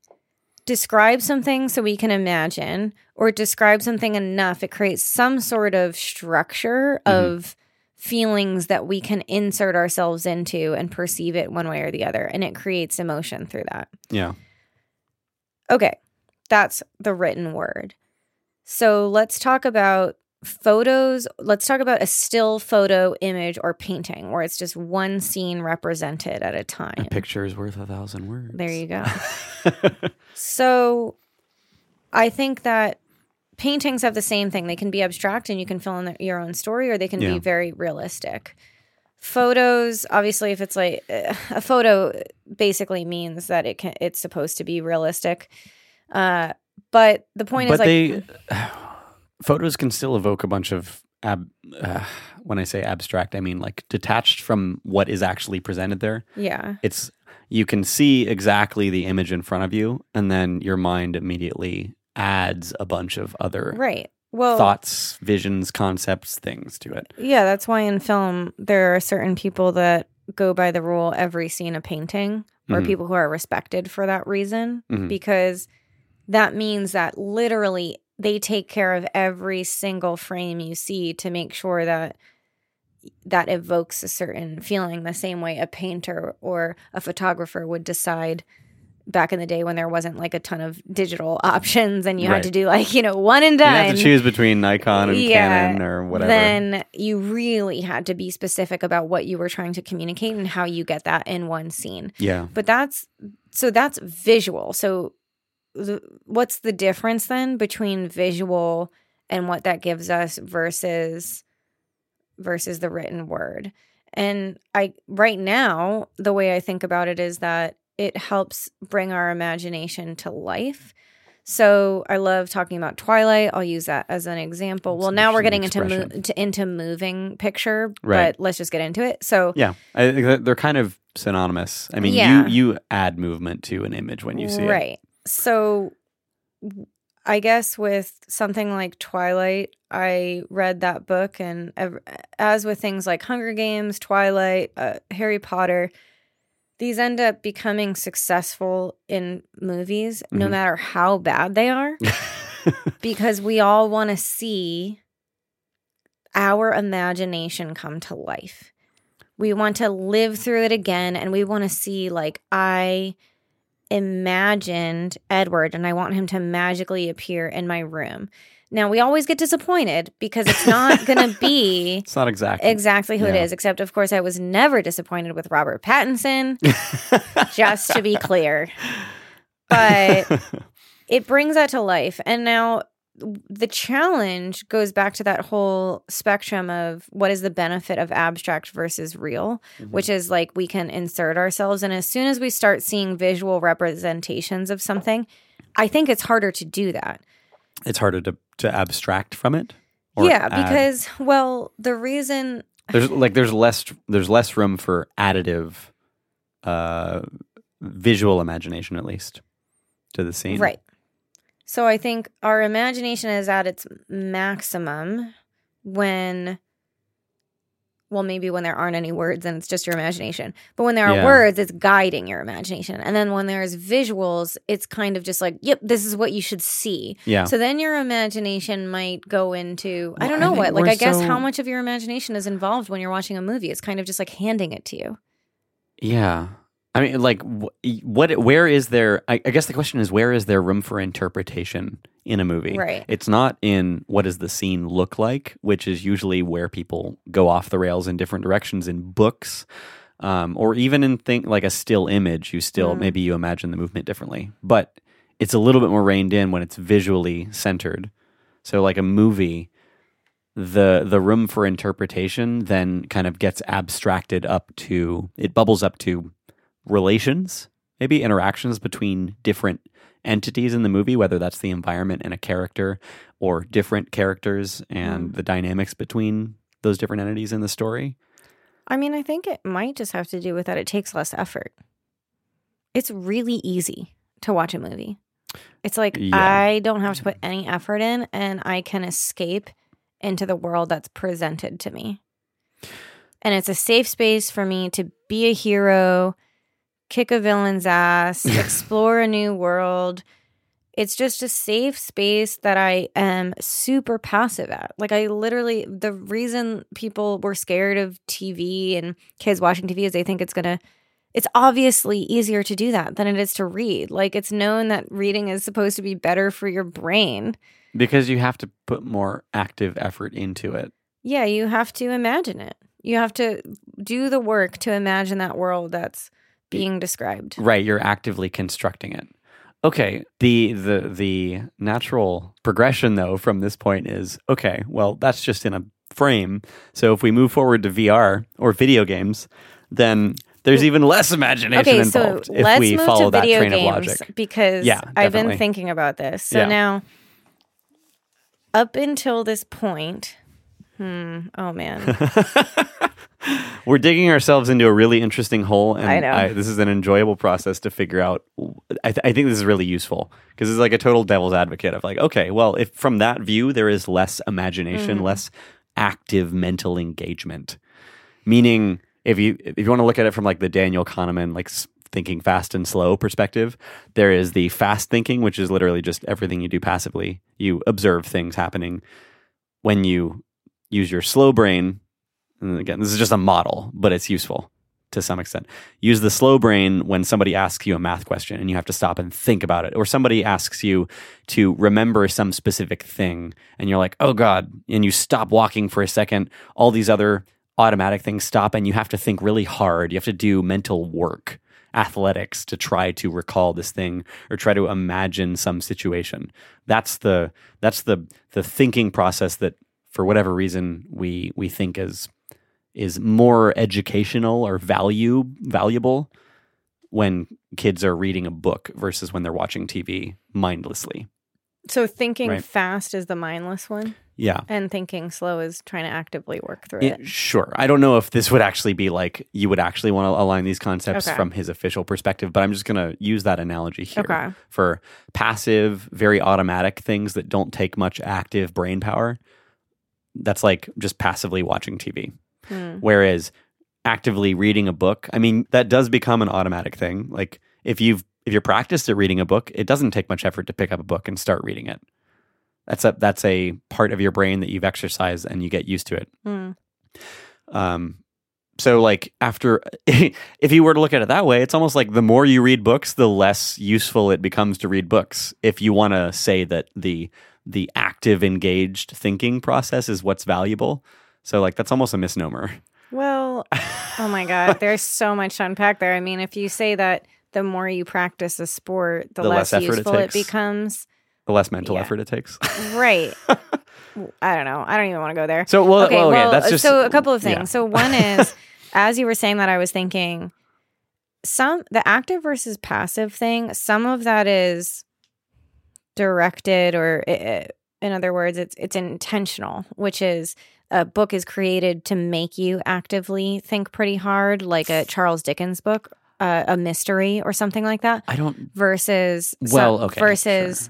describes something so we can imagine, or it describes something enough. It creates some sort of structure Mhm. of feelings that we can insert ourselves into and perceive it one way or the other, and it creates emotion through that. yeah. Okay, that's the written word. So let's talk about photos. Let's talk about a still photo, image, or painting where it's just one scene represented at a time. A picture is worth a thousand words. There you go. So I think that paintings have the same thing. They can be abstract and you can fill in the, your own story, or they can Yeah. be very realistic. Photos, obviously, if it's like uh, a photo, basically means that it can it's supposed to be realistic. Uh, but the point but is like they photos can still evoke a bunch of ab, uh, when I say abstract, I mean like detached from what is actually presented there. yeah, It's you can see exactly the image in front of you, and then your mind immediately adds a bunch of other right. Well, thoughts, visions, concepts, things to it. Yeah, that's why in film there are certain people that go by the rule every scene a painting or Mhm. people who are respected for that reason Mhm. because that means that literally they take care of every single frame you see to make sure that that evokes a certain feeling the same way a painter or a photographer would decide back in the day when there wasn't like a ton of digital options and you Right. had to do like you know one and You done have to choose between Nikon and Yeah, Canon or whatever. then you really had to be specific about what you were trying to communicate and how you get that in one scene. yeah, But that's so that's visual. So the, what's the difference then between visual and what that gives us versus versus the written word? And I right now the way I think about it is that it helps bring our imagination to life. So I love talking about Twilight. I'll use that as an example. That's well, now we're getting into mo- to, into moving picture, Right. but let's just get into it. So yeah. I they're kind of synonymous. I mean, Yeah. you you add movement to an image when you see it. right. So I guess with something like Twilight, I read that book, and as with things like Hunger Games, Twilight, uh, Harry Potter, these end up becoming successful in movies, no Mhm. matter how bad they are, because we all want to see our imagination come to life. We want to live through it again, and we want to see, like, I imagined Edward and I want him to magically appear in my room. Now, we always get disappointed because it's not going to be It's not exactly exactly who it Yeah. is, except, of course, I was never disappointed with Robert Pattinson, just to be clear. But it brings that to life. And now the challenge goes back to that whole spectrum of what is the benefit of abstract versus real, Mhm. which is like we can insert ourselves. And as soon as we start seeing visual representations of something, I think it's harder to do that. it's harder to to abstract from it. yeah, add. because, well, the reason there's like there's less there's less room for additive uh visual imagination at least to the scene Right. So I think our imagination is at its maximum when well maybe when there aren't any words and it's just your imagination. But when there are Yeah. words it's guiding your imagination. And then when there's visuals it's kind of just like yep, this is what you should see. yeah So then your imagination might go into I don't know think what. Like I guess so- how much of your imagination is involved when you're watching a movie? It's kind of just like handing it to you. yeah I mean, like, wh- what? Where is there? I, I guess the question is, where is there room for interpretation in a movie? Right. It's not in what does the scene look like, which is usually where people go off the rails in different directions in books, um, or even in think like a still image. You still Mm. maybe you imagine the movement differently, but it's a little bit more reined in when it's visually centered. So, like a movie, the the room for interpretation then kind of gets abstracted up to it bubbles up to relations, maybe interactions between different entities in the movie, whether that's the environment and a character or different characters and mm. the dynamics between those different entities in the story. I mean, I think it might just have to do with that it takes less effort. It's really easy to watch a movie. It's like Yeah. I don't have to put any effort in and I can escape into the world that's presented to me. And it's a safe space for me to be a hero, kick a villain's ass, explore a new world. It's just a safe space that I am super passive at. Like, I literally, the reason people were scared of TV and kids watching TV is they think it's going to, it's obviously easier to do that than it is to read. Like, it's known that reading is supposed to be better for your brain. Because you have to put more active effort into it. Yeah, you have to imagine it. You have to do the work to imagine that world that's being described. Right, you're actively constructing it. Okay, the the the natural progression though from this point is okay, well, that's just in a frame. So if we move forward to VR or video games, then there's even less imagination Okay, so involved if let's we move follow to that video train of games logic. because Yeah, I've been thinking about this. So Yeah. now, up until this point, hmm, oh man, We're digging ourselves into a really interesting hole, and I know. this is an enjoyable process to figure out. I, th- I think this is really useful because it's like a total devil's advocate of like, okay, well, if from that view there is less imagination, Mm. less active mental engagement, meaning if you if you want to look at it from like the Daniel Kahneman like thinking fast and slow perspective, there is the fast thinking, which is literally just everything you do passively. You observe things happening. When you use your slow brain, and again, this is just a model, but it's useful to some extent. Use the slow brain when somebody asks you a math question and you have to stop and think about it, or somebody asks you to remember some specific thing and you're like, oh God, and you stop walking for a second. All these other automatic things stop and you have to think really hard. You have to do mental work, athletics to try to recall this thing or try to imagine some situation. That's the that's the the thinking process that for whatever reason we we think is is more educational or value valuable when kids are reading a book versus when they're watching TV mindlessly. so thinking Right. fast is the mindless one, Yeah. and thinking slow is trying to actively work through Yeah, it. sure. I don't know if this would actually be like you would actually want to align these concepts Okay. from his official perspective, but I'm just going to use that analogy here Okay. for passive, very automatic things that don't take much active brain power. That's like just passively watching TV. Hmm. Whereas actively reading a book, I mean, that does become an automatic thing. Like if you've if you're practiced at reading a book, it doesn't take much effort to pick up a book and start reading it. That's a that's a part of your brain that you've exercised and you get used to it. Hmm. Um, so like after, if you were to look at it that way, it's almost like the more you read books, the less useful it becomes to read books. If you want to say that the the active, engaged thinking process is what's valuable, so like that's almost a misnomer. Well, oh my God, there's so much to unpack there. I mean, if you say that the more you practice a sport, the, The less, less effort it useful it, becomes. The less mental Yeah. effort it takes. Right. I don't know. I don't even want to go there. So well, okay, well, well, that's uh, just so a couple of things. yeah. So one is, as you were saying that, I was thinking some the active versus passive thing. Some of that is directed, or i in other words, it's it's intentional, which is a book is created to make you actively think pretty hard, like a Charles Dickens book, uh, a mystery or something like that I don't. versus some- Well, okay, versus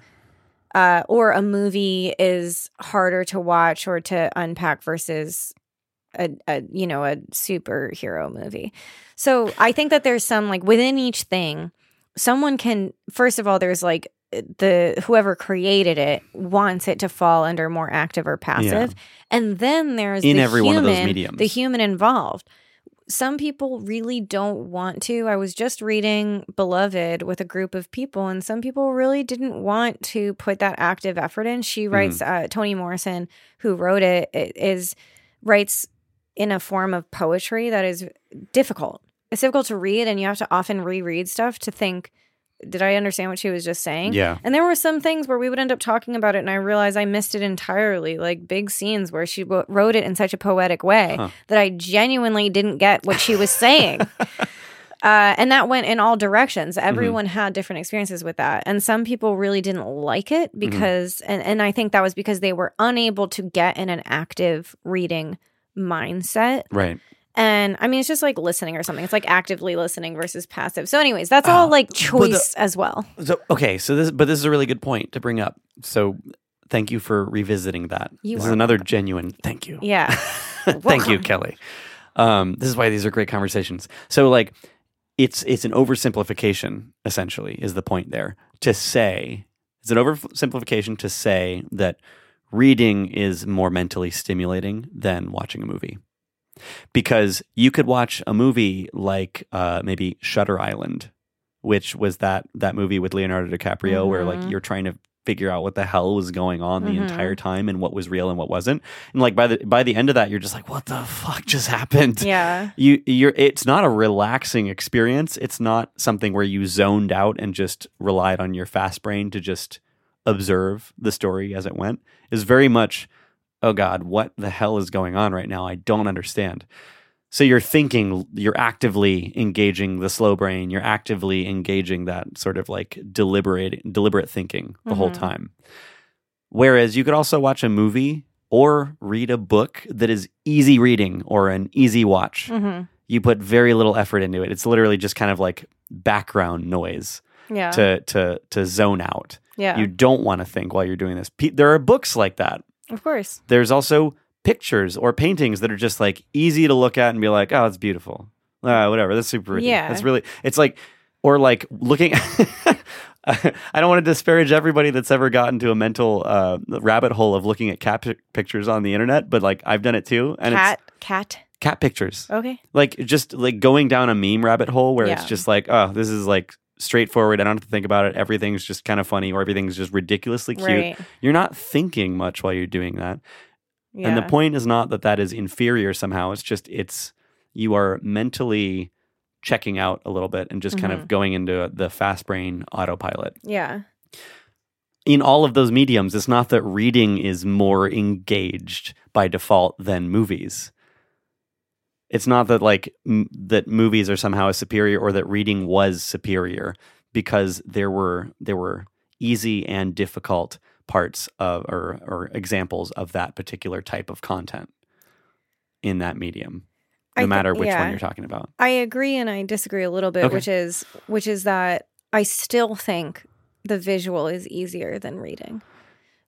uh, or a movie is harder to watch or to unpack versus a, a you know a superhero movie. So I think that there's some like within each thing, someone can first of all there's like the whoever created it wants it to fall under more active or passive, and then there's In the every human, one of those mediums. the human involved. some people really don't want to. I was just reading Beloved with a group of people, and some people really didn't want to put that active effort in. She writes, uh, Toni Morrison, who wrote it, it, is writes in a form of poetry that is difficult. It's difficult to read, and you have to often reread stuff to think did I understand what she was just saying? Yeah. And there were some things where we would end up talking about it, and I realized I missed it entirely. Like big scenes where she w- wrote it in such a poetic way Huh. that I genuinely didn't get what she was saying. Uh, and that went in all directions. Everyone had different experiences with that. And some people really didn't like it because, and, and I think that was because they were unable to get in an active reading mindset. Right. And I mean, it's just like listening or something. It's like actively listening versus passive. So, anyways, that's all Ah, like but the- choice as well. So okay, so this but this is a really good point to bring up. So thank you for revisiting that. You this is another genuine thank you. Yeah. Thank you, Kelly. Um, this is why these are great conversations. So, like, it's it's an oversimplification. Essentially, is the point there to say it's an oversimplification to say that reading is more mentally stimulating than watching a movie, because you could watch a movie like uh, maybe Shutter Island, which was that that movie with Leonardo DiCaprio, where like Mhm. you're trying to figure out what the hell was going on the Mhm. entire time and what was real and what wasn't and like by the by the end of that you're just like what the fuck just happened Yeah. you you're it's not a relaxing experience it's not something where you zoned out and just relied on your fast brain to just observe the story as it went is very much oh god what the hell is going on right now? I don't understand. So you're thinking you're actively engaging the slow brain. You're actively engaging that sort of like deliberate deliberate thinking the whole Mhm. time. Whereas you could also watch a movie or read a book that is easy reading or an easy watch. Hmm you put very little effort into it. It's literally just kind of like background noise Yeah. to to to zone out. Yeah. you don't want to think while you're doing this. There are books like that of course. there's also pictures or paintings that are just like easy to look at and be like, oh, it's beautiful. Uh, whatever. That's super pretty. Yeah. It's really, it's like, or like looking, I don't want to disparage everybody that's ever gotten to a mental uh, rabbit hole of looking at cat pic- pictures on the internet, but like I've done it too. And cat. Cat. cat pictures. Okay. Like just like going down a meme rabbit hole where it's just like, oh, this is like straightforward. I don't have to think about it. Everything's just kind of funny or everything's just ridiculously cute. Right. You're not thinking much while you're doing that. Yeah. And the point is not that that is inferior somehow. It's just it's you are mentally checking out a little bit and just kind Mm-hmm. of going into the fast brain autopilot. Yeah. In all of those mediums, it's not that reading is more engaged by default than movies. It's not that like m- that movies are somehow superior or that reading was superior because there were there were easy and difficult parts of or or examples of that particular type of content in that medium no thi- matter which yeah. one you're talking about I agree and I disagree a little bit, Okay. which is which is that I still think the visual is easier than reading.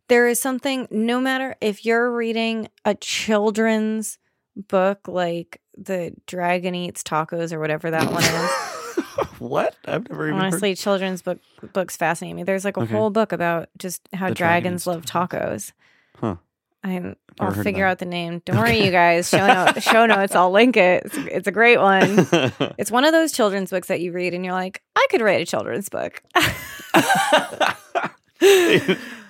There is something no matter if you're reading a children's book like The Dragon Eats Tacos or whatever that one is. what i've never even Honestly, children's book books fascinate me. There's like a Okay. whole book about just how The dragons Eats love tacos. Huh. I'm, I'll figure out the name. Don't worry, you guys. Show, note, show notes. I'll link it. It's, it's a great one. It's one of those children's books that you read and you're like, I could write a children's book.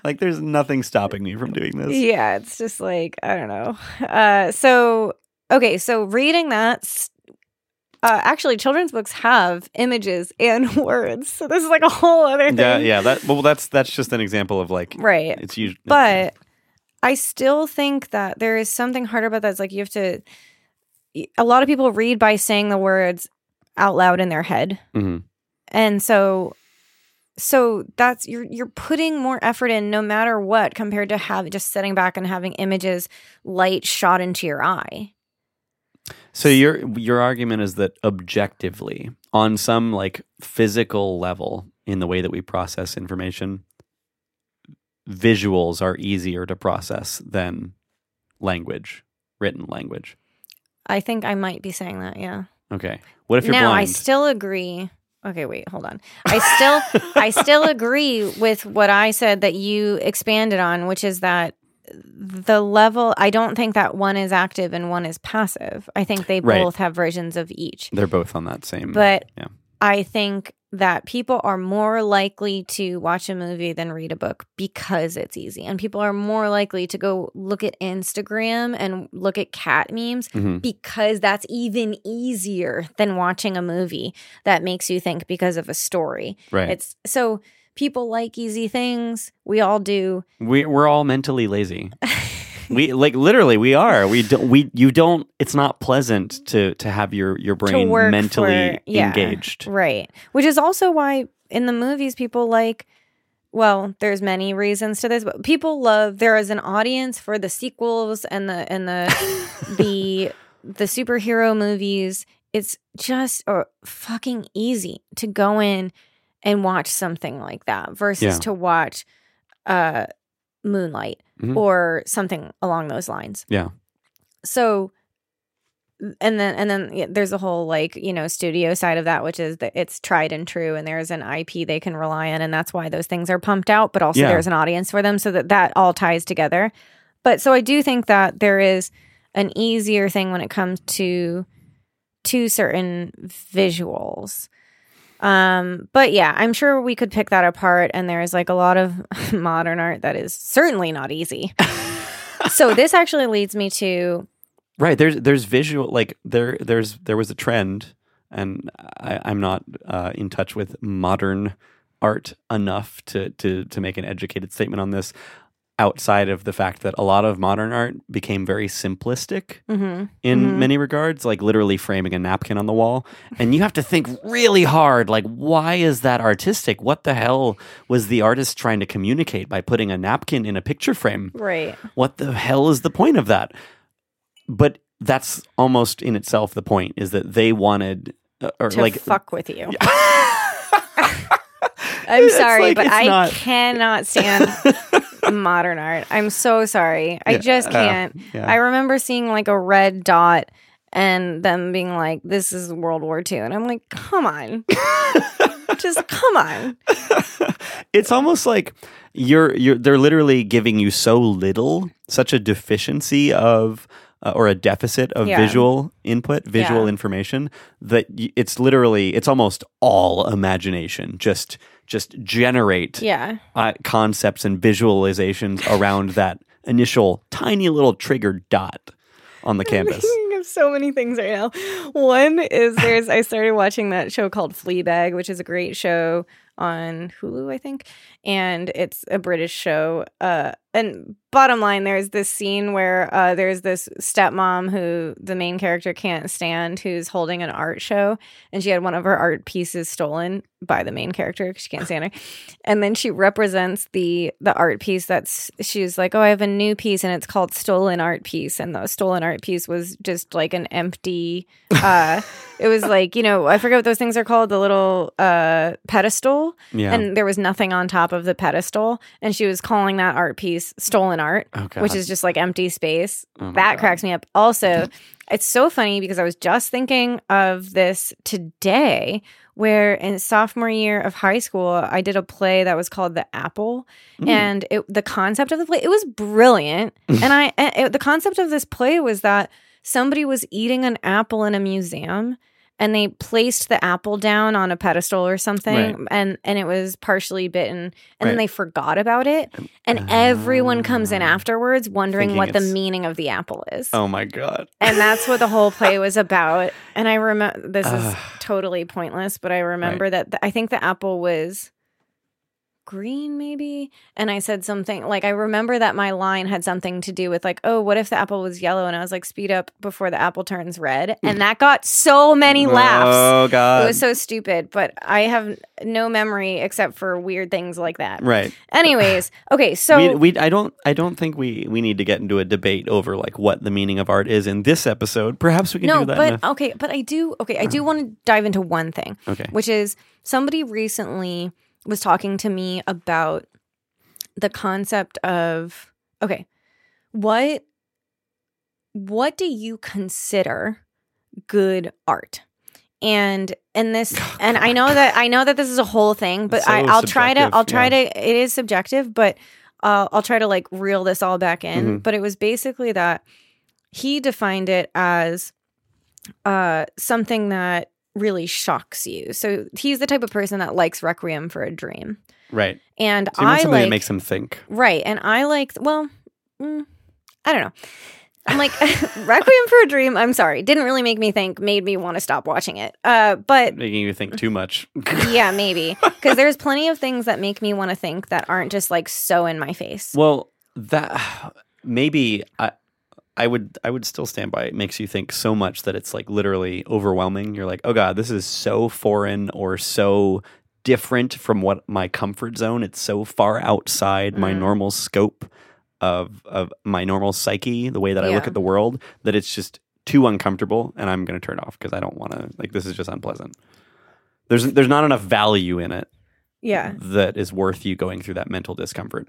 like there's nothing stopping me from doing this yeah, it's just like, I don't know. Uh, so, okay, so reading that, uh, actually, children's books have images and words. So this is like a whole other thing. yeah yeah that well that's that's just an example of like Right. it's usually But I still think that there is something harder about that. It's like you have to, a lot of people read by saying the words out loud in their head. Mhm. and so so that's you're you're putting more effort in no matter what compared to have just sitting back and having images light shot into your eye So your your argument is that objectively, on some like physical level, in the way that we process information, visuals are easier to process than language, written language. i think i might be saying that yeah Okay. What if you're now i still agree okay wait hold on i still i still agree with what i said that you expanded on which is that the level I don't think that one is active and one is passive. I think they Right. both have versions of each. They're both on that same. But yeah. I think that people are more likely to watch a movie than read a book because it's easy. And people are more likely to go look at Instagram and look at cat memes Mhm. because that's even easier than watching a movie that makes you think because of a story. right. It's so people like easy things. We all do. we we're all mentally lazy. we like literally we are. We don't. We you don't. It's not pleasant to to have your your brain mentally for- yeah. engaged. Right. Which is also why in the movies people like well, there's many reasons to this, but people love there is an audience for the sequels and the and the the the superhero movies. It's just uh, fucking easy to go in and watch something like that versus Yeah. to watch uh Moonlight Mhm. or something along those lines. Yeah. So and then and then yeah, there's a whole like you know studio side of that which is that it's tried and true and there's an ip they can rely on and that's why those things are pumped out but also Yeah. there's an audience for them so that that all ties together but so i do think that there is an easier thing when it comes to to certain visuals um but yeah i'm sure we could pick that apart and there's like a lot of modern art that is certainly not easy so this actually leads me to Right. There's there's visual like there there's there was a trend, and I, I'm not uh, in touch with modern art enough to to to make an educated statement on this. Outside of the fact that a lot of modern art became very simplistic mhm. in Mhm. many regards, like literally framing a napkin on the wall, and you have to think really hard. Like, why is that artistic? What the hell was the artist trying to communicate by putting a napkin in a picture frame? right what the hell is the point of that? But that's almost in itself the point is that they wanted uh, or to like fuck with you. I'm sorry, like, but I not- cannot stand modern art. I'm so sorry. I Yeah, just uh, can't. yeah. I remember seeing like a red dot and them being like, "This is World War II," and I'm like, "Come on, just come on." it's almost like you're you're they're literally giving you so little, such a deficiency of uh, or a deficit of Yeah. visual input, visual Yeah. information that y- it's literally it's almost all imagination. Just just generate Yeah, uh, concepts and visualizations around that initial tiny little trigger dot on the canvas. thinking of so many things right now. One is there's I started watching that show called Fleabag, which is a great show on Hulu, I think, and it's a British show. Uh, and bottom line, there's this scene where uh, there's this stepmom who the main character can't stand, who's holding an art show, and she had one of her art pieces stolen by the main character because she can't stand her. And then she represents the the art piece that's she's like, oh, I have a new piece, and it's called stolen art piece, and the stolen art piece was just like an empty. Uh, it was like you know I forget what those things are called, the little uh, pedestal, Yeah. and there was nothing on top of the pedestal, and she was calling that art piece stolen art oh, which is just like empty space. Oh that God. cracks me up. Also, it's so funny because I was just thinking of this today where in sophomore year of high school, I did a play that was called The Apple. Mm. And it, the concept of the play, it was brilliant. and I, it, the concept of this play was that somebody was eating an apple in a museum and they placed the apple down on a pedestal or something Right. and and it was partially bitten and Right. then they forgot about it and everyone comes in Ah. afterwards wondering what the meaning of the apple is oh my god. and that's what the whole play was about and i remember this is totally pointless but i remember that th- i think the apple was green maybe and i said something like i remember that my line had something to do with like oh what if the apple was yellow and i was like speed up before the apple turns red hmm. and that got so many oh, laughs Oh god. it was so stupid but i have no memory except for weird things like that right. anyways okay so we, we I don't I don't think we we need to get into a debate over like what the meaning of art is in this episode. Perhaps we can no do that. but a, okay but i do okay i do want to dive into one thing okay. which is somebody recently was talking to me about the concept of okay what what do you consider good art and and this Oh, and i know that i know that this is a whole thing but So I, i'll try to i'll try yeah. to it is subjective but uh, I'll try to like reel this all back in, Mhm. but it was basically that he defined it as uh, something that really shocks you. So he's the type of person that likes Requiem for a Dream, Right. and So I something like that makes him think. right, and I like well, mm, I don't know. I'm like Requiem for a Dream. I'm sorry, didn't really make me think. Made me want to stop watching it. Uh, but Making you think too much. yeah, maybe because there's plenty of things that make me want to think that aren't just like so in my face. Well, that maybe I I would I would still stand by it. makes you think so much that it's like literally overwhelming. You're like, "Oh god, this is so foreign or so different from what my comfort zone. It's so far outside my Mm. normal scope of of my normal psyche, the way that I look at the world, that it's just too uncomfortable and I'm going to turn it off because I don't want to like this is just unpleasant. There's there's not enough value in it Yeah, that is worth you going through that mental discomfort.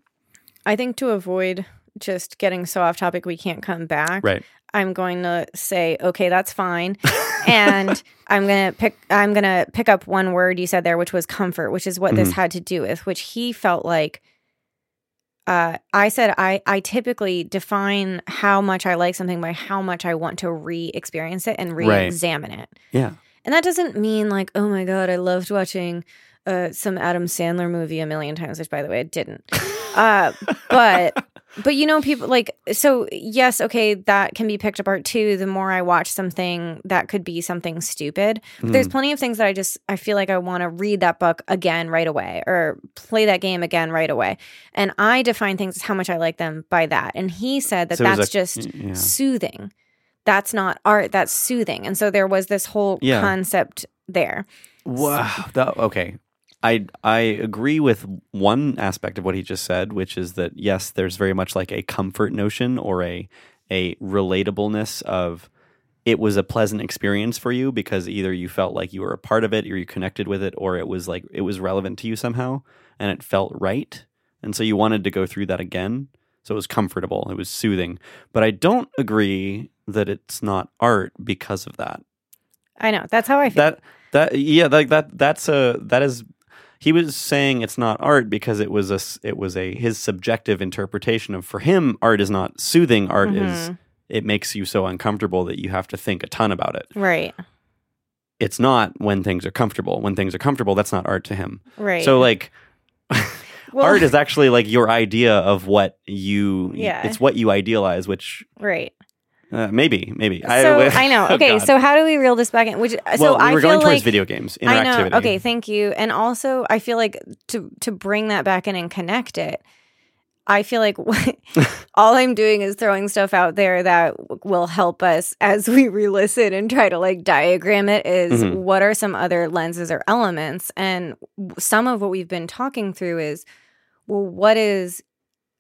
I think to avoid just getting so off topic we can't come back. Right. I'm going to say, okay, that's fine. and I'm going to pick I'm going to pick up one word you said there which was comfort, which is what this Mhm. had to do with, which he felt like uh, I said I I typically define how much I like something by how much I want to re-experience it and re-examine it. Yeah. And that doesn't mean like, oh my god, I loved watching uh, some Adam Sandler movie a million times, which by the way I didn't. Uh, but but you know, people like so yes, okay, that can be picked apart too. The more I watch something that could be something stupid. But there's Mm. plenty of things that I just I feel like I want to read that book again right away or play that game again right away. And I define things as how much I like them by that. And he said that So that's a- just yeah. soothing. That's not art, that's soothing. And so there was this whole Yeah. concept there. Wow. That, okay. I I agree with one aspect of what he just said, which is that yes, there's very much like a comfort notion or a a relatableness of it was a pleasant experience for you because either you felt like you were a part of it or you connected with it or it was like it was relevant to you somehow and it felt right. And so you wanted to go through that again. So it was comfortable, it was soothing. But I don't agree that it's not art because of that I know. That's how I feel. that that yeah like that that's a that is he was saying it's not art because it was a it was a his subjective interpretation of for him art is not soothing art is Mhm. it makes you so uncomfortable that you have to think a ton about it right. it's not when things are comfortable when things are comfortable that's not art to him Right. so like Well- art is actually like your idea of what you Yeah. it's what you idealize which right. Uh, maybe maybe So I, know. Oh, Okay, God. so how do we reel this back in? Which so well, I we're feel going towards like video games I know. Okay, thank you. And also, I feel like to to bring that back in and connect it, I feel like all I'm doing is throwing stuff out there that will help us as we re-listen and try to like diagram it. Is Mhm. what are some other lenses or elements? And some of what we've been talking through is, well, what is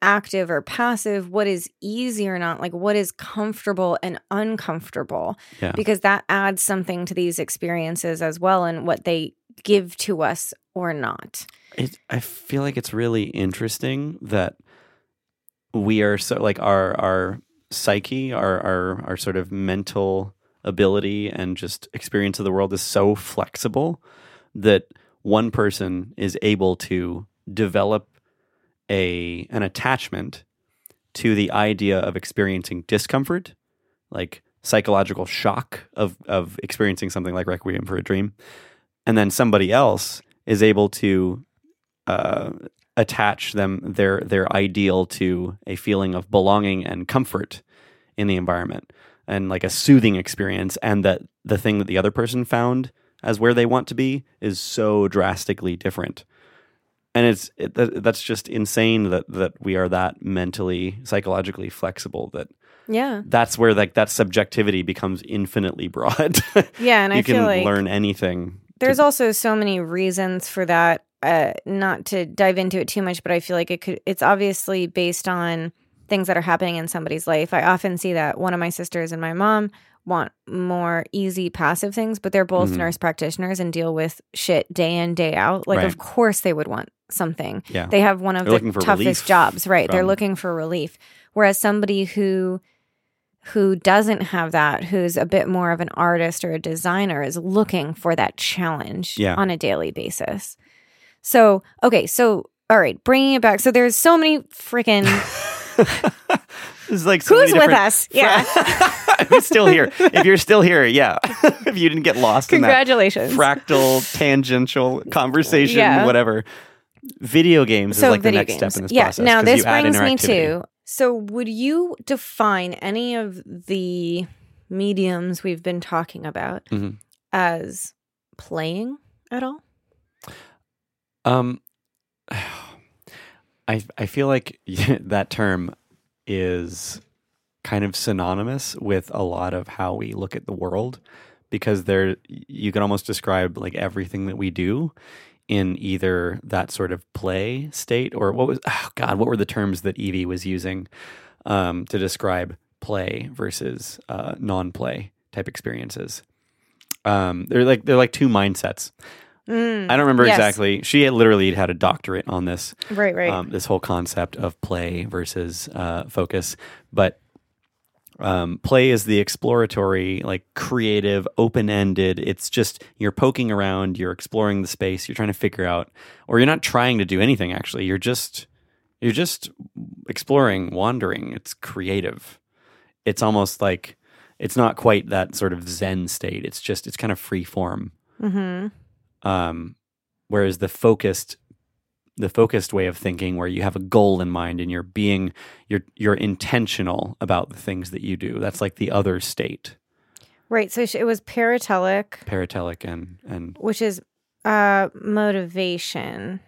active or passive what is easy or not like what is comfortable and uncomfortable Yeah. because that adds something to these experiences as well and what they give to us or not it, I feel like it's really interesting that we are so like our our psyche, our our our sort of mental ability and just experience of the world is so flexible that one person is able to develop a an attachment to the idea of experiencing discomfort, like psychological shock of of experiencing something like Requiem for a Dream, and then somebody else is able to uh, attach them their their ideal to a feeling of belonging and comfort in the environment and like a soothing experience. And that the thing that the other person found as where they want to be is so drastically different and it's it, that, that's just insane that that we are that mentally psychologically flexible that yeah that's where like that subjectivity becomes infinitely broad yeah and you i can feel like learn anything there's also so many reasons for that uh not to dive into it too much but i feel like it could it's obviously based on things that are happening in somebody's life i often see that one of my sisters and my mom want more easy passive things but they're both Mhm. nurse practitioners and deal with shit day in day out like Right. of course they would want something yeah they have one of They're the toughest relief jobs right they're looking for relief whereas somebody who who doesn't have that who's a bit more of an artist or a designer is looking for that challenge Yeah. on a daily basis so okay so all right, bringing it back. So there's so many freaking. This is like so Who's with us? Yeah. Who's still here? If you're still here, yeah. if you didn't get lost in that Congratulations. fractal, tangential conversation, Yeah. whatever. Video games so is like the next games. step in this yeah. process. Now this you brings me to. So would you define any of the mediums we've been talking about Mhm. as playing at all? Um, I I feel like that term is kind of synonymous with a lot of how we look at the world because there you can almost describe like everything that we do in either that sort of play state or what was oh god what were the terms that Evie was using um, to describe play versus uh, non-play type experiences um, they're like they're like two mindsets Mm, I don't remember yes. exactly. She had literally had a doctorate on this, Right, right. um, this whole concept of play versus uh, focus. But um, play is the exploratory, like creative, open ended. It's just you're poking around, you're exploring the space, you're trying to figure out, or you're not trying to do anything. Actually, you're just you're just exploring, wandering. It's creative. It's almost like it's not quite that sort of Zen state. It's just it's kind of free form mm-hmm. um, whereas the focused the focused way of thinking where you have a goal in mind and you're being you're you're intentional about the things that you do that's like the other state Right. So it was paratelic, paratelic and and which is uh, motivation.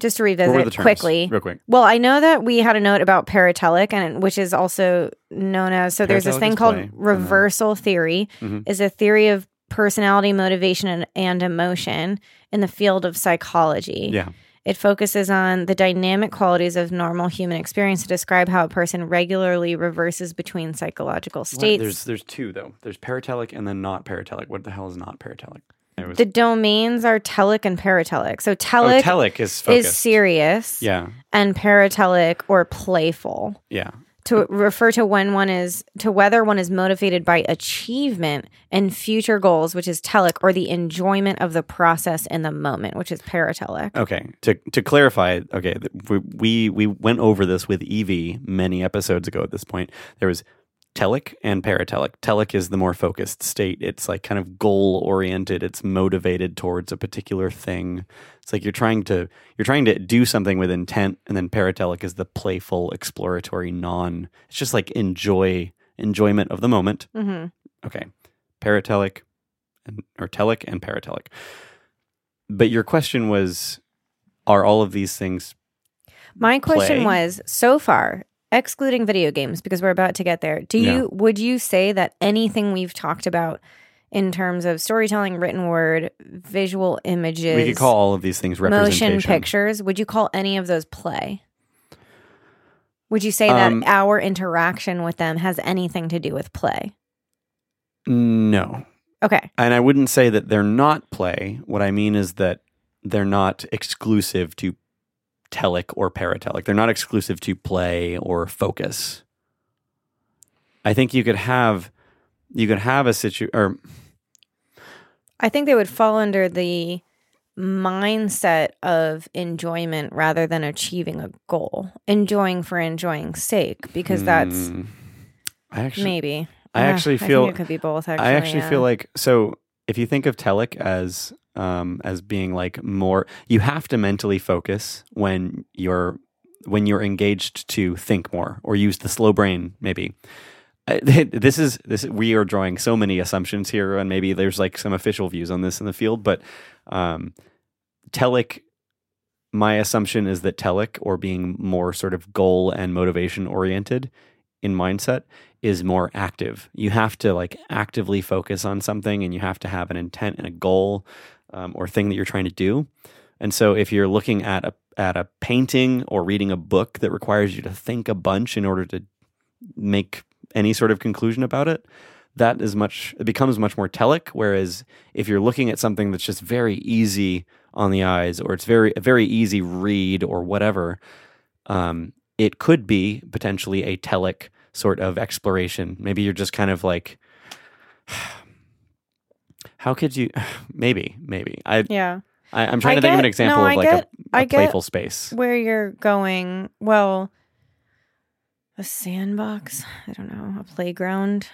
Just to what were the revisit quickly. real quick Well, I know that we had a note about paratelic, and which is also known as so. there's this thing called play, reversal theory. Mhm. Is a theory of personality, motivation, and, and emotion in the field of psychology. yeah It focuses on the dynamic qualities of normal human experience to describe how a person regularly reverses between psychological What? states. there's there's two though there's paratelic and then not paratelic what the hell is not paratelic was, the domains are telic and paratelic. So oh, telic telic is is serious, yeah and paratelic or playful. yeah to refer to when one is to whether one is motivated by achievement and future goals, which is telic, or the enjoyment of the process in the moment, which is paratelic. Okay, to to clarify, okay, we we we went over this with Evie many episodes ago. At this point, there was telic and paratelic. Telic is the more focused state. It's like kind of goal oriented. It's motivated towards a particular thing. It's like you're trying to you're trying to do something with intent, and then paratelic is the playful, exploratory, non. It's just like enjoy enjoyment of the moment. hmm Okay. Paratelic and or telic and paratelic. But your question was are all of these things My question Play? was so far, excluding video games, because we're about to get there. Do you Yeah. would you say that anything we've talked about in terms of storytelling, written word, visual images, we could call all of these things representation. motion pictures, would you call any of those play? Would you say that Um, our interaction with them has anything to do with play? No. Okay. And I wouldn't say that they're not play. What I mean is that they're not exclusive to telic or paratelic. They're not exclusive to play or focus. I think you could have you could have a situ or I think they would fall under the mindset of enjoyment rather than achieving a goal. Enjoying for enjoying's sake, because that's Hmm. I actually maybe. I actually feel it could be both. Actually, I actually yeah. feel like so if you think of telic as um, as being like more, you have to mentally focus when you're when you're engaged to think more or use the slow brain. Maybe this is this. We are drawing so many assumptions here, and maybe there's like some official views on this in the field, but um, telic. My assumption is that telic, or being more sort of goal and motivation oriented in mindset, is more active. You have to like actively focus on something and you have to have an intent and a goal um, or thing that you're trying to do. And so if you're looking at a at a painting or reading a book that requires you to think a bunch in order to make any sort of conclusion about it, that is much it becomes much more telic whereas if you're looking at something that's just very easy on the eyes or it's very a very easy read or whatever um, it could be potentially a telic sort of exploration. Maybe you're just kind of like, how could you? Maybe, maybe. I Yeah. I, I'm trying I to think of an get- example no, of like get- a, a I get- playful space. Where you're going? Well, a sandbox. I don't know. A playground.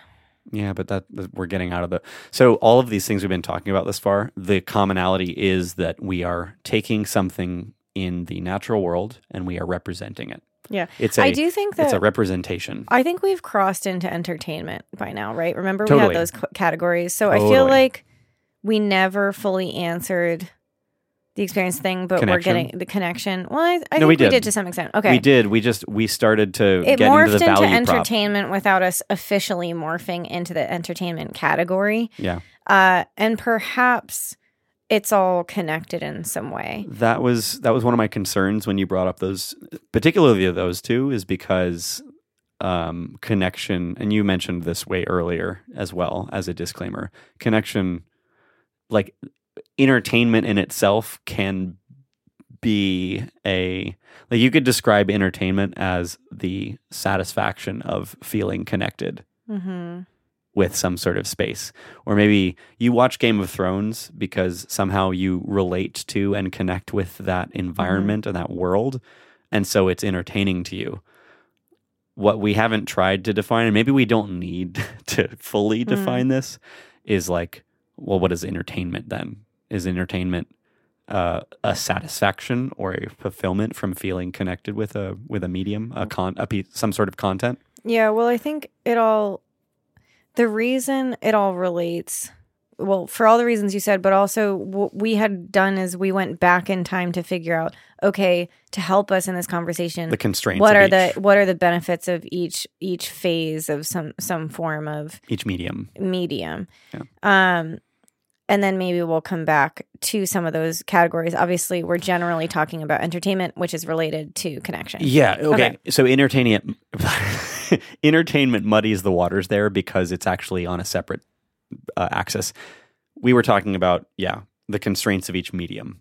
Yeah, but that, we're getting out of the. So all of these things we've been talking about this far, the commonality is that we are taking something in the natural world and we are representing it. Yeah. It's a I do think that it's a representation. I think we've crossed into entertainment by now, right? Remember we Totally. had those c- categories. So I feel like we never fully answered the experience thing, but we're getting the connection. Well, I, I No, think we we did. did. to some extent. Okay. We did. We just we started to It get morphed into the into, value prop. entertainment without us officially morphing into the entertainment category. Yeah, Uh, and perhaps it's all connected in some way. that was that was one of my concerns when you brought up those, particularly those two, is because um, connection, and you mentioned this way earlier as well as a disclaimer. Connection, like entertainment in itself, can be a like you could describe entertainment as the satisfaction of feeling connected Mm-hmm. with some sort of space. Or maybe you watch Game of Thrones because somehow you relate to and connect with that environment and that world. And so it's entertaining to you. What we haven't tried to define, and maybe we don't need to fully Mm. define this, is like, well, what is entertainment then? Is entertainment uh, a satisfaction or a fulfillment from feeling connected with a with a medium, a con, a piece, some sort of content? Yeah, well, I think it all, the reason it all relates, well, for all the reasons you said, but also what we had done is we went back in time to figure out, okay, to help us in this conversation, The constraints. what are each, the what are the benefits of each each phase of some some form of each medium? medium. Yeah. Um, and then maybe we'll come back to some of those categories. Obviously, we're generally talking about entertainment, which is related to connection. Yeah. Okay. Okay. So entertainment, entertainment muddies the waters there because it's actually on a separate uh, axis. We were talking about yeah the constraints of each medium,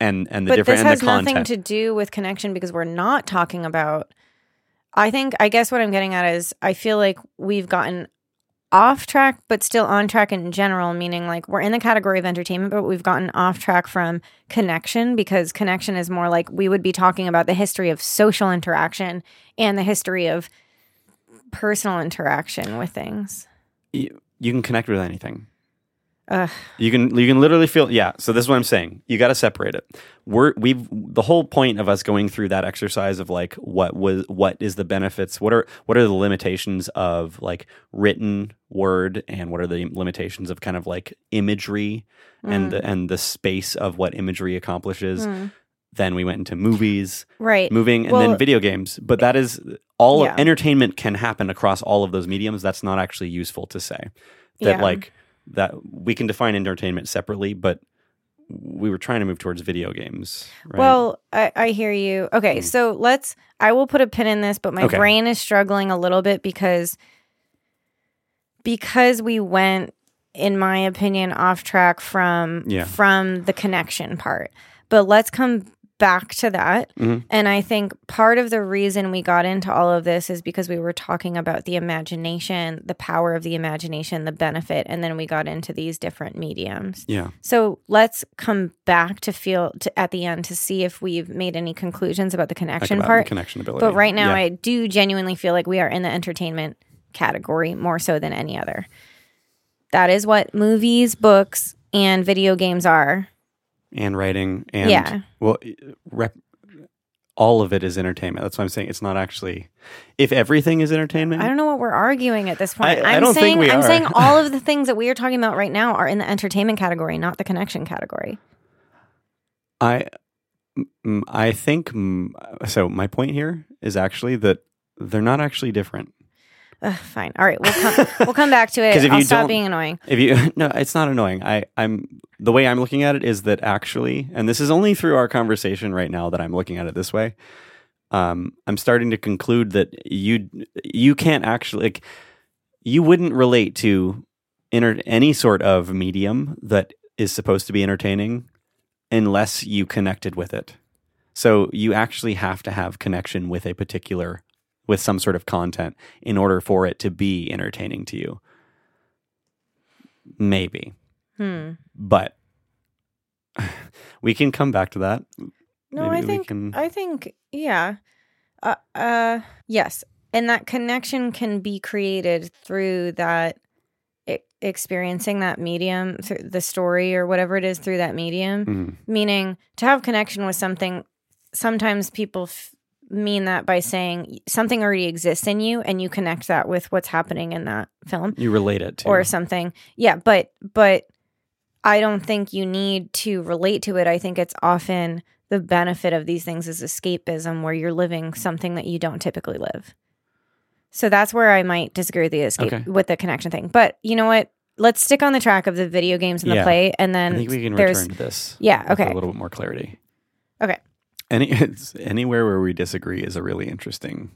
and and the but different this and has the nothing to do with connection because we're not talking about. I think I guess what I'm getting at is I feel like we've gotten off track, but still on track in general. Meaning like we're in the category of entertainment, but we've gotten off track from connection because connection is more like we would be talking about the history of social interaction and the history of personal interaction with things. you, you can connect with anything. Ugh. You can you can literally feel yeah. So this is what I'm saying. You got to separate it. We're we've the whole point of us going through that exercise of like what was what is the benefits? What are what are the limitations of like written word and what are the limitations of kind of like imagery and the, and the space of what imagery accomplishes. Mm. Then we went into movies, Right. moving, and Well, then video games. But that is all Yeah. entertainment can happen across all of those mediums. That's not actually useful to say that Yeah. like that we can define entertainment separately, but we were trying to move towards video games. Right? Well, I, I hear you. Okay, Mm. so let's. I will put a pin in this, but my Okay. brain is struggling a little bit because because we went, in my opinion, off track from Yeah. from the connection part. But let's come back to that. Mhm. And I think part of the reason we got into all of this is because we were talking about the imagination, the power of the imagination, the benefit, and then we got into these different mediums. yeah, So let's come back to feel to, at the end to see if we've made any conclusions about the connection about part. the connection ability. But right now, Yeah. I do genuinely feel like we are in the entertainment category more so than any other. That is what movies, books, and video games are. And writing and Yeah. well, rep, all of it is entertainment. That's why I'm saying it's not actually. If everything is entertainment, I don't know what we're arguing at this point. I- am don't think saying we I'm are. saying all of the things that we are talking about right now are in the entertainment category, not the connection category. I, I think so. My point here is actually that they're not actually different. Ugh, fine. All right, we'll come. we'll come back to it. if I'll you stop don't- being annoying. If you no, it's not annoying. I I'm the way I'm looking at it is that actually, and this is only through our conversation right now that I'm looking at it this way. Um, I'm starting to conclude that you you can't actually like you wouldn't relate to inter- any sort of medium that is supposed to be entertaining unless you connected with it. So you actually have to have connection with a particular with some sort of content in order for it to be entertaining to you. Maybe Hmm. but we can come back to that. No, Maybe I think can- I think yeah. Uh, uh yes. And that connection can be created through that experiencing that medium through the story or whatever it is through that medium. Mhm. Meaning to have connection with something sometimes people f- mean that by saying something already exists in you and you connect that with what's happening in that film You relate it to or something. Yeah, but but I don't think you need to relate to it. I think it's often the benefit of these things is escapism where you're living something that you don't typically live. So that's where I might disagree with the escape Okay. with the connection thing. But you know what? Let's stick on the track of the video games and the play and I then think we can return to this. Yeah, okay. A little bit more clarity. Okay. Any it's, anywhere where we disagree is a really interesting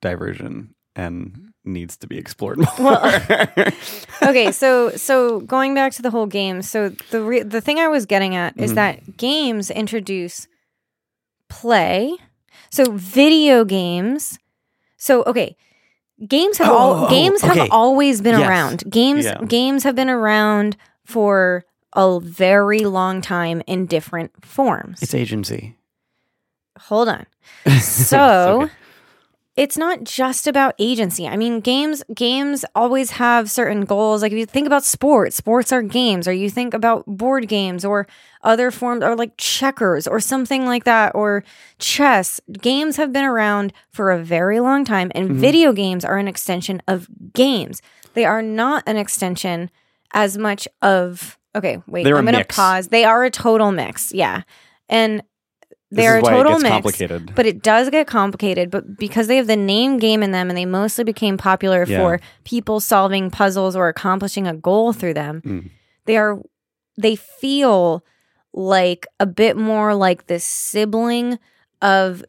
diversion and needs to be explored more. Well- okay, so so going back to the whole game, so the re- the thing I was getting at is Mhm. that games introduce play. So video games. So okay, games have Oh, all games okay. have always been Yes. around. Games Yeah. games have been around for a very long time in different forms. it's agency. Hold on. So okay. it's not just about agency. I mean, games games always have certain goals. Like if you think about sports, sports are games, or you think about board games or other forms or like checkers or something like that or chess. Games have been around for a very long time and Mhm. video games are an extension of games. They are not an extension as much of Okay, wait. They're I'm going to pause. They are a total mix. Yeah. And they're a total it mix. But it does get complicated, but because they have the name game in them and they mostly became popular Yeah. for people solving puzzles or accomplishing a goal through them, Mm. they are they feel like a bit more like the sibling of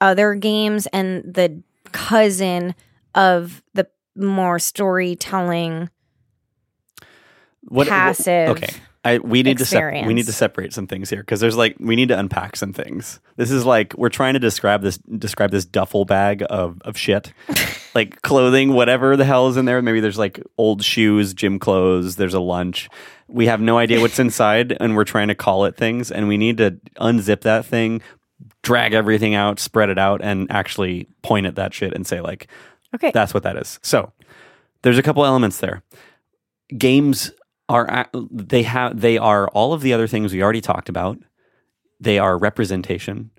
other games and the cousin of the more storytelling What- wh- passive. okay. I we need to sep- we need to separate some things here because there's like we need to unpack some things. This is like we're trying to describe this describe this duffel bag of of shit, like clothing, whatever the hell is in there. Maybe there's like old shoes, gym clothes. There's a lunch. We have no idea what's inside, and we're trying to call it things. And we need to unzip that thing, drag everything out, spread it out, and actually point at that shit and say like, Okay. that's what that is. So there's a couple elements there. Games are they have they are all of the other things we already talked about. They are representation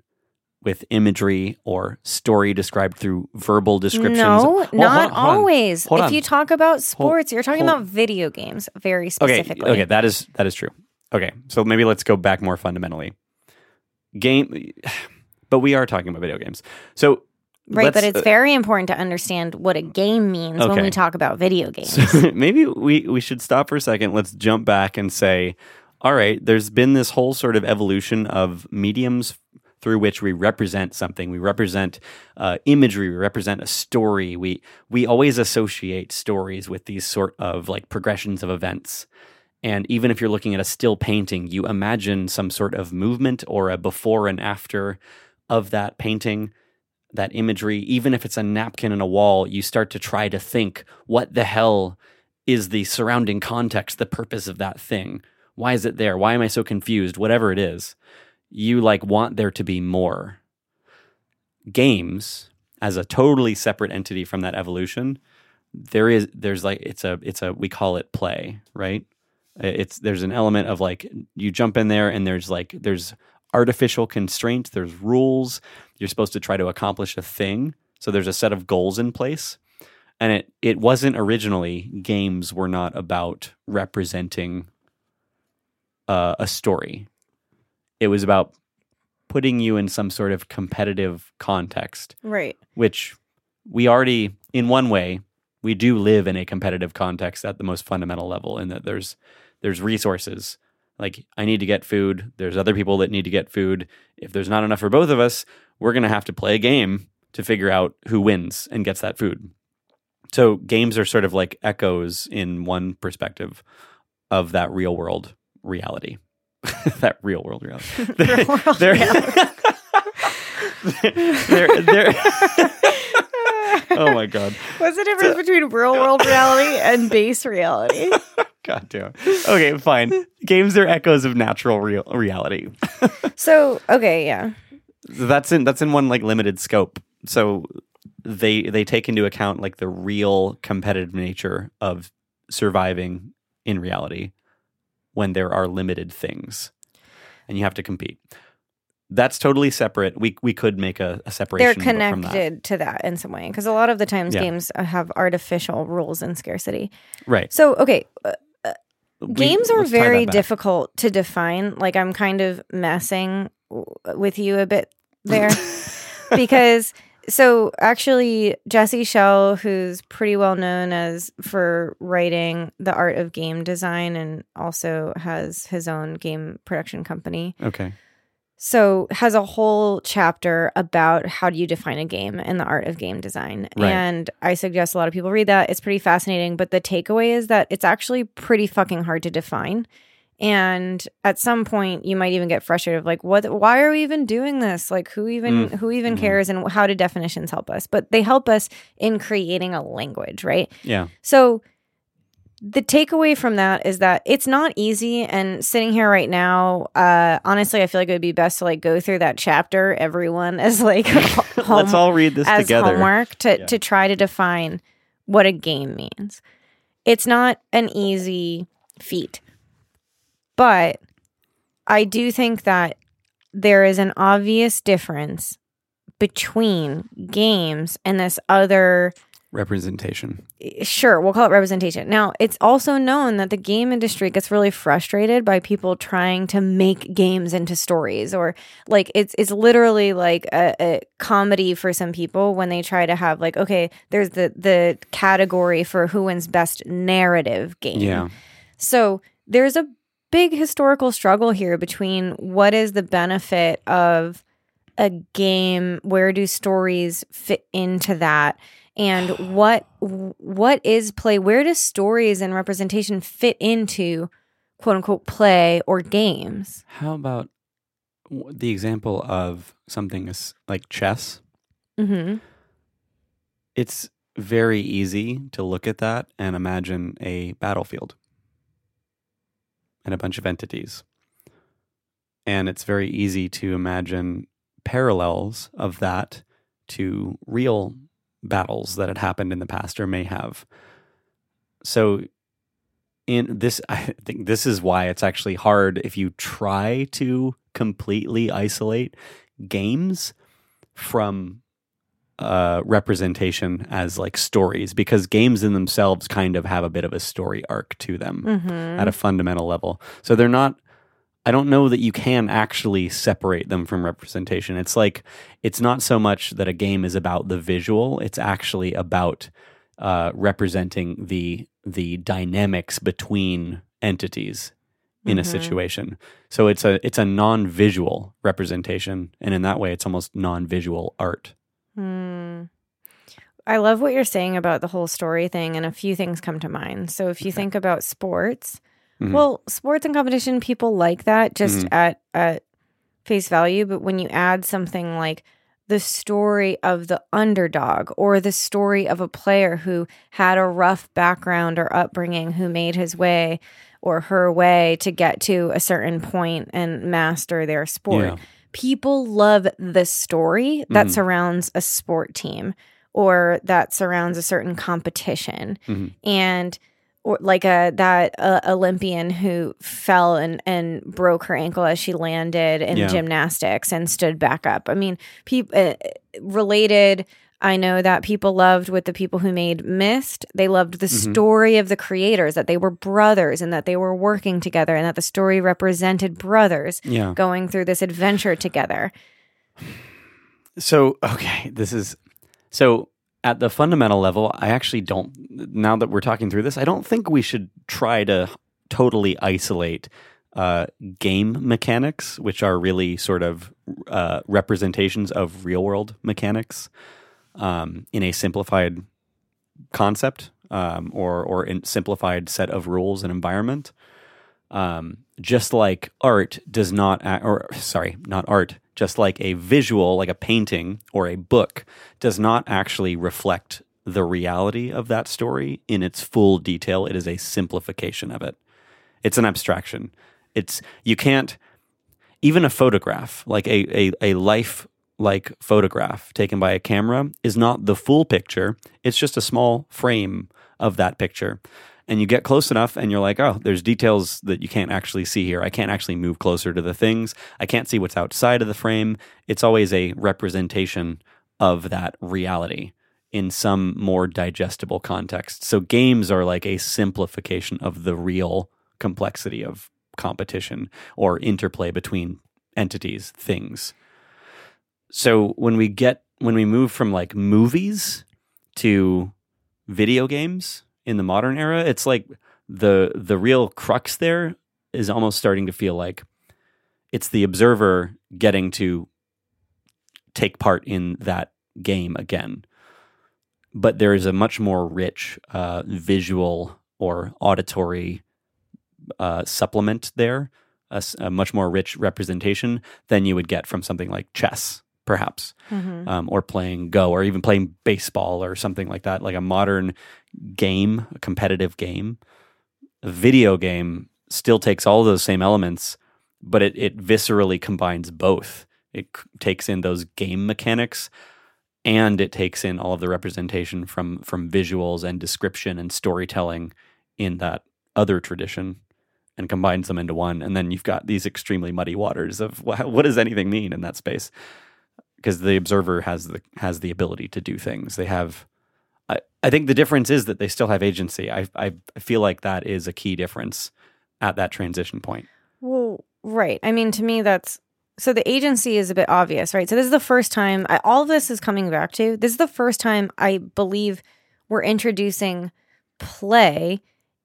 with imagery or story described through verbal descriptions. No, Hold- hold not on, hold always. Hold if you talk about sports, you're talking hold- about video games very Okay, specifically. okay, that is that is true. Okay, so maybe let's go back more fundamentally. Game, but we are talking about video games. So Right, but let's- it's very important to understand what a game means when we talk about video games. So maybe we, we should stop for a second. Let's jump back and say, all right, there's been this whole sort of evolution of mediums through which we represent something. We represent uh, imagery. We represent a story. We we always associate stories with these sort of like progressions of events. And even if you're looking at a still painting, you imagine some sort of movement or a before and after of that painting that imagery, even if it's a napkin and a wall, you start to try to think what the hell is the surrounding context, the purpose of that thing? Why is it there? Why am I so confused? Whatever it is, you like want there to be more. Games, as a totally separate entity from that evolution, there is there's like it's a it's a we call it play, right? It's there's an element of like you jump in there and there's like there's artificial constraints, there's rules, you're supposed to try to accomplish a thing. So there's a set of goals in place. And it, it wasn't originally, games were not about representing uh, a story. It was about putting you in some sort of competitive context, right. which we already, in one way, we do live in a competitive context at the most fundamental level, in that there's there's resources. Like I need to get food. There's other people that need to get food. If there's not enough for both of us, we're gonna have to play a game to figure out who wins and gets that food. So games are sort of like echoes in one perspective of that real world reality. that real world reality. Real world They're- they're- they're- oh my god. What's the difference between real world reality and base reality? God damn. Okay, fine. games are echoes of natural real reality. So, okay, yeah. That's in that's in one like limited scope. So they they take into account like the real competitive nature of surviving in reality when there are limited things and you have to compete. That's totally separate. We we could make a, a separation. They're from that. connected to that in some way because a lot of the times Yeah. games uh, have artificial rules and scarcity. right? So, okay, uh, We- games are let's tie that very difficult to define. Like I'm kind of messing w- with you a bit there because so actually Jesse Schell who's pretty well known as for writing the art of game design and also has his own game production company. Okay. So has a whole chapter about how do you define a game and the art of game design. Right. And I suggest a lot of people read that. It's pretty fascinating, but the takeaway is that it's actually pretty fucking hard to define. And at some point you might even get frustrated of like what why are we even doing this? Like who even Mm. who even Mhm. cares and how do definitions help us? But they help us in creating a language, right? Yeah. So the takeaway from that is that it's not easy and sitting here right now uh honestly i feel like it would be best to like go through that chapter everyone as like home, Let's all read this as together. homework to Yeah. to try to define what a game means it's not an easy feat but i do think that there is an obvious difference between games and this other Representation. sure we'll call it representation now it's also known that the game industry gets really frustrated by people trying to make games into stories or like it's it's literally like a, a comedy for some people when they try to have like okay there's the the category for who wins best narrative game Yeah. so there's a big historical struggle here between what is the benefit of a game, where do stories fit into that, and what what is play? Where does stories and representation fit into quote unquote play or games? How about the example of something like chess? Mm-hmm. It's very easy to look at that and imagine a battlefield and a bunch of entities. And it's very easy to imagine parallels of that to real battles that had happened in the past or may have. So in this I think this is why it's actually hard if you try to completely isolate games from uh, representation as like stories because games in themselves kind of have a bit of a story arc to them Mm-hmm. at a fundamental level. So they're not I don't know that you can actually separate them from representation. It's like it's not so much that a game is about the visual, it's actually about uh, representing the the dynamics between entities in a Mhm. situation. So it's a it's a non-visual representation and in that way it's almost non-visual art. Hmm. I love what you're saying about the whole story thing, and a few things come to mind. So, if you Okay. think about sports, Mhm. well, sports and competition, people like that just Mhm. at at face value. But when you add something like the story of the underdog or the story of a player who had a rough background or upbringing who made his way or her way to get to a certain point and master their sport Yeah. People love the story that Mhm. surrounds a sport team or that surrounds a certain competition Mhm. and or like a that uh, olympian who fell and and broke her ankle as she landed in Yeah. gymnastics and stood back up i mean people uh, related I know that people loved with the people who made Myst. They loved the Mhm. story of the creators, that they were brothers and that they were working together and that the story represented brothers Yeah. going through this adventure together. So, okay, this is so at the fundamental level, I actually don't, now that we're talking through this, I don't think we should try to totally isolate uh, game mechanics, which are really sort of uh, representations of real world mechanics um, in a simplified concept um, or, or in simplified set of rules and environment. Um, just like art does not, a- or sorry, not art, just like a visual, like a painting or a book, does not actually reflect the reality of that story in its full detail. It is a simplification of it. It's an abstraction. It's you can't even a photograph, like a, a, a life like photograph taken by a camera, is not the full picture. It's just a small frame of that picture. And you get close enough and you're like, oh, there's details that you can't actually see here. I can't actually move closer to the things. I can't see what's outside of the frame. It's always a representation of that reality in some more digestible context. So games are like a simplification of the real complexity of competition or interplay between entities, things. So when we get when we move from like movies to video games in the modern era, it's like the the real crux there is almost starting to feel like it's the observer getting to take part in that game again. But there is a much more rich uh, visual or auditory uh, supplement there, a, a, much more rich representation than you would get from something like chess, perhaps, mm-hmm. um, or playing Go, or even playing baseball or something like that, like a modern game, a competitive game. A video game still takes all those same elements, but it, it viscerally combines both. It c- takes in those game mechanics and it takes in all of the representation from from visuals and description and storytelling in that other tradition and combines them into one and then you've got these extremely muddy waters of what, what does anything mean in that space because the observer has the has the ability to do things they have I, I think the difference is that they still have agency I, I feel like that is a key difference at that transition point well right i mean to me that's so the agency is a bit obvious, right? So this is the first time I, all this is coming back to. This is the first time I believe we're introducing play.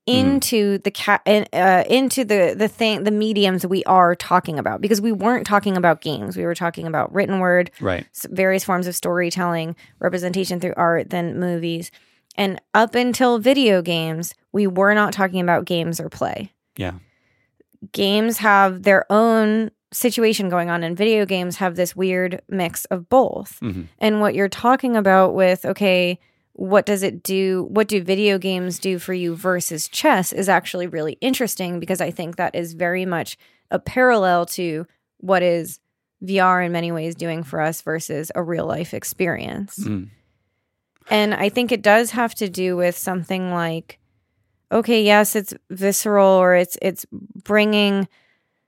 Into mm. the cat uh, into the the thing the mediums we are talking about because we weren't talking about games. We were talking about written word, right? Various forms of storytelling, representation through art, then movies, and up until video games, we were not talking about games or play. Yeah. Games have their own situation going on and video games have this weird mix of both. Mm-hmm. And what you're talking about with okay, what does it do? What do video games do for you versus chess is actually really interesting because I think that is very much a parallel to what is VR in many ways doing for us versus a real life experience. Mm. And I think it does have to do with something like okay, yes, it's visceral or it's it's bringing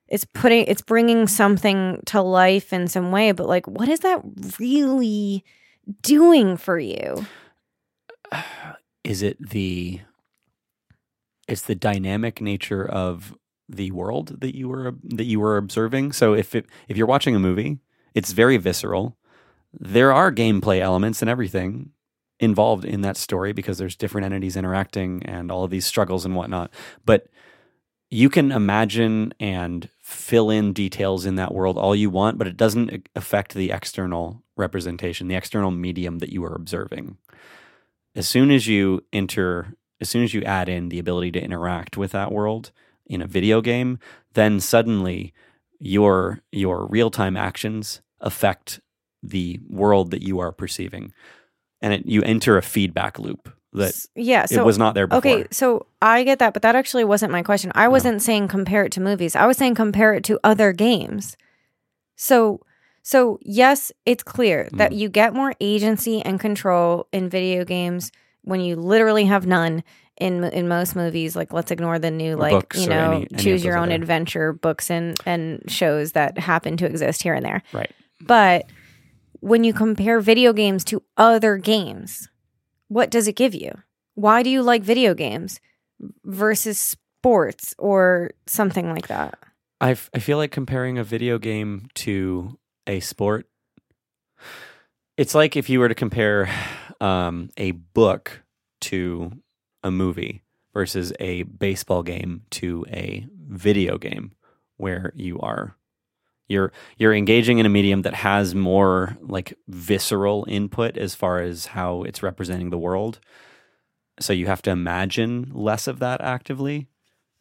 it's putting it's bringing something to life in some way but like what is that really doing for you is it the it's the dynamic nature of the world that you were that you were observing? So if it, if you're watching a movie it's very visceral. There are gameplay elements and everything involved in that story because there's different entities interacting and all of these struggles and whatnot. But you can imagine and fill in details in that world all you want, but it doesn't uh, affect the external representation, the external medium that you are observing. As soon as you enter, as soon as you add in the ability to interact with that world in a video game, then suddenly your your real-time actions affect the world that you are perceiving. And it, you enter a feedback loop that yeah, so, it was not there before. Okay, so I get that, but that actually wasn't my question. I wasn't no. saying compare it to movies. I was saying compare it to other games. So so yes, it's clear mm. that you get more agency and control in video games when you literally have none in in most movies. Like let's ignore the new like books you know any, any choose your own adventure books and and shows that happen to exist here and there. Right. But when you compare video games to other games, what does it give you? Why do you like video games versus sports or something like that? i i feel like comparing a video game to a sport, it's like if you were to compare um, a book to a movie versus a baseball game to a video game where you are you're you're engaging in a medium that has more like visceral input as far as how it's representing the world. So you have to imagine less of that actively,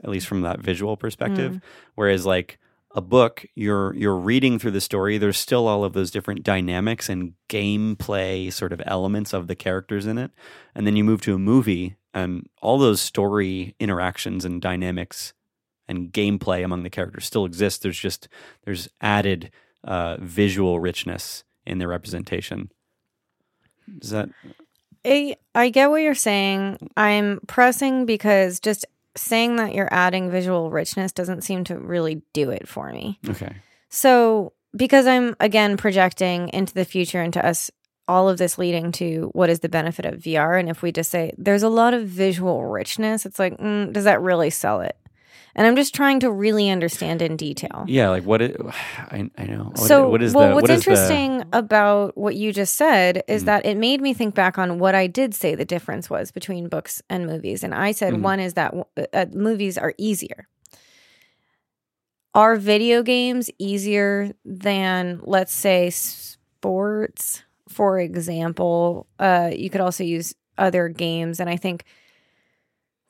at least from that visual perspective. Mm. Whereas like a book, you're you're reading through the story. There's still all of those different dynamics and gameplay sort of elements of the characters in it, and then you move to a movie, and all those story interactions and dynamics and gameplay among the characters still exists. There's just there's added uh, visual richness in the representation. Is that I, I get what you're saying. I'm pressing because just saying that you're adding visual richness doesn't seem to really do it for me. okay? So, because I'm again projecting into the future into us all of this leading to what is the benefit of VR and if we just say there's a lot of visual richness, it's like mm, does that really sell it? And I'm just trying to really understand in detail. Yeah, like what? It, I I know. What, so, what is well, the what's what is the- interesting about what you just said is Mm. that it made me think back on what I did say the difference was between books and movies. And I said Mhm. one is that uh, movies are easier. Are video games easier than, let's say, sports? For example, uh, you could also use other games. And I think,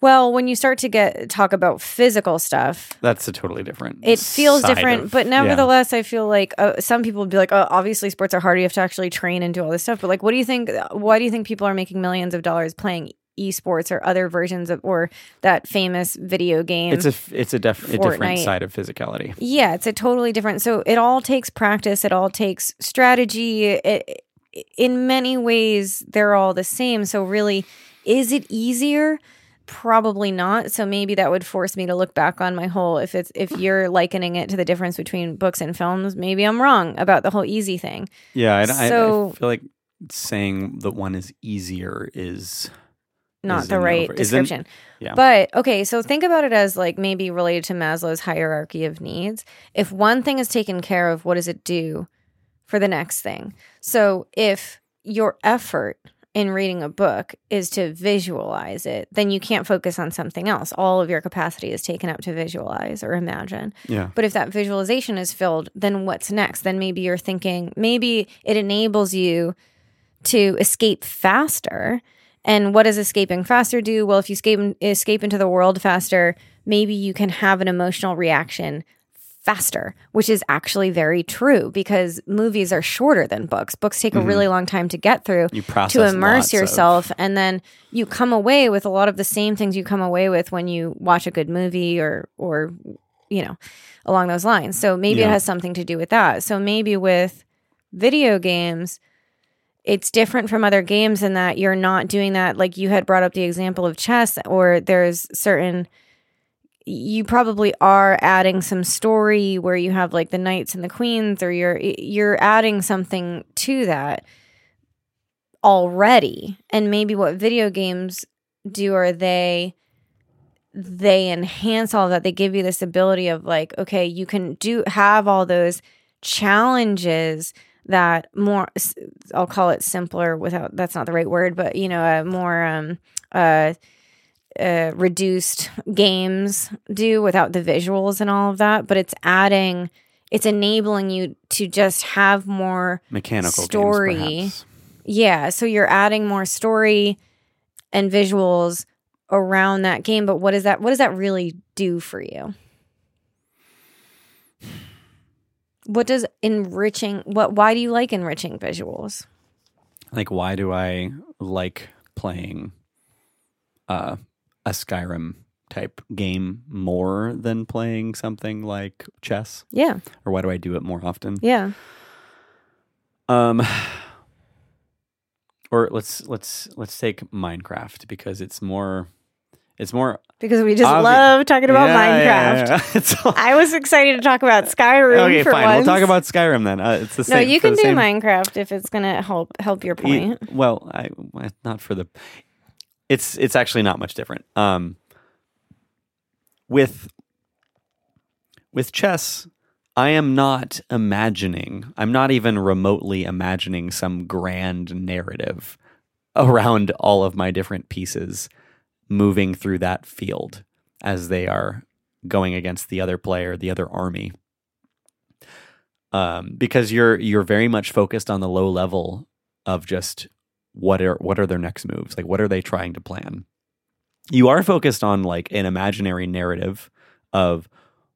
well, when you start to get talk about physical stuff, That's a totally different. it feels different of- but yeah. nevertheless i feel like uh, some people would be like oh obviously sports are hard. you have to actually train and do all this stuff but like what do you think why do you think people are making millions of dollars playing esports or other versions of or that famous video game It's a it's a, def- a different side of physicality. yeah it's a totally different so it all takes practice it all takes strategy it, in many ways they're all the same so really is it easier probably not so maybe that would force me to look back on my whole if it's if you're likening it to the difference between books and films maybe i'm wrong about the whole easy thing Yeah, I, I- I So- feel like saying that one is easier is not Is the right over- description. yeah. But okay, so think about it as like maybe related to Maslow's hierarchy of needs. If one thing is taken care of, what does it do for the next thing? So if your effort in reading a book is to visualize it, then you can't focus on something else. All of your capacity is taken up to visualize or imagine. yeah. But if that visualization is filled, then what's next? Then maybe you're thinking, maybe it enables you to escape faster. And what does escaping faster do? Well, if you escape escape into the world faster, maybe you can have an emotional reaction faster, which is actually very true because movies are shorter than books. Books take a mm-hmm. really long time to get through You to immerse lots of- yourself and then you come away with a lot of the same things you come away with when you watch a good movie or or you know along those lines. So maybe it has something to do with that. So maybe with video games it's different from other games in that you're not doing that. Like you had brought up the example of chess or there's certain you probably are adding some story where you have like the knights and the queens or you're you're adding something to that already. And maybe what video games do are they they enhance all that. They give you this ability of like okay you can do have all those challenges that more I'll call it simpler without that's not the right word but you know a more um uh uh, reduced games do without the visuals and all of that, but it's adding, it's enabling you to just have more Mechanical story. Games, yeah, so you're adding more story and visuals around that game, but what is that what does that really do for you? What does enriching what why do you like enriching visuals? Like, why do I like playing uh, a Skyrim type game more than playing something like chess? Yeah. Or why do I do it more often? Yeah. Um, or let's let's let's take Minecraft because it's more it's more Because we just Obvi- love talking about Yeah, Minecraft. yeah, yeah. All- I was excited to talk about Skyrim okay, for fine. once. We'll talk about Skyrim then. Uh, it's the No, same. you can do same- Minecraft if it's gonna help help your point. well, I I- not for the. It's it's actually not much different. Um, with with chess, I am not imagining. I'm not even remotely imagining some grand narrative around all of my different pieces moving through that field as they are going against the other player, the other army. Um, because you're you're very much focused on the low level of just what are what are their next moves? Like what are they trying to plan? You are focused on like an imaginary narrative of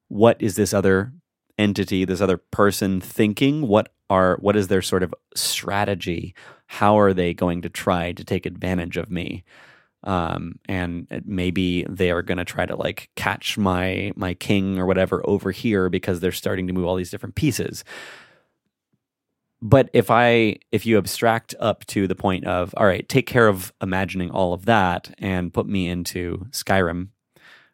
what is this other entity this other person thinking? What are what is their sort of strategy? How are they going to try to take advantage of me? Um, and maybe they are going to try to like catch my my king or whatever over here because they're starting to move all these different pieces but if i if you abstract up to the point of all right take care of imagining all of that and put me into skyrim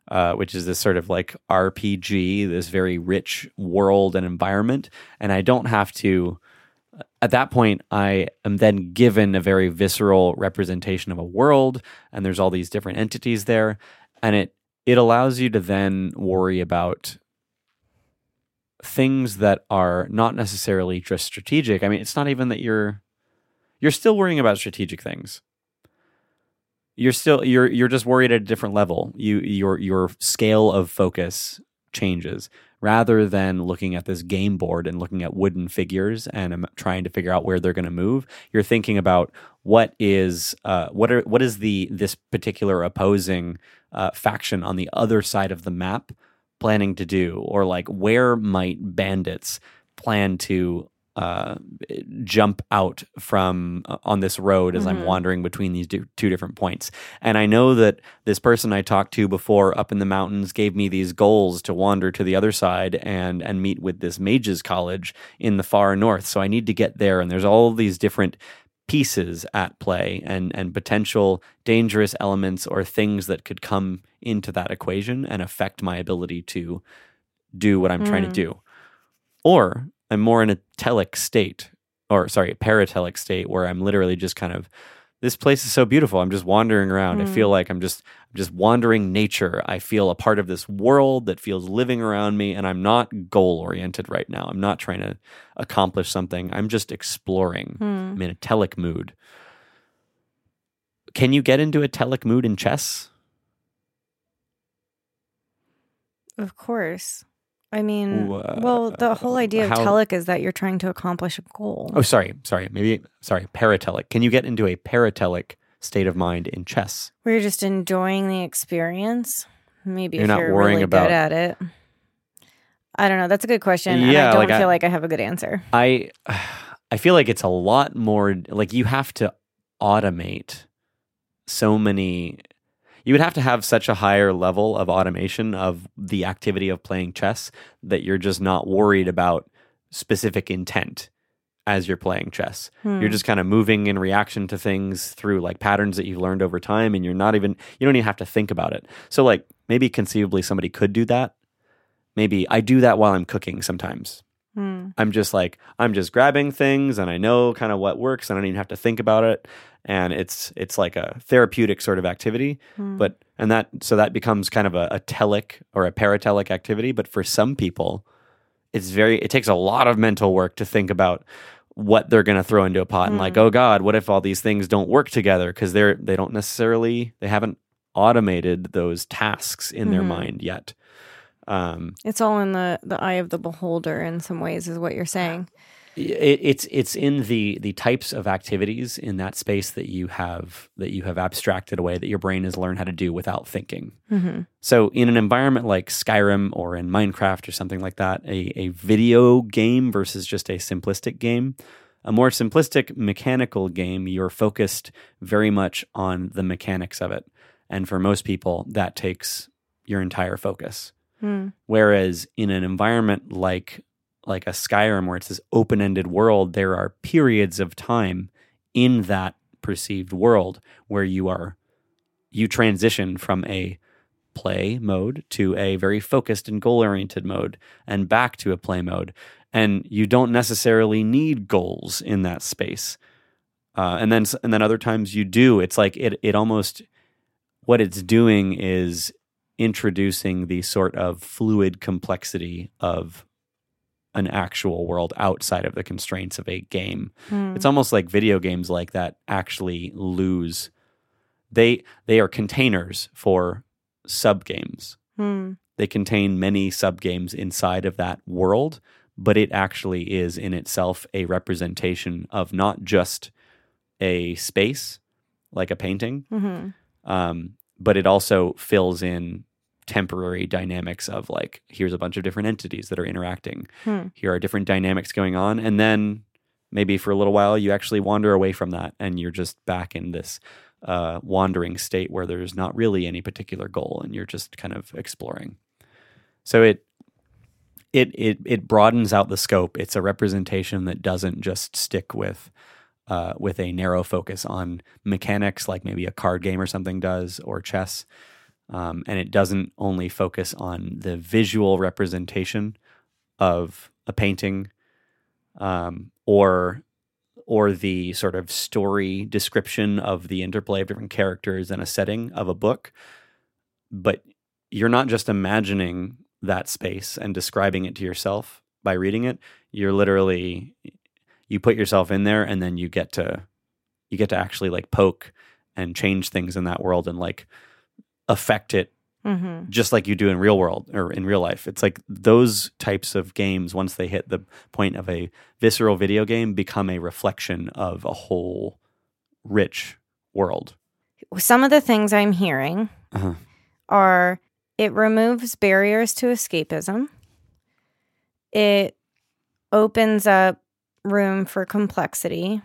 uh, which is this sort of like rpg this very rich world and environment and i don't have to at that point i am then given a very visceral representation of a world and there's all these different entities there and it it allows you to then worry about things that are not necessarily just strategic. I mean, it's not even that you're you're still worrying about strategic things. You're still you're you're just worried at a different level. You your your scale of focus changes rather than looking at this game board and looking at wooden figures and um, trying to figure out where they're going to move. You're thinking about what is uh, what are what is the this particular opposing uh, faction on the other side of the map planning to do, or like where might bandits plan to uh, jump out from uh, on this road as I'm Mhm. wandering between these do- two different points. And I know that this person I talked to before up in the mountains gave me these goals to wander to the other side and and meet with this mages college in the far north. So I need to get there, and there's all these different pieces at play and and potential dangerous elements or things that could come into that equation and affect my ability to do what I'm trying to Mm. do. Or I'm more in a telic state, or sorry, paratelic state where I'm literally just kind of this place is so beautiful. I'm just wandering around. I Mm. feel like I'm just I'm just wandering nature. I feel a part of this world that feels living around me and I'm not goal oriented right now. I'm not trying to accomplish something. I'm just exploring. Hmm. I'm in a telic mood. Can you get into a telic mood in chess? Of course. I mean, Wha- uh, well, uh, the whole idea of how- telic is that you're trying to accomplish a goal. Oh, sorry, sorry. Maybe sorry. Paratelic. Can you get into a paratelic state of mind in chess? Where you're just enjoying the experience. Maybe You're if not you're worrying really about- good at it. I don't know. That's a good question. Yeah, I don't like I- feel like I have a good answer. I I feel like it's a lot more like you have to automate so many you would have to have such a higher level of automation of the activity of playing chess that you're just not worried about specific intent as you're playing chess. Hmm. You're just kind of moving in reaction to things through like patterns that you've learned over time and you're not even you don't even have to think about it. So like maybe conceivably somebody could do that. Maybe I do that while I'm cooking sometimes. Hmm. I'm just like I'm just grabbing things and I know kind of what works and I don't even have to think about it and it's it's like a therapeutic sort of activity Hmm. but and that so that becomes kind of a, a telic or a paratelic activity but for some people it's very it takes a lot of mental work to think about what they're going to throw into a pot and like Mm. oh god what if all these things don't work together because they're they don't necessarily they haven't automated those tasks in their Mhm. mind yet um It's all in the, the eye of the beholder in some ways, is what you're saying. It, it's it's in the the types of activities in that space that you have that you have abstracted away that your brain has learned how to do without thinking. hmm So in an environment like Skyrim or in Minecraft or something like that, a, a video game versus just a simplistic game, a more simplistic mechanical game, you're focused very much on the mechanics of it. And for most people, that takes your entire focus. Hmm. Whereas in an environment like like a Skyrim where it's this open-ended world, there are periods of time in that perceived world where you are you transition from a play mode to a very focused and goal-oriented mode and back to a play mode and you don't necessarily need goals in that space. Uh, and then and then other times you do. It's like it it almost what it's doing is introducing the sort of fluid complexity of an actual world outside of the constraints of a game. Hmm. It's almost like video games like that actually lose they they are containers for sub games. Hmm. They contain many sub games inside of that world, but it actually is in itself a representation of not just a space like a painting, Mhm. um, but it also fills in temporary dynamics of like here's a bunch of different entities that are interacting Hmm. here are different dynamics going on and then maybe for a little while you actually wander away from that and you're just back in this uh, wandering state where there's not really any particular goal and you're just kind of exploring. So it it it it broadens out the scope. It's a representation that doesn't just stick with uh, with a narrow focus on mechanics, like maybe a card game or something does, or chess. Um, and it doesn't only focus on the visual representation of a painting um, or or the sort of story description of the interplay of different characters and a setting of a book but you're not just imagining that space and describing it to yourself by reading it. You're literally you put yourself in there and then you get to you get to actually like poke and change things in that world and like affect it Mm-hmm. just like you do in real world or in real life. It's like those types of games, once they hit the point of a visceral video game, become a reflection of a whole rich world. Some of the things I'm hearing Uh-huh. are it removes barriers to escapism. It opens up room for complexity.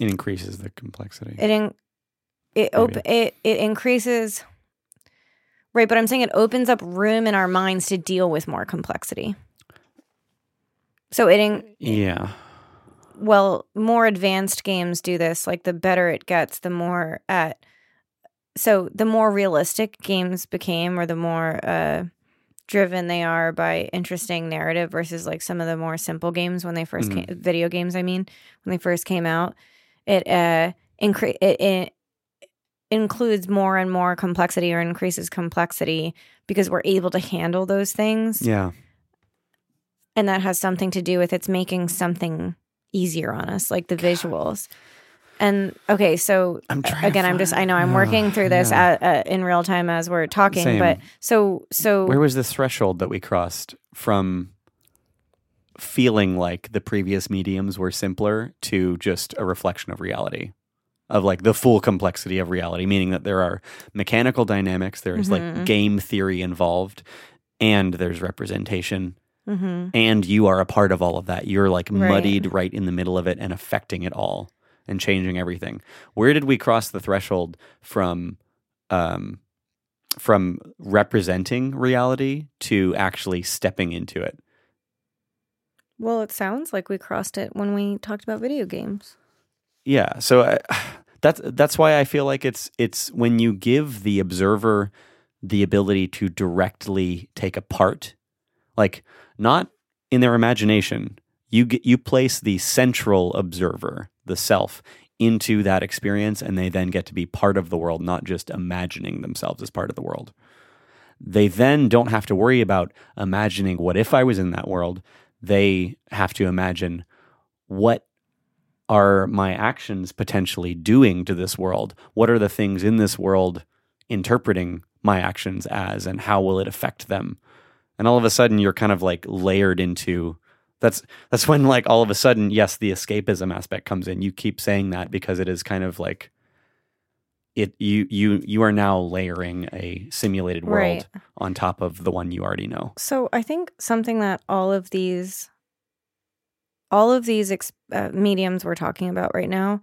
It increases the complexity. It in, it op- it it increases right, but I'm saying it opens up room in our minds to deal with more complexity. So it in, yeah. well, more advanced games do this. Like the better it gets, the more at so the more realistic games became, or the more uh, driven they are by interesting narrative versus like some of the more simple games when they 1st Mhm. came, video games. I mean, when they first came out, it uh incre- it, it includes more and more complexity or increases complexity because we're able to handle those things Yeah. and that has something to do with it's making something easier on us like the visuals and okay so I'm again i'm just i know i'm find- working through this Yeah. at, uh, in real time as we're talking Same. but so so Where was the threshold that we crossed from feeling like the previous mediums were simpler to just a reflection of reality? Of like the full complexity of reality, meaning that there are mechanical dynamics, there's like Mhm. game theory involved, and there's representation, mhm. and you are a part of all of that. You're like Right. muddied right in the middle of it and affecting it all and changing everything. Where did we cross the threshold from um from representing reality to actually stepping into it? well it sounds like we crossed it when we talked about video games Yeah, so uh, I, that's that's why I feel like it's it's when you give the observer the ability to directly take a part, like not in their imagination. You get you place the central observer, the self, into that experience, and they then get to be part of the world, not just imagining themselves as part of the world. They then don't have to worry about imagining what if I was in that world. They have to imagine what are my actions potentially doing to this world? What are the things in this world interpreting my actions as, and how will it affect them? And all of a sudden, you're kind of like layered into. That's that's when like all of a sudden, yes, the escapism aspect comes in. You keep saying that because it is kind of like it. You you you are now layering a simulated world Right. on top of the one you already know. So I think something that all of these, all of these ex- uh, mediums we're talking about right now,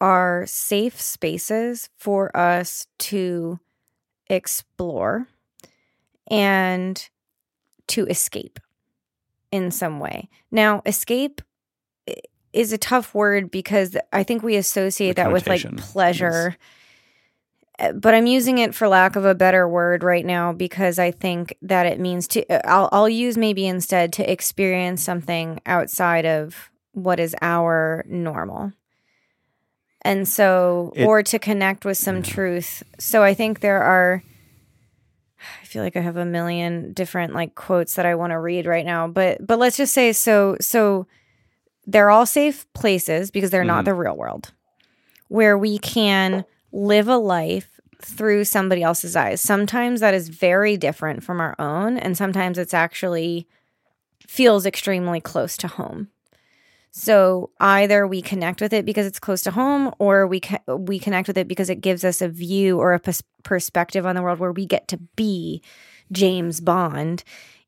are safe spaces for us to explore and to escape in some way. Now, escape is a tough word because I think we associate that with like pleasure. Uh, But I'm using it for lack of a better word right now because I think that it means to. uh, I'll, I'll use maybe instead to experience something outside of what is our normal. And so, It- or to connect with some truth. So I think there are. I feel like I have a million different like quotes that I want to read right now, but but let's just say so so they're all safe places because they're not Mhm. the real world where we can live a life through somebody else's eyes. Sometimes that is very different from our own and sometimes it's actually feels extremely close to home. So either we connect with it because it's close to home, or we we connect with it because it gives us a view or a pers- perspective on the world where we get to be James Bond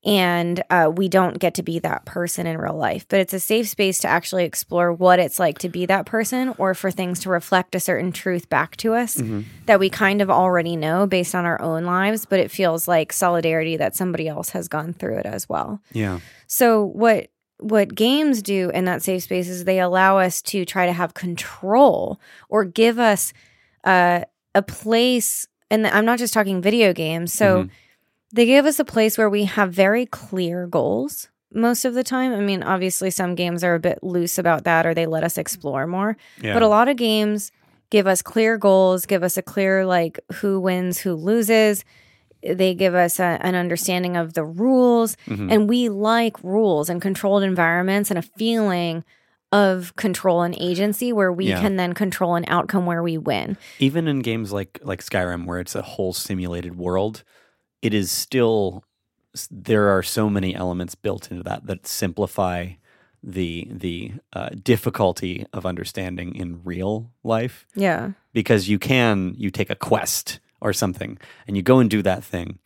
and uh, we don't get to be that person in real life. But it's a safe space to actually explore what it's like to be that person or for things to reflect a certain truth back to us Mm-hmm. that we kind of already know based on our own lives, but it feels like solidarity that somebody else has gone through it as well. Yeah. So what what games do in that safe space is they allow us to try to have control or give us uh, a place and I'm not just talking video games. So Mhm. They give us a place where we have very clear goals most of the time. I mean, obviously some games are a bit loose about that or they let us explore more. Yeah. But a lot of games give us clear goals, give us a clear like who wins, who loses. They give us a, an understanding of the rules, Mhm. and we like rules and controlled environments and a feeling of control and agency where we Yeah. can then control an outcome where we win. even in games like like Skyrim, where it's a whole simulated world, it is still there are so many elements built into that that simplify the the uh, difficulty of understanding in real life. Yeah. because you can you take a quest or something and you go and do that thing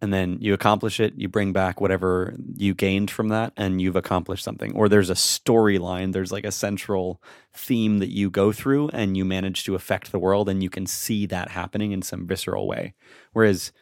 and then you accomplish it you bring back whatever you gained from that and you've accomplished something. Or there's a storyline there's like a central theme that you go through and you manage to affect the world and you can see that happening in some visceral way. Whereas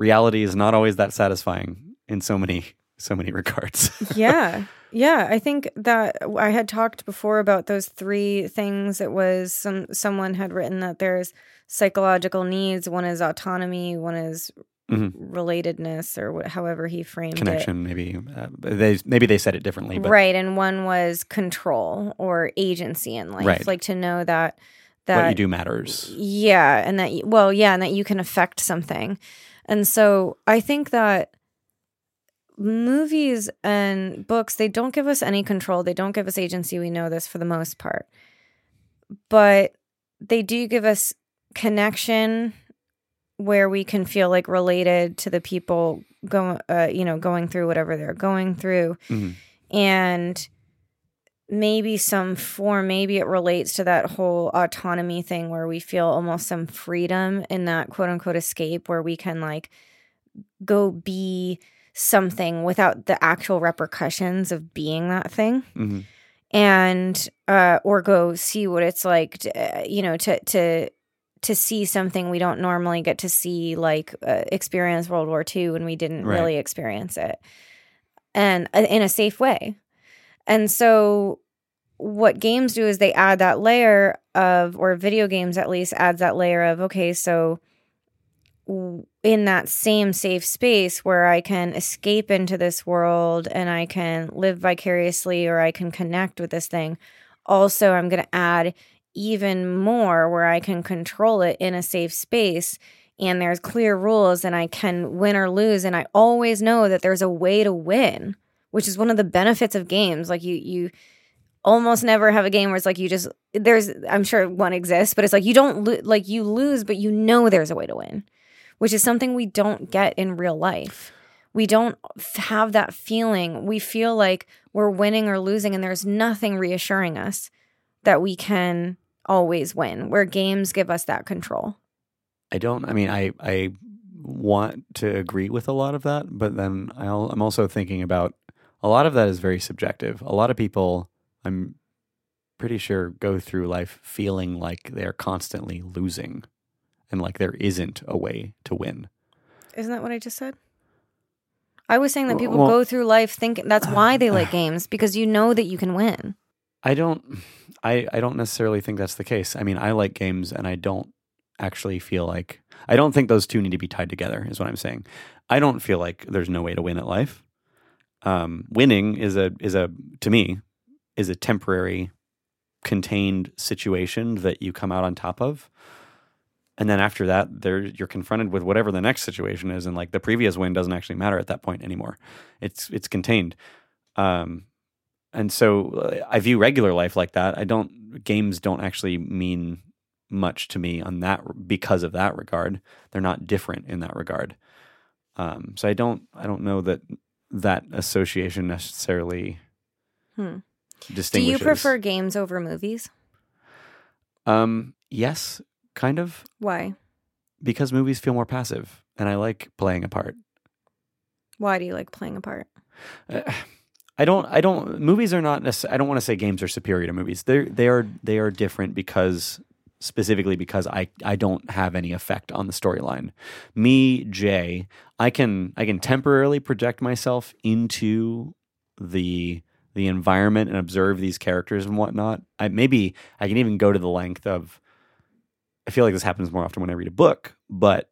reality is not always that satisfying in so many so many regards. Yeah. Yeah. I think that i had talked before about those three things. It was some someone had written that there's psychological needs. One is autonomy. One is Mhm. relatedness or what, however he framed it. connection maybe uh, they maybe they said it differently but right. And one was control or agency in life. Right. like to know that what that you do matters. Yeah, and that well, yeah, and that you can affect something. And so I think that movies and books they don't give us any control. They don't give us agency. We know this for the most part. But they do give us connection where we can feel like related to the people going uh, you know going through whatever they're going through Mhm. and maybe some form maybe it relates to that whole autonomy thing where we feel almost some freedom in that quote unquote escape where we can like go be something without the actual repercussions of being that thing Mhm. and uh or go see what it's like to, uh, you know to to to see something we don't normally get to see like uh, experience world war ii when we didn't Right. really experience it and uh, in a safe way and so what games do is they add that layer of or video games at least adds that layer of okay so in that same safe space where I can escape into this world and I can live vicariously or I can connect with this thing. Also, I'm going to add even more where I can control it in a safe space and there's clear rules and I can win or lose and I always know that there's a way to win, which is one of the benefits of games. Like you you almost never have a game where it's like you just there's I'm sure one exists, but it's like you don't lo- like you lose but you know there's a way to win which is something we don't get in real life. We don't f- have that feeling. We feel like we're winning or losing, and there's nothing reassuring us that we can always win, where games give us that control. I don't. I mean, I I want to agree with a lot of that, but then I'll, I'm also thinking about a lot of that is very subjective. A lot of people, I'm pretty sure, go through life feeling like they're constantly losing, and like there isn't a way to win. Isn't that what I just said? I was saying that people Well- go through life thinking that's why they like games because you know that you can win. I don't. I I don't necessarily think that's the case. I mean, I like games, and I don't actually feel like I don't think those two need to be tied together. Is what I'm saying. I don't feel like there's no way to win at life. Um, winning is a is a to me is a temporary, contained situation that you come out on top of, and then after that, there you're confronted with whatever the next situation is, and like the previous win doesn't actually matter at that point anymore. It's it's contained. Um, and so uh, I view regular life like that. I don't games don't actually mean much to me on that because of that regard. They're not different in that regard. Um, so I don't I don't know that that association necessarily Hmm. Do you prefer games over movies? Um, yes, kind of Why? because movies feel more passive, and I like playing a part. Why do you like playing a part? I don't. I don't. Movies are not. Necess- I don't want to say games are superior to movies. They they are they are different because specifically because I I don't have any effect on the storyline. Me, Jay, I can I can temporarily project myself into the the environment and observe these characters and whatnot. I maybe I can even go to the length of. I feel like this happens more often when I read a book, but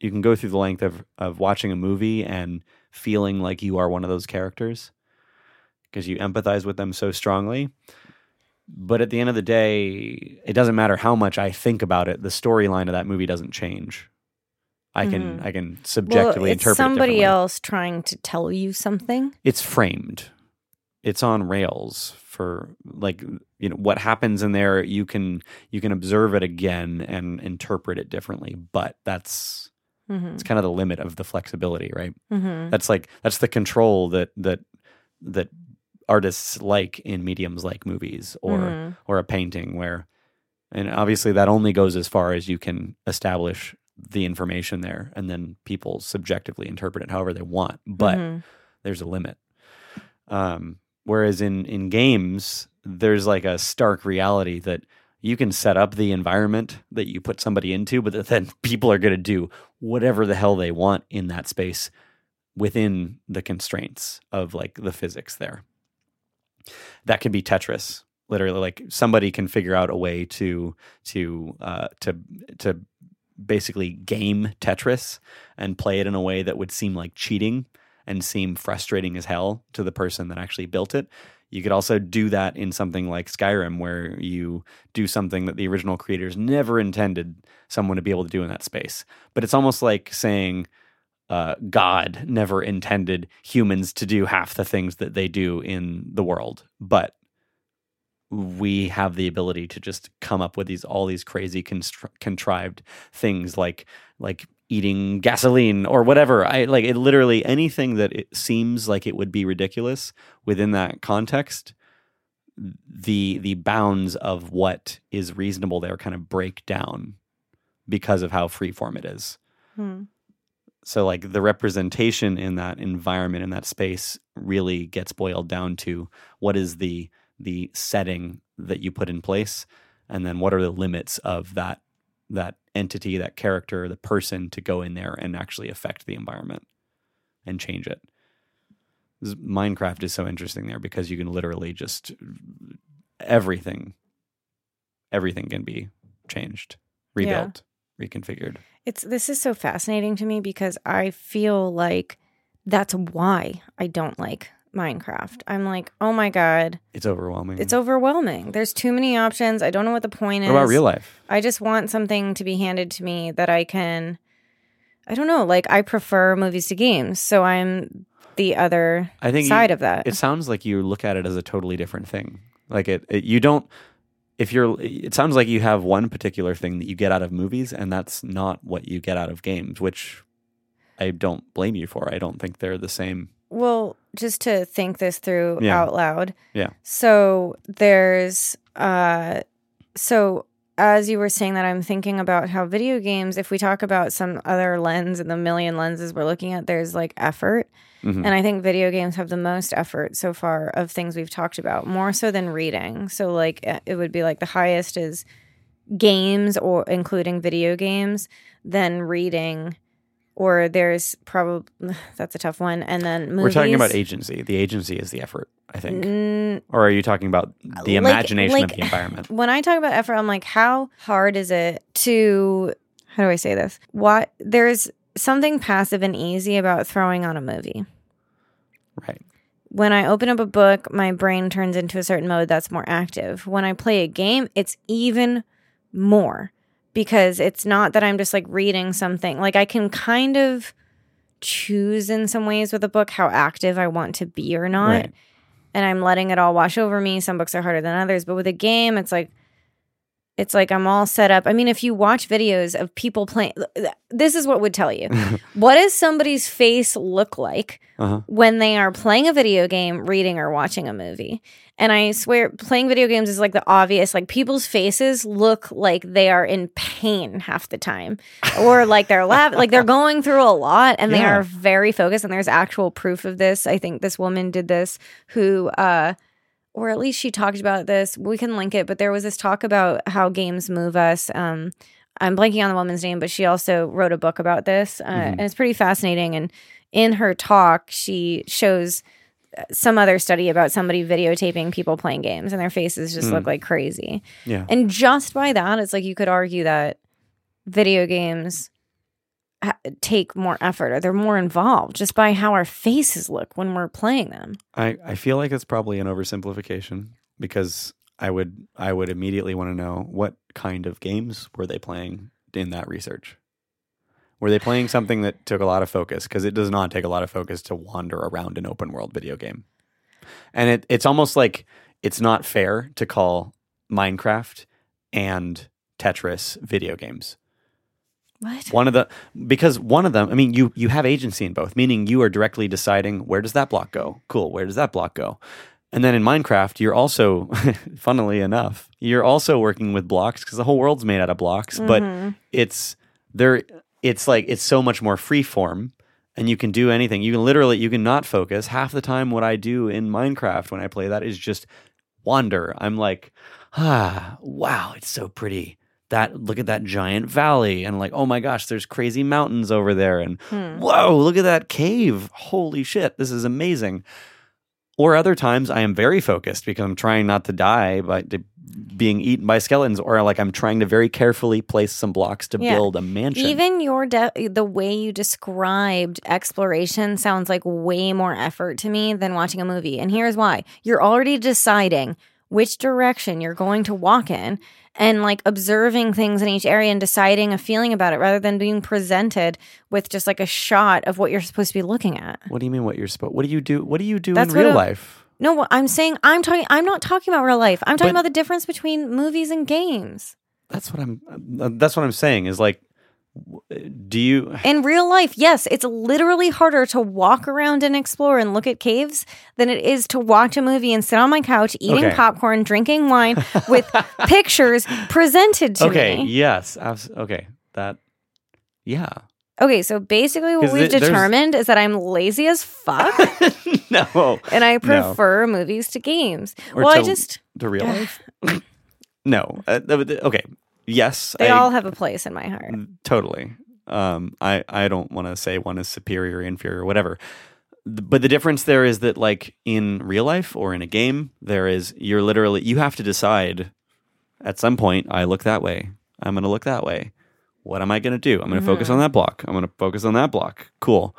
you can go through the length of of watching a movie and feeling like you are one of those characters because you empathize with them so strongly. But at the end of the day, it doesn't matter how much I think about it. The storyline of that movie doesn't change. I can Mhm. I can subjectively well, it's interpret it somebody differently. else trying to tell you something. It's framed. It's on rails for like you know what happens in there. You can you can observe it again and interpret it differently. But that's Mm-hmm. it's kind of the limit of the flexibility, right? Mm-hmm. That's like that's the control that that that artists like in mediums like movies or Mhm. or a painting where and obviously that only goes as far as you can establish the information there and then people subjectively interpret it however they want but Mhm. there's a limit um whereas in in games there's like a stark reality that you can set up the environment that you put somebody into but then people are going to do whatever the hell they want in that space within the constraints of like the physics there that could be tetris literally like somebody can figure out a way to to uh to to basically game tetris and play it in a way that would seem like cheating and seem frustrating as hell to the person that actually built it you could also do that in something like Skyrim, where you do something that the original creators never intended someone to be able to do in that space. But it's almost like saying uh, God never intended humans to do half the things that they do in the world, but we have the ability to just come up with these all these crazy constr- contrived things like like eating gasoline or whatever. I like it literally anything that it seems like it would be ridiculous within that context the the bounds of what is reasonable there kind of break down because of how freeform it is. Hmm. So like the representation in that environment in that space really gets boiled down to what is the the setting that you put in place and then what are the limits of that that entity that character the person to go in there and actually affect the environment and change it. Minecraft is so interesting there because you can literally just everything everything can be changed rebuilt reconfigured It's this is so fascinating to me because I feel like that's why I don't like Minecraft. I'm like, oh my god, it's overwhelming it's overwhelming. There's too many options. I don't know what the point what is. about real life I just want something to be handed to me that I can. I don't know. Like I prefer movies to games, so I'm the other i think you- side of that. it sounds like you look at it as a totally different thing. Like it, it, you don't. If you're, it sounds like you have one particular thing that you get out of movies, and that's not what you get out of games. Which I don't blame you for. I don't think they're the same. Well, just to think this through Yeah. out loud. Yeah. So there's uh so as you were saying that I'm thinking about how video games if we talk about some other lens and the million lenses we're looking at there's like effort Mhm. and I think video games have the most effort so far of things we've talked about more so than reading. So like uh, it would be like the highest is games or including video games then reading or there's probably that's a tough one and then movies. We're talking about agency. The agency is the effort, I think. Mm, Or are you talking about the Like- imagination of the environment? when I talk about effort, I'm like, how hard is it to how do I say this? What there's something passive and easy about throwing on a movie. Right. When I open up a book, my brain turns into a certain mode that's more active. When I play a game, it's even more because it's not that I'm just like reading something. Like I can kind of choose in some ways with a book how active I want to be or not Right. and I'm letting it all wash over me. Some books are harder than others, but with a game, it's like It's like I'm all set up. I mean, if you watch videos of people playing, this is what would tell you. what does somebody's face look like Uh-huh. when they are playing a video game, reading, or watching a movie? And I swear, playing video games is like the obvious. Like people's faces look like they are in pain half the time, or like they're laughing, like they're going through a lot, and they are very focused. And there's actual proof of this. I think this woman did this, who, uh, or at least she talked about this. We can link it, but there was this talk about how games move us. Um, I'm blanking on the woman's name, but she also wrote a book about this, uh, Mhm. and it's pretty fascinating. And in her talk, she shows uh, some other study about somebody videotaping people playing games, and their faces just Mm. look like crazy. Yeah. And just by that, it's like you could argue that video games take more effort or they're more involved just by how our faces look when we're playing them. I, I feel like it's probably an oversimplification because I would I would immediately want to know what kind of games were they playing in that research. Were they playing something that took a lot of focus? Because it does not take a lot of focus to wander around an open world video game. And it, it's almost like it's not fair to call Minecraft and Tetris video games. What? One of the because one of them, I mean, you you have agency in both, meaning you are directly deciding where does that block go. Cool, where does that block go? And then in Minecraft, you're also, funnily enough, you're also working with blocks because the whole world's made out of blocks. But Mhm. it's there. It's like it's so much more free form, and you can do anything. You can literally you can not focus. Half the time, what I do in Minecraft when I play that is just wander. I'm like, ah, wow, it's so pretty. That look at that giant valley, and like, oh my gosh, there's crazy mountains over there, and Hmm. whoa, look at that cave. Holy shit, this is amazing. Or other times I am very focused because I'm trying not to die by to being eaten by skeletons, or like I'm trying to very carefully place some blocks to Yeah. build a mansion. Even your de- the way you described exploration sounds like way more effort to me than watching a movie. And here's why. You're already deciding which direction you're going to walk in and like observing things in each area and deciding a feeling about it rather than being presented with just like a shot of what you're supposed to be looking at. what do you mean? What you're supposed? What do you do? What do you do That's in real a- life? No, I'm saying I'm talking I'm not talking about real life. I'm talking But- about the difference between movies and games. That's what I'm. uh, That's what I'm saying. Is like, do you? In real life, yes, it's literally harder to walk around and explore and look at caves than it is to watch a movie and sit on my couch eating Okay. popcorn, drinking wine with pictures presented to me. Okay. Yes. abs- Okay. That. Yeah. Okay, so basically what we've it- there's- determined is that I'm lazy as fuck no. and I prefer movies to games. Or well, I just To real life. no. Uh, okay. Yes. they I, all have a place in my heart. Totally. Um, I, I don't want to say one is superior, inferior, whatever. But the difference there is that, like in real life or in a game, there is you're literally you have to decide. At some point, I look that way. I'm going to look that way. What am I going to do? I'm going to focus on that block. I'm going to focus on that block. Cool.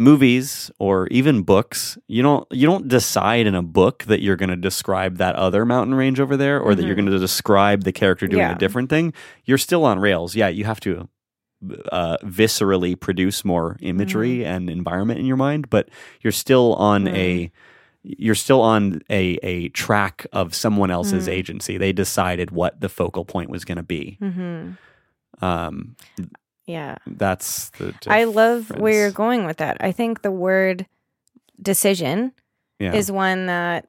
Movies or even books, you don't you don't decide in a book that you're going to describe that other mountain range over there, or that you're going to describe the character doing Yeah. a different thing. You're still on rails. Yeah, you have to uh, viscerally produce more imagery and environment in your mind, but you're still on a you're still on a a track of someone else's agency. They decided what the focal point was going to be. hmm Um, Yeah. that's the. I love where you're going with that. I think the word decision Yeah. is one that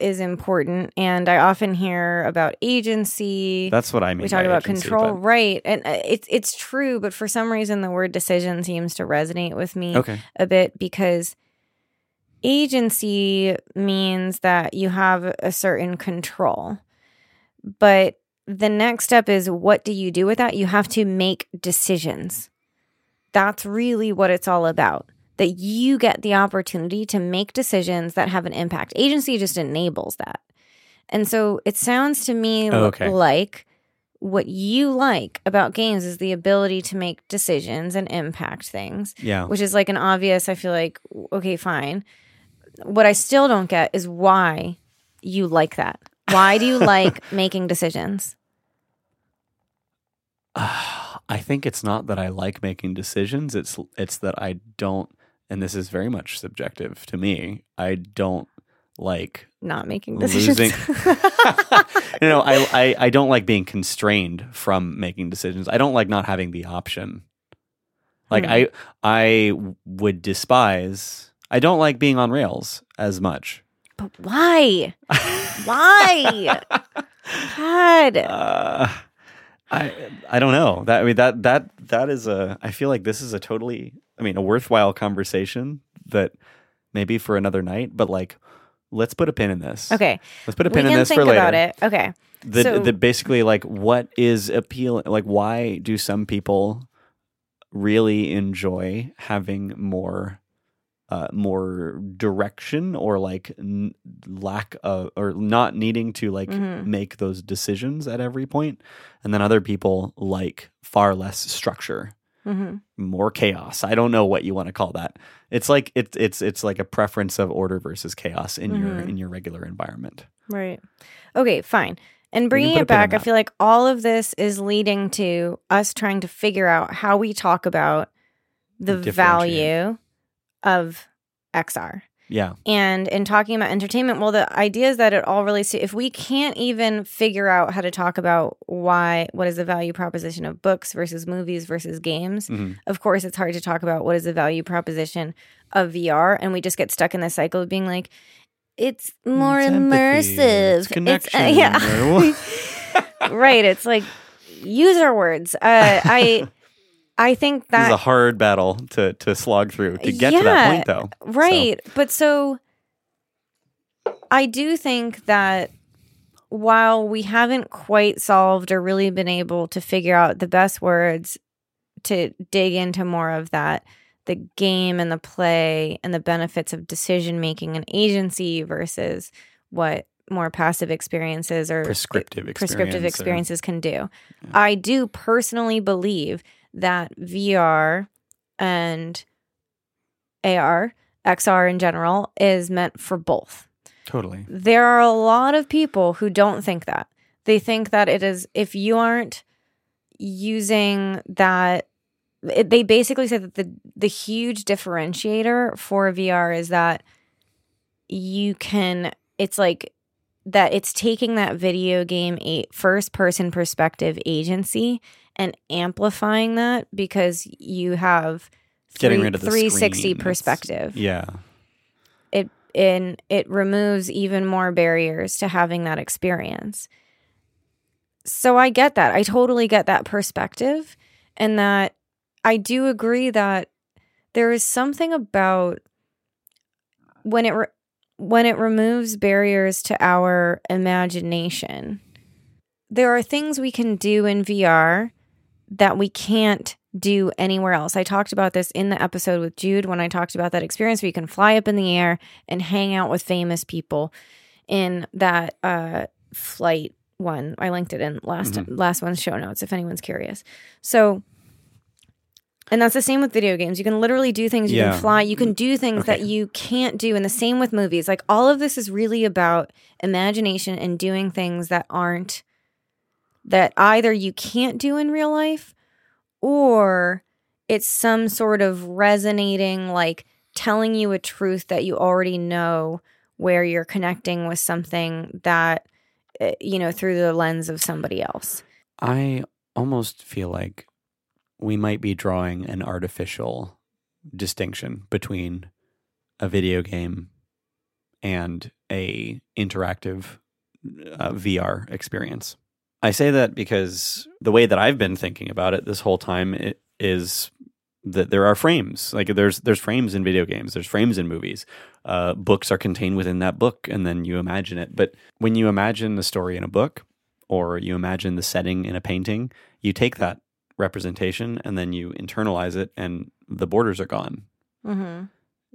is important and i often hear about agency that's what I mean. we talk about agency, control but- right and uh, it's it's true but for some reason the word decision seems to resonate with me Okay. a bit because agency means that you have a certain control but the next step is what do you do with that? You have to make decisions. That's really what it's all about that you get the opportunity to make decisions that have an impact. Agency just enables that. And so it sounds to me Oh, okay. like what you like about games is the ability to make decisions and impact things Yeah. which is like an obvious i feel like okay fine. What i still don't get is why you like that. Why do you like making decisions I think it's not that I like making decisions. It's it's that I don't, and this is very much subjective to me. I don't like Not making decisions. losing. you know, I, I I don't like being constrained from making decisions. I don't like not having the option. Like Hmm. I I would despise. I don't like being on rails as much. but why? Why? God. Uh, I I don't know. That I mean that that that is a. I feel like this is a totally. I mean, a worthwhile conversation that maybe for another night. But like, let's put a pin in this. Okay. Let's put a We pin in this think for later. about it. Okay. The, So- the basically like what is appealing? Like, why do some people really enjoy having more? Uh, more direction or like n- lack of or not needing to like Mhm. make those decisions at every point and then other people like far less structure hmm more chaos i don't know what you want to call that it's like it's it's it's like a preference of order versus chaos in your Mhm. in your regular environment Right. Okay, fine. And bringing it back, I feel like all of this is leading to us trying to figure out how we talk about the value of XR. yeah And in talking about entertainment, well, the idea is that it all relates to if we can't even figure out how to talk about why, what is the value proposition of books versus movies versus games, Mhm. of course, it's hard to talk about what is the value proposition of VR. And we just get stuck in the cycle of being like, it's more It's empathy, immersive. it's connection, uh, yeah. right. It's like user words. Uh, I. I think this is a hard battle to to slog through to get to that point though Right. But so I do think that while we haven't quite solved or really been able to figure out the best words to dig into more of that, the game and the play and the benefits of decision making and agency versus what more passive experiences or prescriptive prescriptive experience or- experiences can do. I do personally believe that VR and AR, XR in general, is meant for both. totally There are a lot of people who don't think that. They think that it is, if you aren't using that, it, they basically say that the, the huge differentiator for VR is that you can, it's like, that it's taking that video game a first person perspective agency and amplifying that because you have Getting rid of the 360 screen, it's- perspective yeah it and it removes even more barriers to having that experience. So I get that. I totally get that perspective and that I do agree that there is something about when it re- when it removes barriers to our imagination. There are things we can do in VR that we can't do anywhere else. I talked about this in the episode with Jude when I talked about that experience where you can fly up in the air and hang out with famous people in that uh, flight one. I linked it in last last one's show notes if anyone's curious. So and that's the same with video games. You can literally do things. You Yeah. can fly. You can do things that you can't do. And the same with movies. Like all of this is really about imagination and doing things that aren't that either you can't do in real life or it's some sort of resonating, like telling you a truth that you already know, where you're connecting with something that, uh, you know, through the lens of somebody else. I almost feel like we might be drawing an artificial distinction between a video game and a interactive uh, VR experience. I say that because the way that I've been thinking about it this whole time is that there are frames. Like there's there's frames in video games. There's frames in movies. Uh, books are contained within that book, and then you imagine it. But when you imagine the story in a book, or you imagine the setting in a painting, you take that representation and then you internalize it, and the borders are gone. Mm-hmm.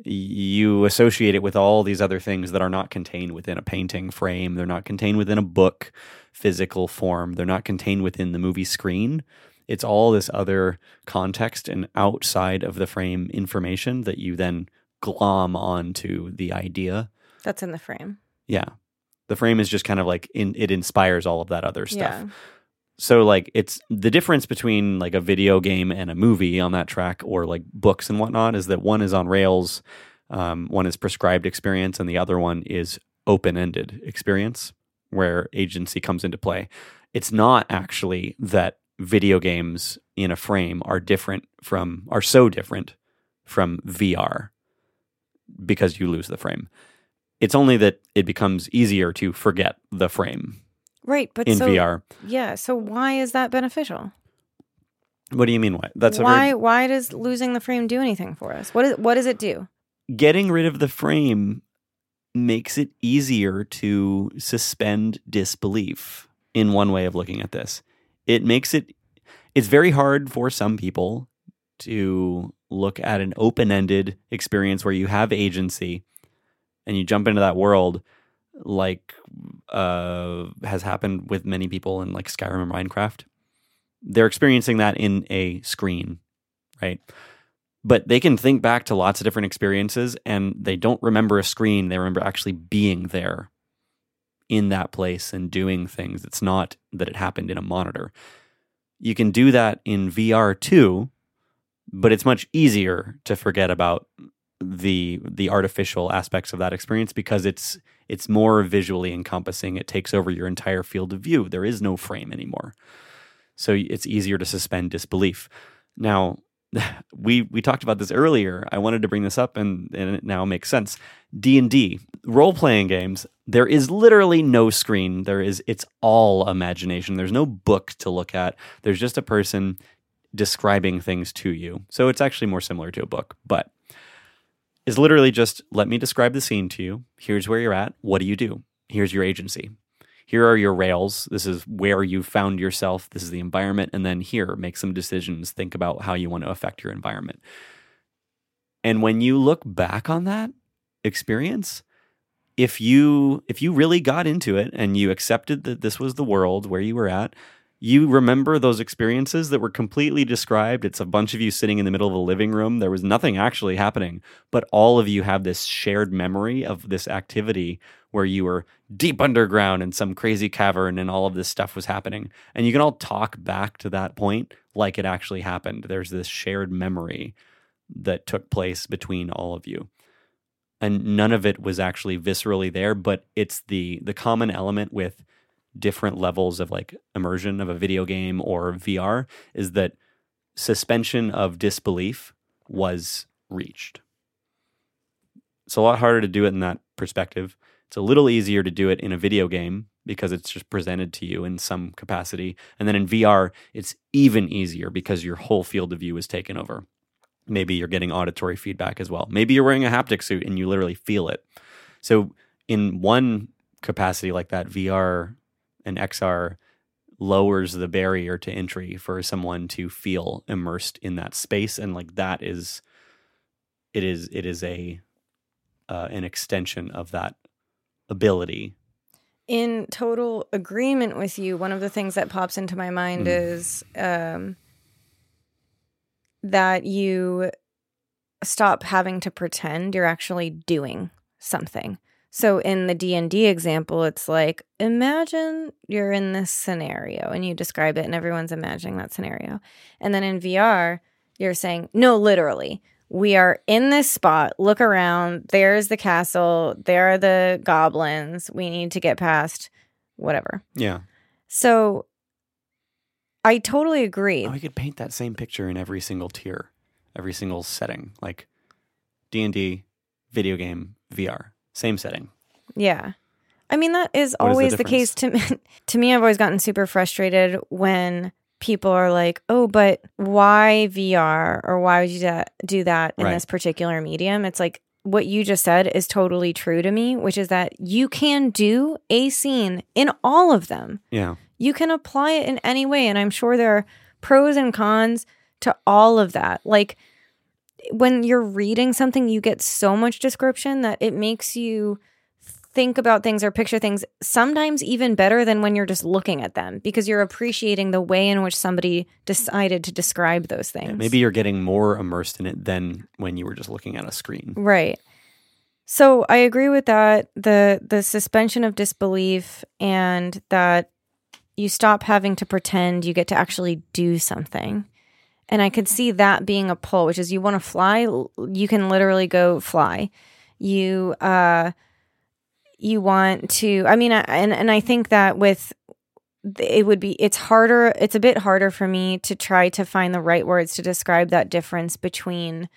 You associate it with all these other things that are not contained within a painting frame. They're not contained within a book physical form. They're not contained within the movie screen. It's all this other context and outside of the frame information that you then glom onto the idea. That's in the frame. Yeah. The frame is just kind of like in, it inspires all of that other stuff. Yeah. So like it's the difference between like a video game and a movie on that track or like books and whatnot is that one is on rails, um, one is prescribed experience, and the other one is open ended experience where agency comes into play. It's not actually that video games in a frame are different from, are so different from VR because you lose the frame. It's only that it becomes easier to forget the frame Right, but in so VR. yeah, so why is that beneficial? What do you mean? Why? That's a why very why does losing the frame do anything for us? What is what does it do? getting rid of the frame makes it easier to suspend disbelief in one way of looking at this. It makes it it's very hard for some people to look at an open-ended experience where you have agency and you jump into that world like uh, has happened with many people in like Skyrim and Minecraft. They're experiencing that in a screen, right? But they can think back to lots of different experiences and they don't remember a screen. They remember actually being there in that place and doing things. It's not that it happened in a monitor. You can do that in VR too, but it's much easier to forget about the the artificial aspects of that experience because it's it's more visually encompassing. It takes over your entire field of view. There is no frame anymore. So it's easier to suspend disbelief. Now, we we talked about this earlier. I wanted to bring this up and, and it now makes sense. D&D, role-playing games, there is literally no screen. There is it's all imagination. There's no book to look at. There's just a person describing things to you. So it's actually more similar to a book, but is literally just let me describe the scene to you. Here's where you're at. What do you do? Here's your agency. Here are your rails. This is where you found yourself. This is the environment. And then here, make some decisions. Think about how you want to affect your environment. And when you look back on that experience, if you if you really got into it and you accepted that this was the world where you were at, you remember those experiences that were completely described. It's a bunch of you sitting in the middle of a living room. There was nothing actually happening, but all of you have this shared memory of this activity where you were deep underground in some crazy cavern and all of this stuff was happening. And you can all talk back to that point like it actually happened. There's this shared memory that took place between all of you. And none of it was actually viscerally there, but it's the the common element with different levels of like immersion of a video game or VR is that suspension of disbelief was reached. It's a lot harder to do it in that perspective. It's a little easier to do it in a video game because it's just presented to you in some capacity. And then in VR, it's even easier because your whole field of view is taken over. Maybe you're getting auditory feedback as well. Maybe you're wearing a haptic suit and you literally feel it. So, in one capacity like that, VR and XR lowers the barrier to entry for someone to feel immersed in that space and like that is it is it is a uh, an extension of that ability In total agreement with you, one of the things that pops into my mind Mm. is um, that you stop having to pretend you're actually doing something. So in the D&D example, it's like imagine you're in this scenario and you describe it and everyone's imagining that scenario. And then in VR, you're saying, "No, literally. We are in this spot. Look around. There's the castle. There are the goblins. We need to get past whatever." yeah So I totally agree. oh, we could paint that same picture in every single tier every single setting like d&d video game vr same setting Yeah. I mean that is What is the always the, case to me. to me I've always gotten super frustrated when people are like, "Oh, but why VR or why would you do that in Right. this particular medium?" It's like what you just said is totally true to me, which is that you can do a scene in all of them. yeah You can apply it in any way and I'm sure there are pros and cons to all of that. Like when you're reading something, you get so much description that it makes you think about things or picture things sometimes even better than when you're just looking at them because you're appreciating the way in which somebody decided to describe those things. Yeah, maybe you're getting more immersed in it than when you were just looking at a screen Right. So I agree with that. The the suspension of disbelief and that you stop having to pretend you get to actually do something. And I could see that being a pull, which is you want to fly, you can literally go fly. You uh you want to I mean I- and and I think that with it would be it's harder it's a bit harder for me to try to find the right words to describe that difference between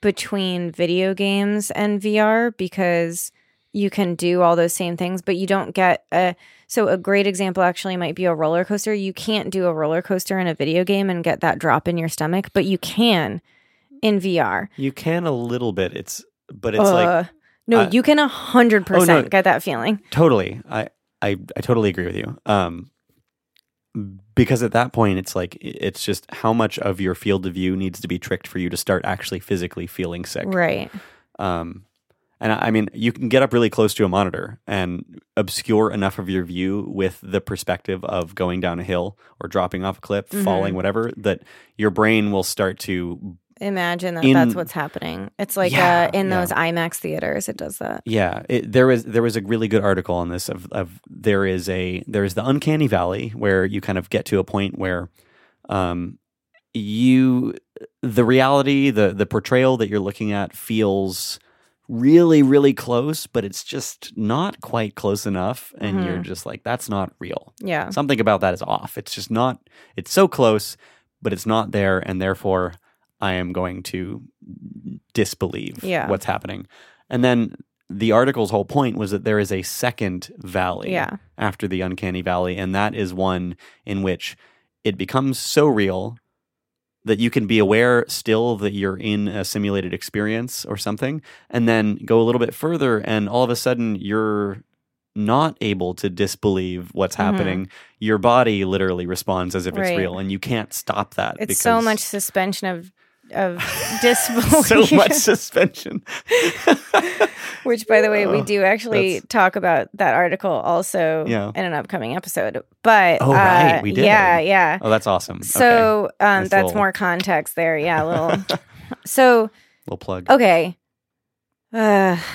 between video games and VR because you can do all those same things but you don't get a so a great example actually might be a roller coaster. You can't do a roller coaster in a video game and get that drop in your stomach but you can in VR You can a little bit. It's but it's like Uh, no I- you can a hundred Oh, percent get that feeling totally. I, I I totally agree with you. Um because at that point it's like it's just how much of your field of view needs to be tricked for you to start actually physically feeling sick. right Um, and I I mean, you can get up really close to a monitor and obscure enough of your view with the perspective of going down a hill or dropping off a cliff, Mhm. falling, whatever, that your brain will start to, imagine that In- that's what's happening. It's like Yeah, uh, in yeah. those imax theaters it does that. Yeah. It, there was there was a really good article on this of, of there is a there is the uncanny valley where you kind of get to a point where, um, you the reality the the portrayal that you're looking at feels really really close but it's just not quite close enough and you're just like that's not real. Yeah. Something about that is off. It's just not it's so close but it's not there and therefore i am going to disbelieve Yeah. what's happening and then the article's whole point was that there is a second valley yeah after the uncanny valley and that is one in which it becomes so real that you can be aware still that you're in a simulated experience or something and then go a little bit further and all of a sudden you're not able to disbelieve what's Mhm. happening your body literally responds as if it's real and you can't stop that it's so much suspension of of disbelief. So much suspension. Which by the way we Oh, do actually that's- talk about that article also Yeah. in an upcoming episode. But Oh, right, uh, we did. yeah yeah. Oh that's awesome. Okay. so um Nice that's little- more context there. Yeah a little. So little plug. okay. Uh.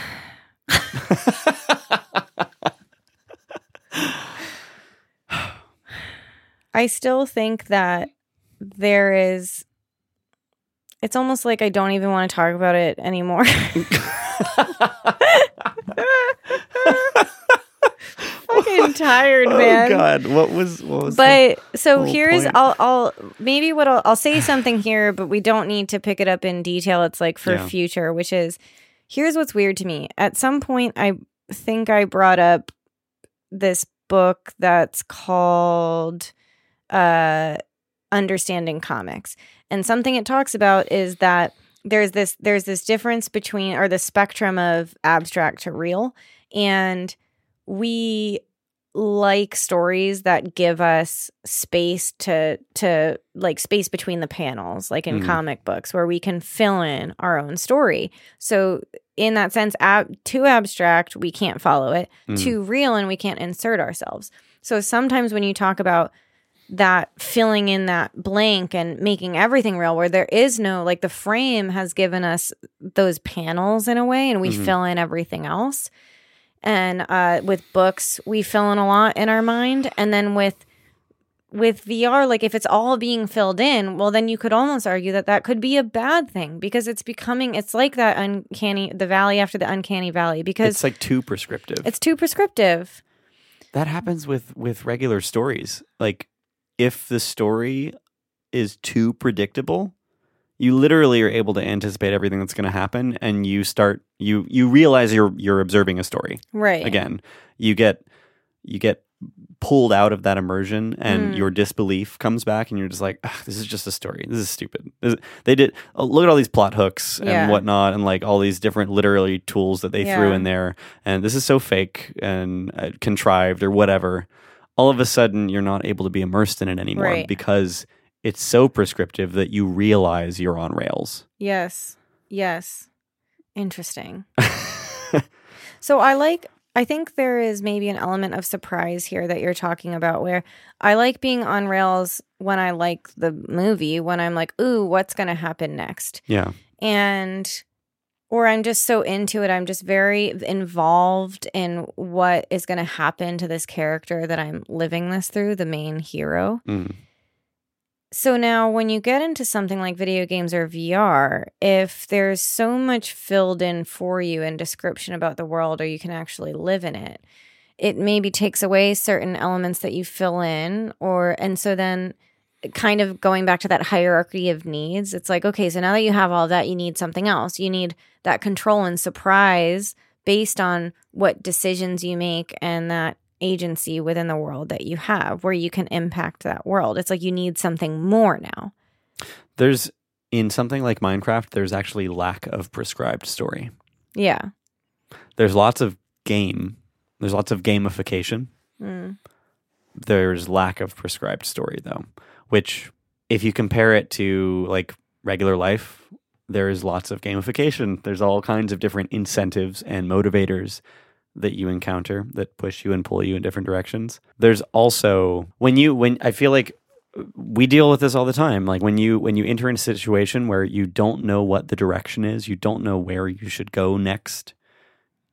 I still think that there is. It's almost like I don't even want to talk about it anymore. Fucking tired, man. Oh God, what was what was? But so here's point. I'll I'll maybe what I'll I'll say something here, but we don't need to pick it up in detail. It's like for Yeah. future, which is here's what's weird to me. At some point I think I brought up this book that's called uh Understanding Comics. And something it talks about is that there's this there's this difference between or the spectrum of abstract to real and we like stories that give us space to to like space between the panels like in Mm. comic books where we can fill in our own story so in that sense ab- too abstract we can't follow it Mm. too real and we can't insert ourselves so sometimes when you talk about that filling in that blank and making everything real where there is no like the frame has given us those panels in a way and we Mhm. fill in everything else and uh with books we fill in a lot in our mind and then with with VR like if it's all being filled in well then you could almost argue that that could be a bad thing because it's becoming it's like that uncanny the valley after the uncanny valley because it's like too prescriptive. it's too prescriptive that happens with with regular stories. Like if the story is too predictable, you literally are able to anticipate everything that's going to happen and you start you you realize you're you're observing a story. right Again, you get you get pulled out of that immersion and Mm. your disbelief comes back and you're just like this is just a story this is stupid This- they did oh, look at all these plot hooks and Yeah. whatnot and like all these different literary tools that they threw in there and this is so fake and uh, contrived or whatever all of a sudden you're not able to be immersed in it anymore Right. because it's so prescriptive that you realize you're on rails Yes. Yes. Interesting. So I like I think there is maybe an element of surprise here that you're talking about where I like being on rails when I like the movie, when I'm like, "Ooh, what's going to happen next?" yeah And or I'm just so into it, I'm just very involved in what is going to happen to this character that I'm living this through, the main hero. Mm. So now, when you get into something like video games or VR, if there's so much filled in for you in description about the world, or you can actually live in it, it maybe takes away certain elements that you fill in, or and so then kind of going back to that hierarchy of needs, it's like, okay, so now that you have all that, you need something else. You need that control and surprise based on what decisions you make and that agency within the world that you have where you can impact that world. It's like you need something more now. There's in something like Minecraft, there's actually lack of prescribed story. Yeah. There's lots of game. There's lots of gamification. Mm. There's lack of prescribed story though, which if you compare it to like regular life, there is lots of gamification. There's all kinds of different incentives and motivators that you encounter that push you and pull you in different directions. There's also when you when I feel like uh, we deal with this all the time like when you when you enter in a situation where you don't know what the direction is, you don't know where you should go next.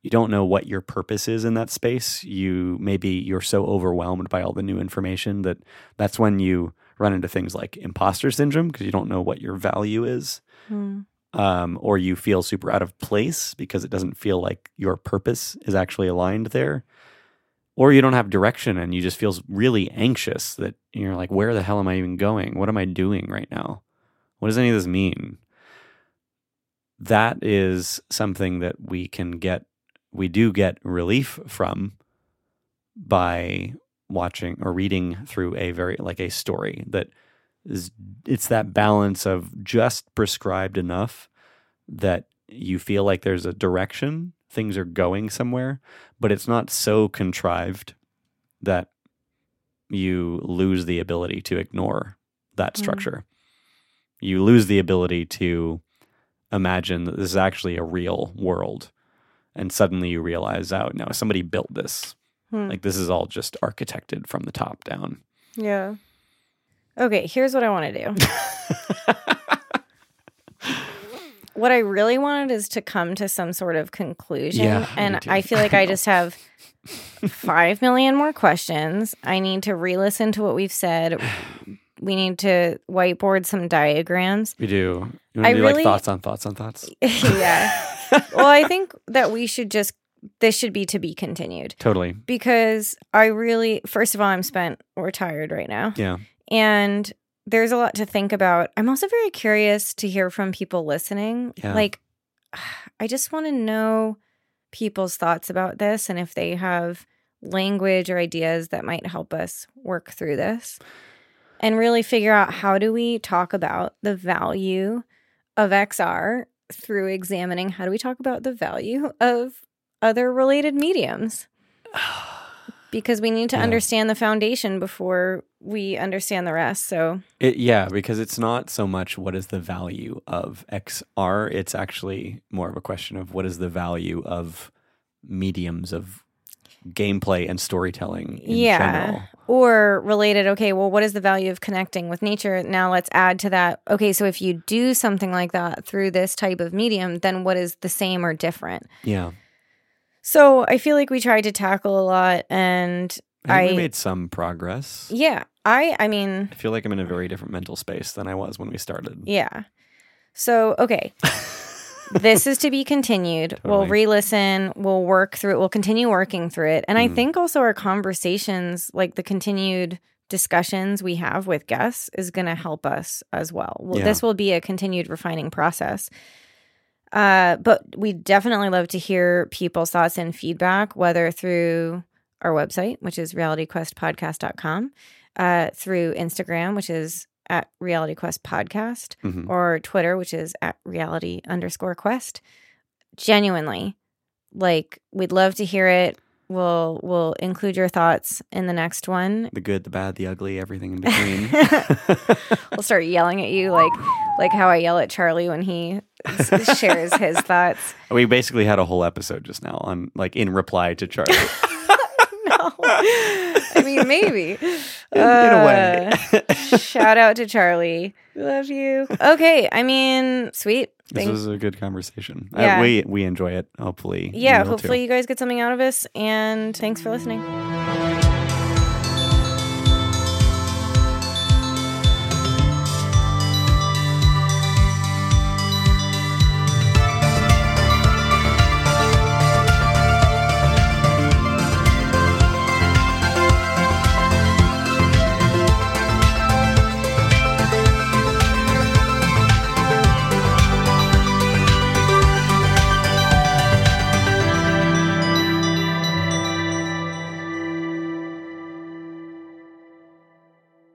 You don't know what your purpose is in that space. You maybe you're so overwhelmed by all the new information that that's when you run into things like imposter syndrome because you don't know what your value is. Mm. Um, or you feel super out of place because it doesn't feel like your purpose is actually aligned there. Or you don't have direction and you just feel really anxious that you're like, where the hell am I even going? What am I doing right now? What does any of this mean? That is something that we can get, we do get relief from by watching or reading through a very, like a story that is it's that balance of just prescribed enough that you feel like there's a direction, things are going somewhere, but it's not so contrived that you lose the ability to ignore that Mm. structure. You lose the ability to imagine that this is actually a real world. And suddenly you realize, oh, no, somebody built this. Hmm. Like this is all just architected from the top down. Yeah. Okay, here's what I want to do. what I really wanted is to come to some sort of conclusion. Yeah, and. I feel like I just have five million more questions. I need to re listen to what we've said. We need to whiteboard some diagrams. We do. You I want to do really- like thoughts on thoughts on thoughts? yeah. Well, I think that we should just, this should be to be continued Totally. because I really, first of all, I'm spent, we're tired right now. Yeah. And there's a lot to think about. I'm also very curious to hear from people listening. Yeah. Like, I just want to know people's thoughts about this and if they have language or ideas that might help us work through this and really figure out how do we talk about the value of XR through examining how do we talk about the value of other related mediums because we need to Yeah. understand the foundation before we understand the rest. So, It, yeah, because it's not so much what is the value of XR. It's actually more of a question of what is the value of mediums of gameplay and storytelling in yeah. general. Or related, okay, well, what is the value of connecting with nature? Now let's add to that. Okay, so if you do something like that through this type of medium, then what is the same or different? Yeah. So I feel like we tried to tackle a lot and I I- we made some progress. yeah, I I mean, I feel like I'm in a very different mental space than I was when we started. yeah. So, okay. this is to be continued. We'll re listen, we'll work through it, we'll continue working through it. And I Mhm. think also our conversations, like the continued discussions we have with guests, is going to help us as well. well Yeah. This will be a continued refining process. Uh, but we definitely love to hear people's thoughts and feedback, whether through our website, which is realityquestpodcast.com, uh, through Instagram, which is at Reality Quest Podcast, Mhm. or Twitter, which is at reality underscore quest. Genuinely, like we'd love to hear it. We'll we'll include your thoughts in the next one. The good, the bad, the ugly, everything in between. We'll start yelling at you like like how I yell at Charlie when he s- shares his thoughts. we basically had a whole episode just now on like in reply to Charlie. I mean maybe. in, in a way. Uh, shout out to Charlie. Love you. Okay, I mean, sweet. This Thank- was a good conversation. Yeah. Uh, we we enjoy it. Hopefully, yeah, will too. hopefully you guys get something out of this. And thanks for listening.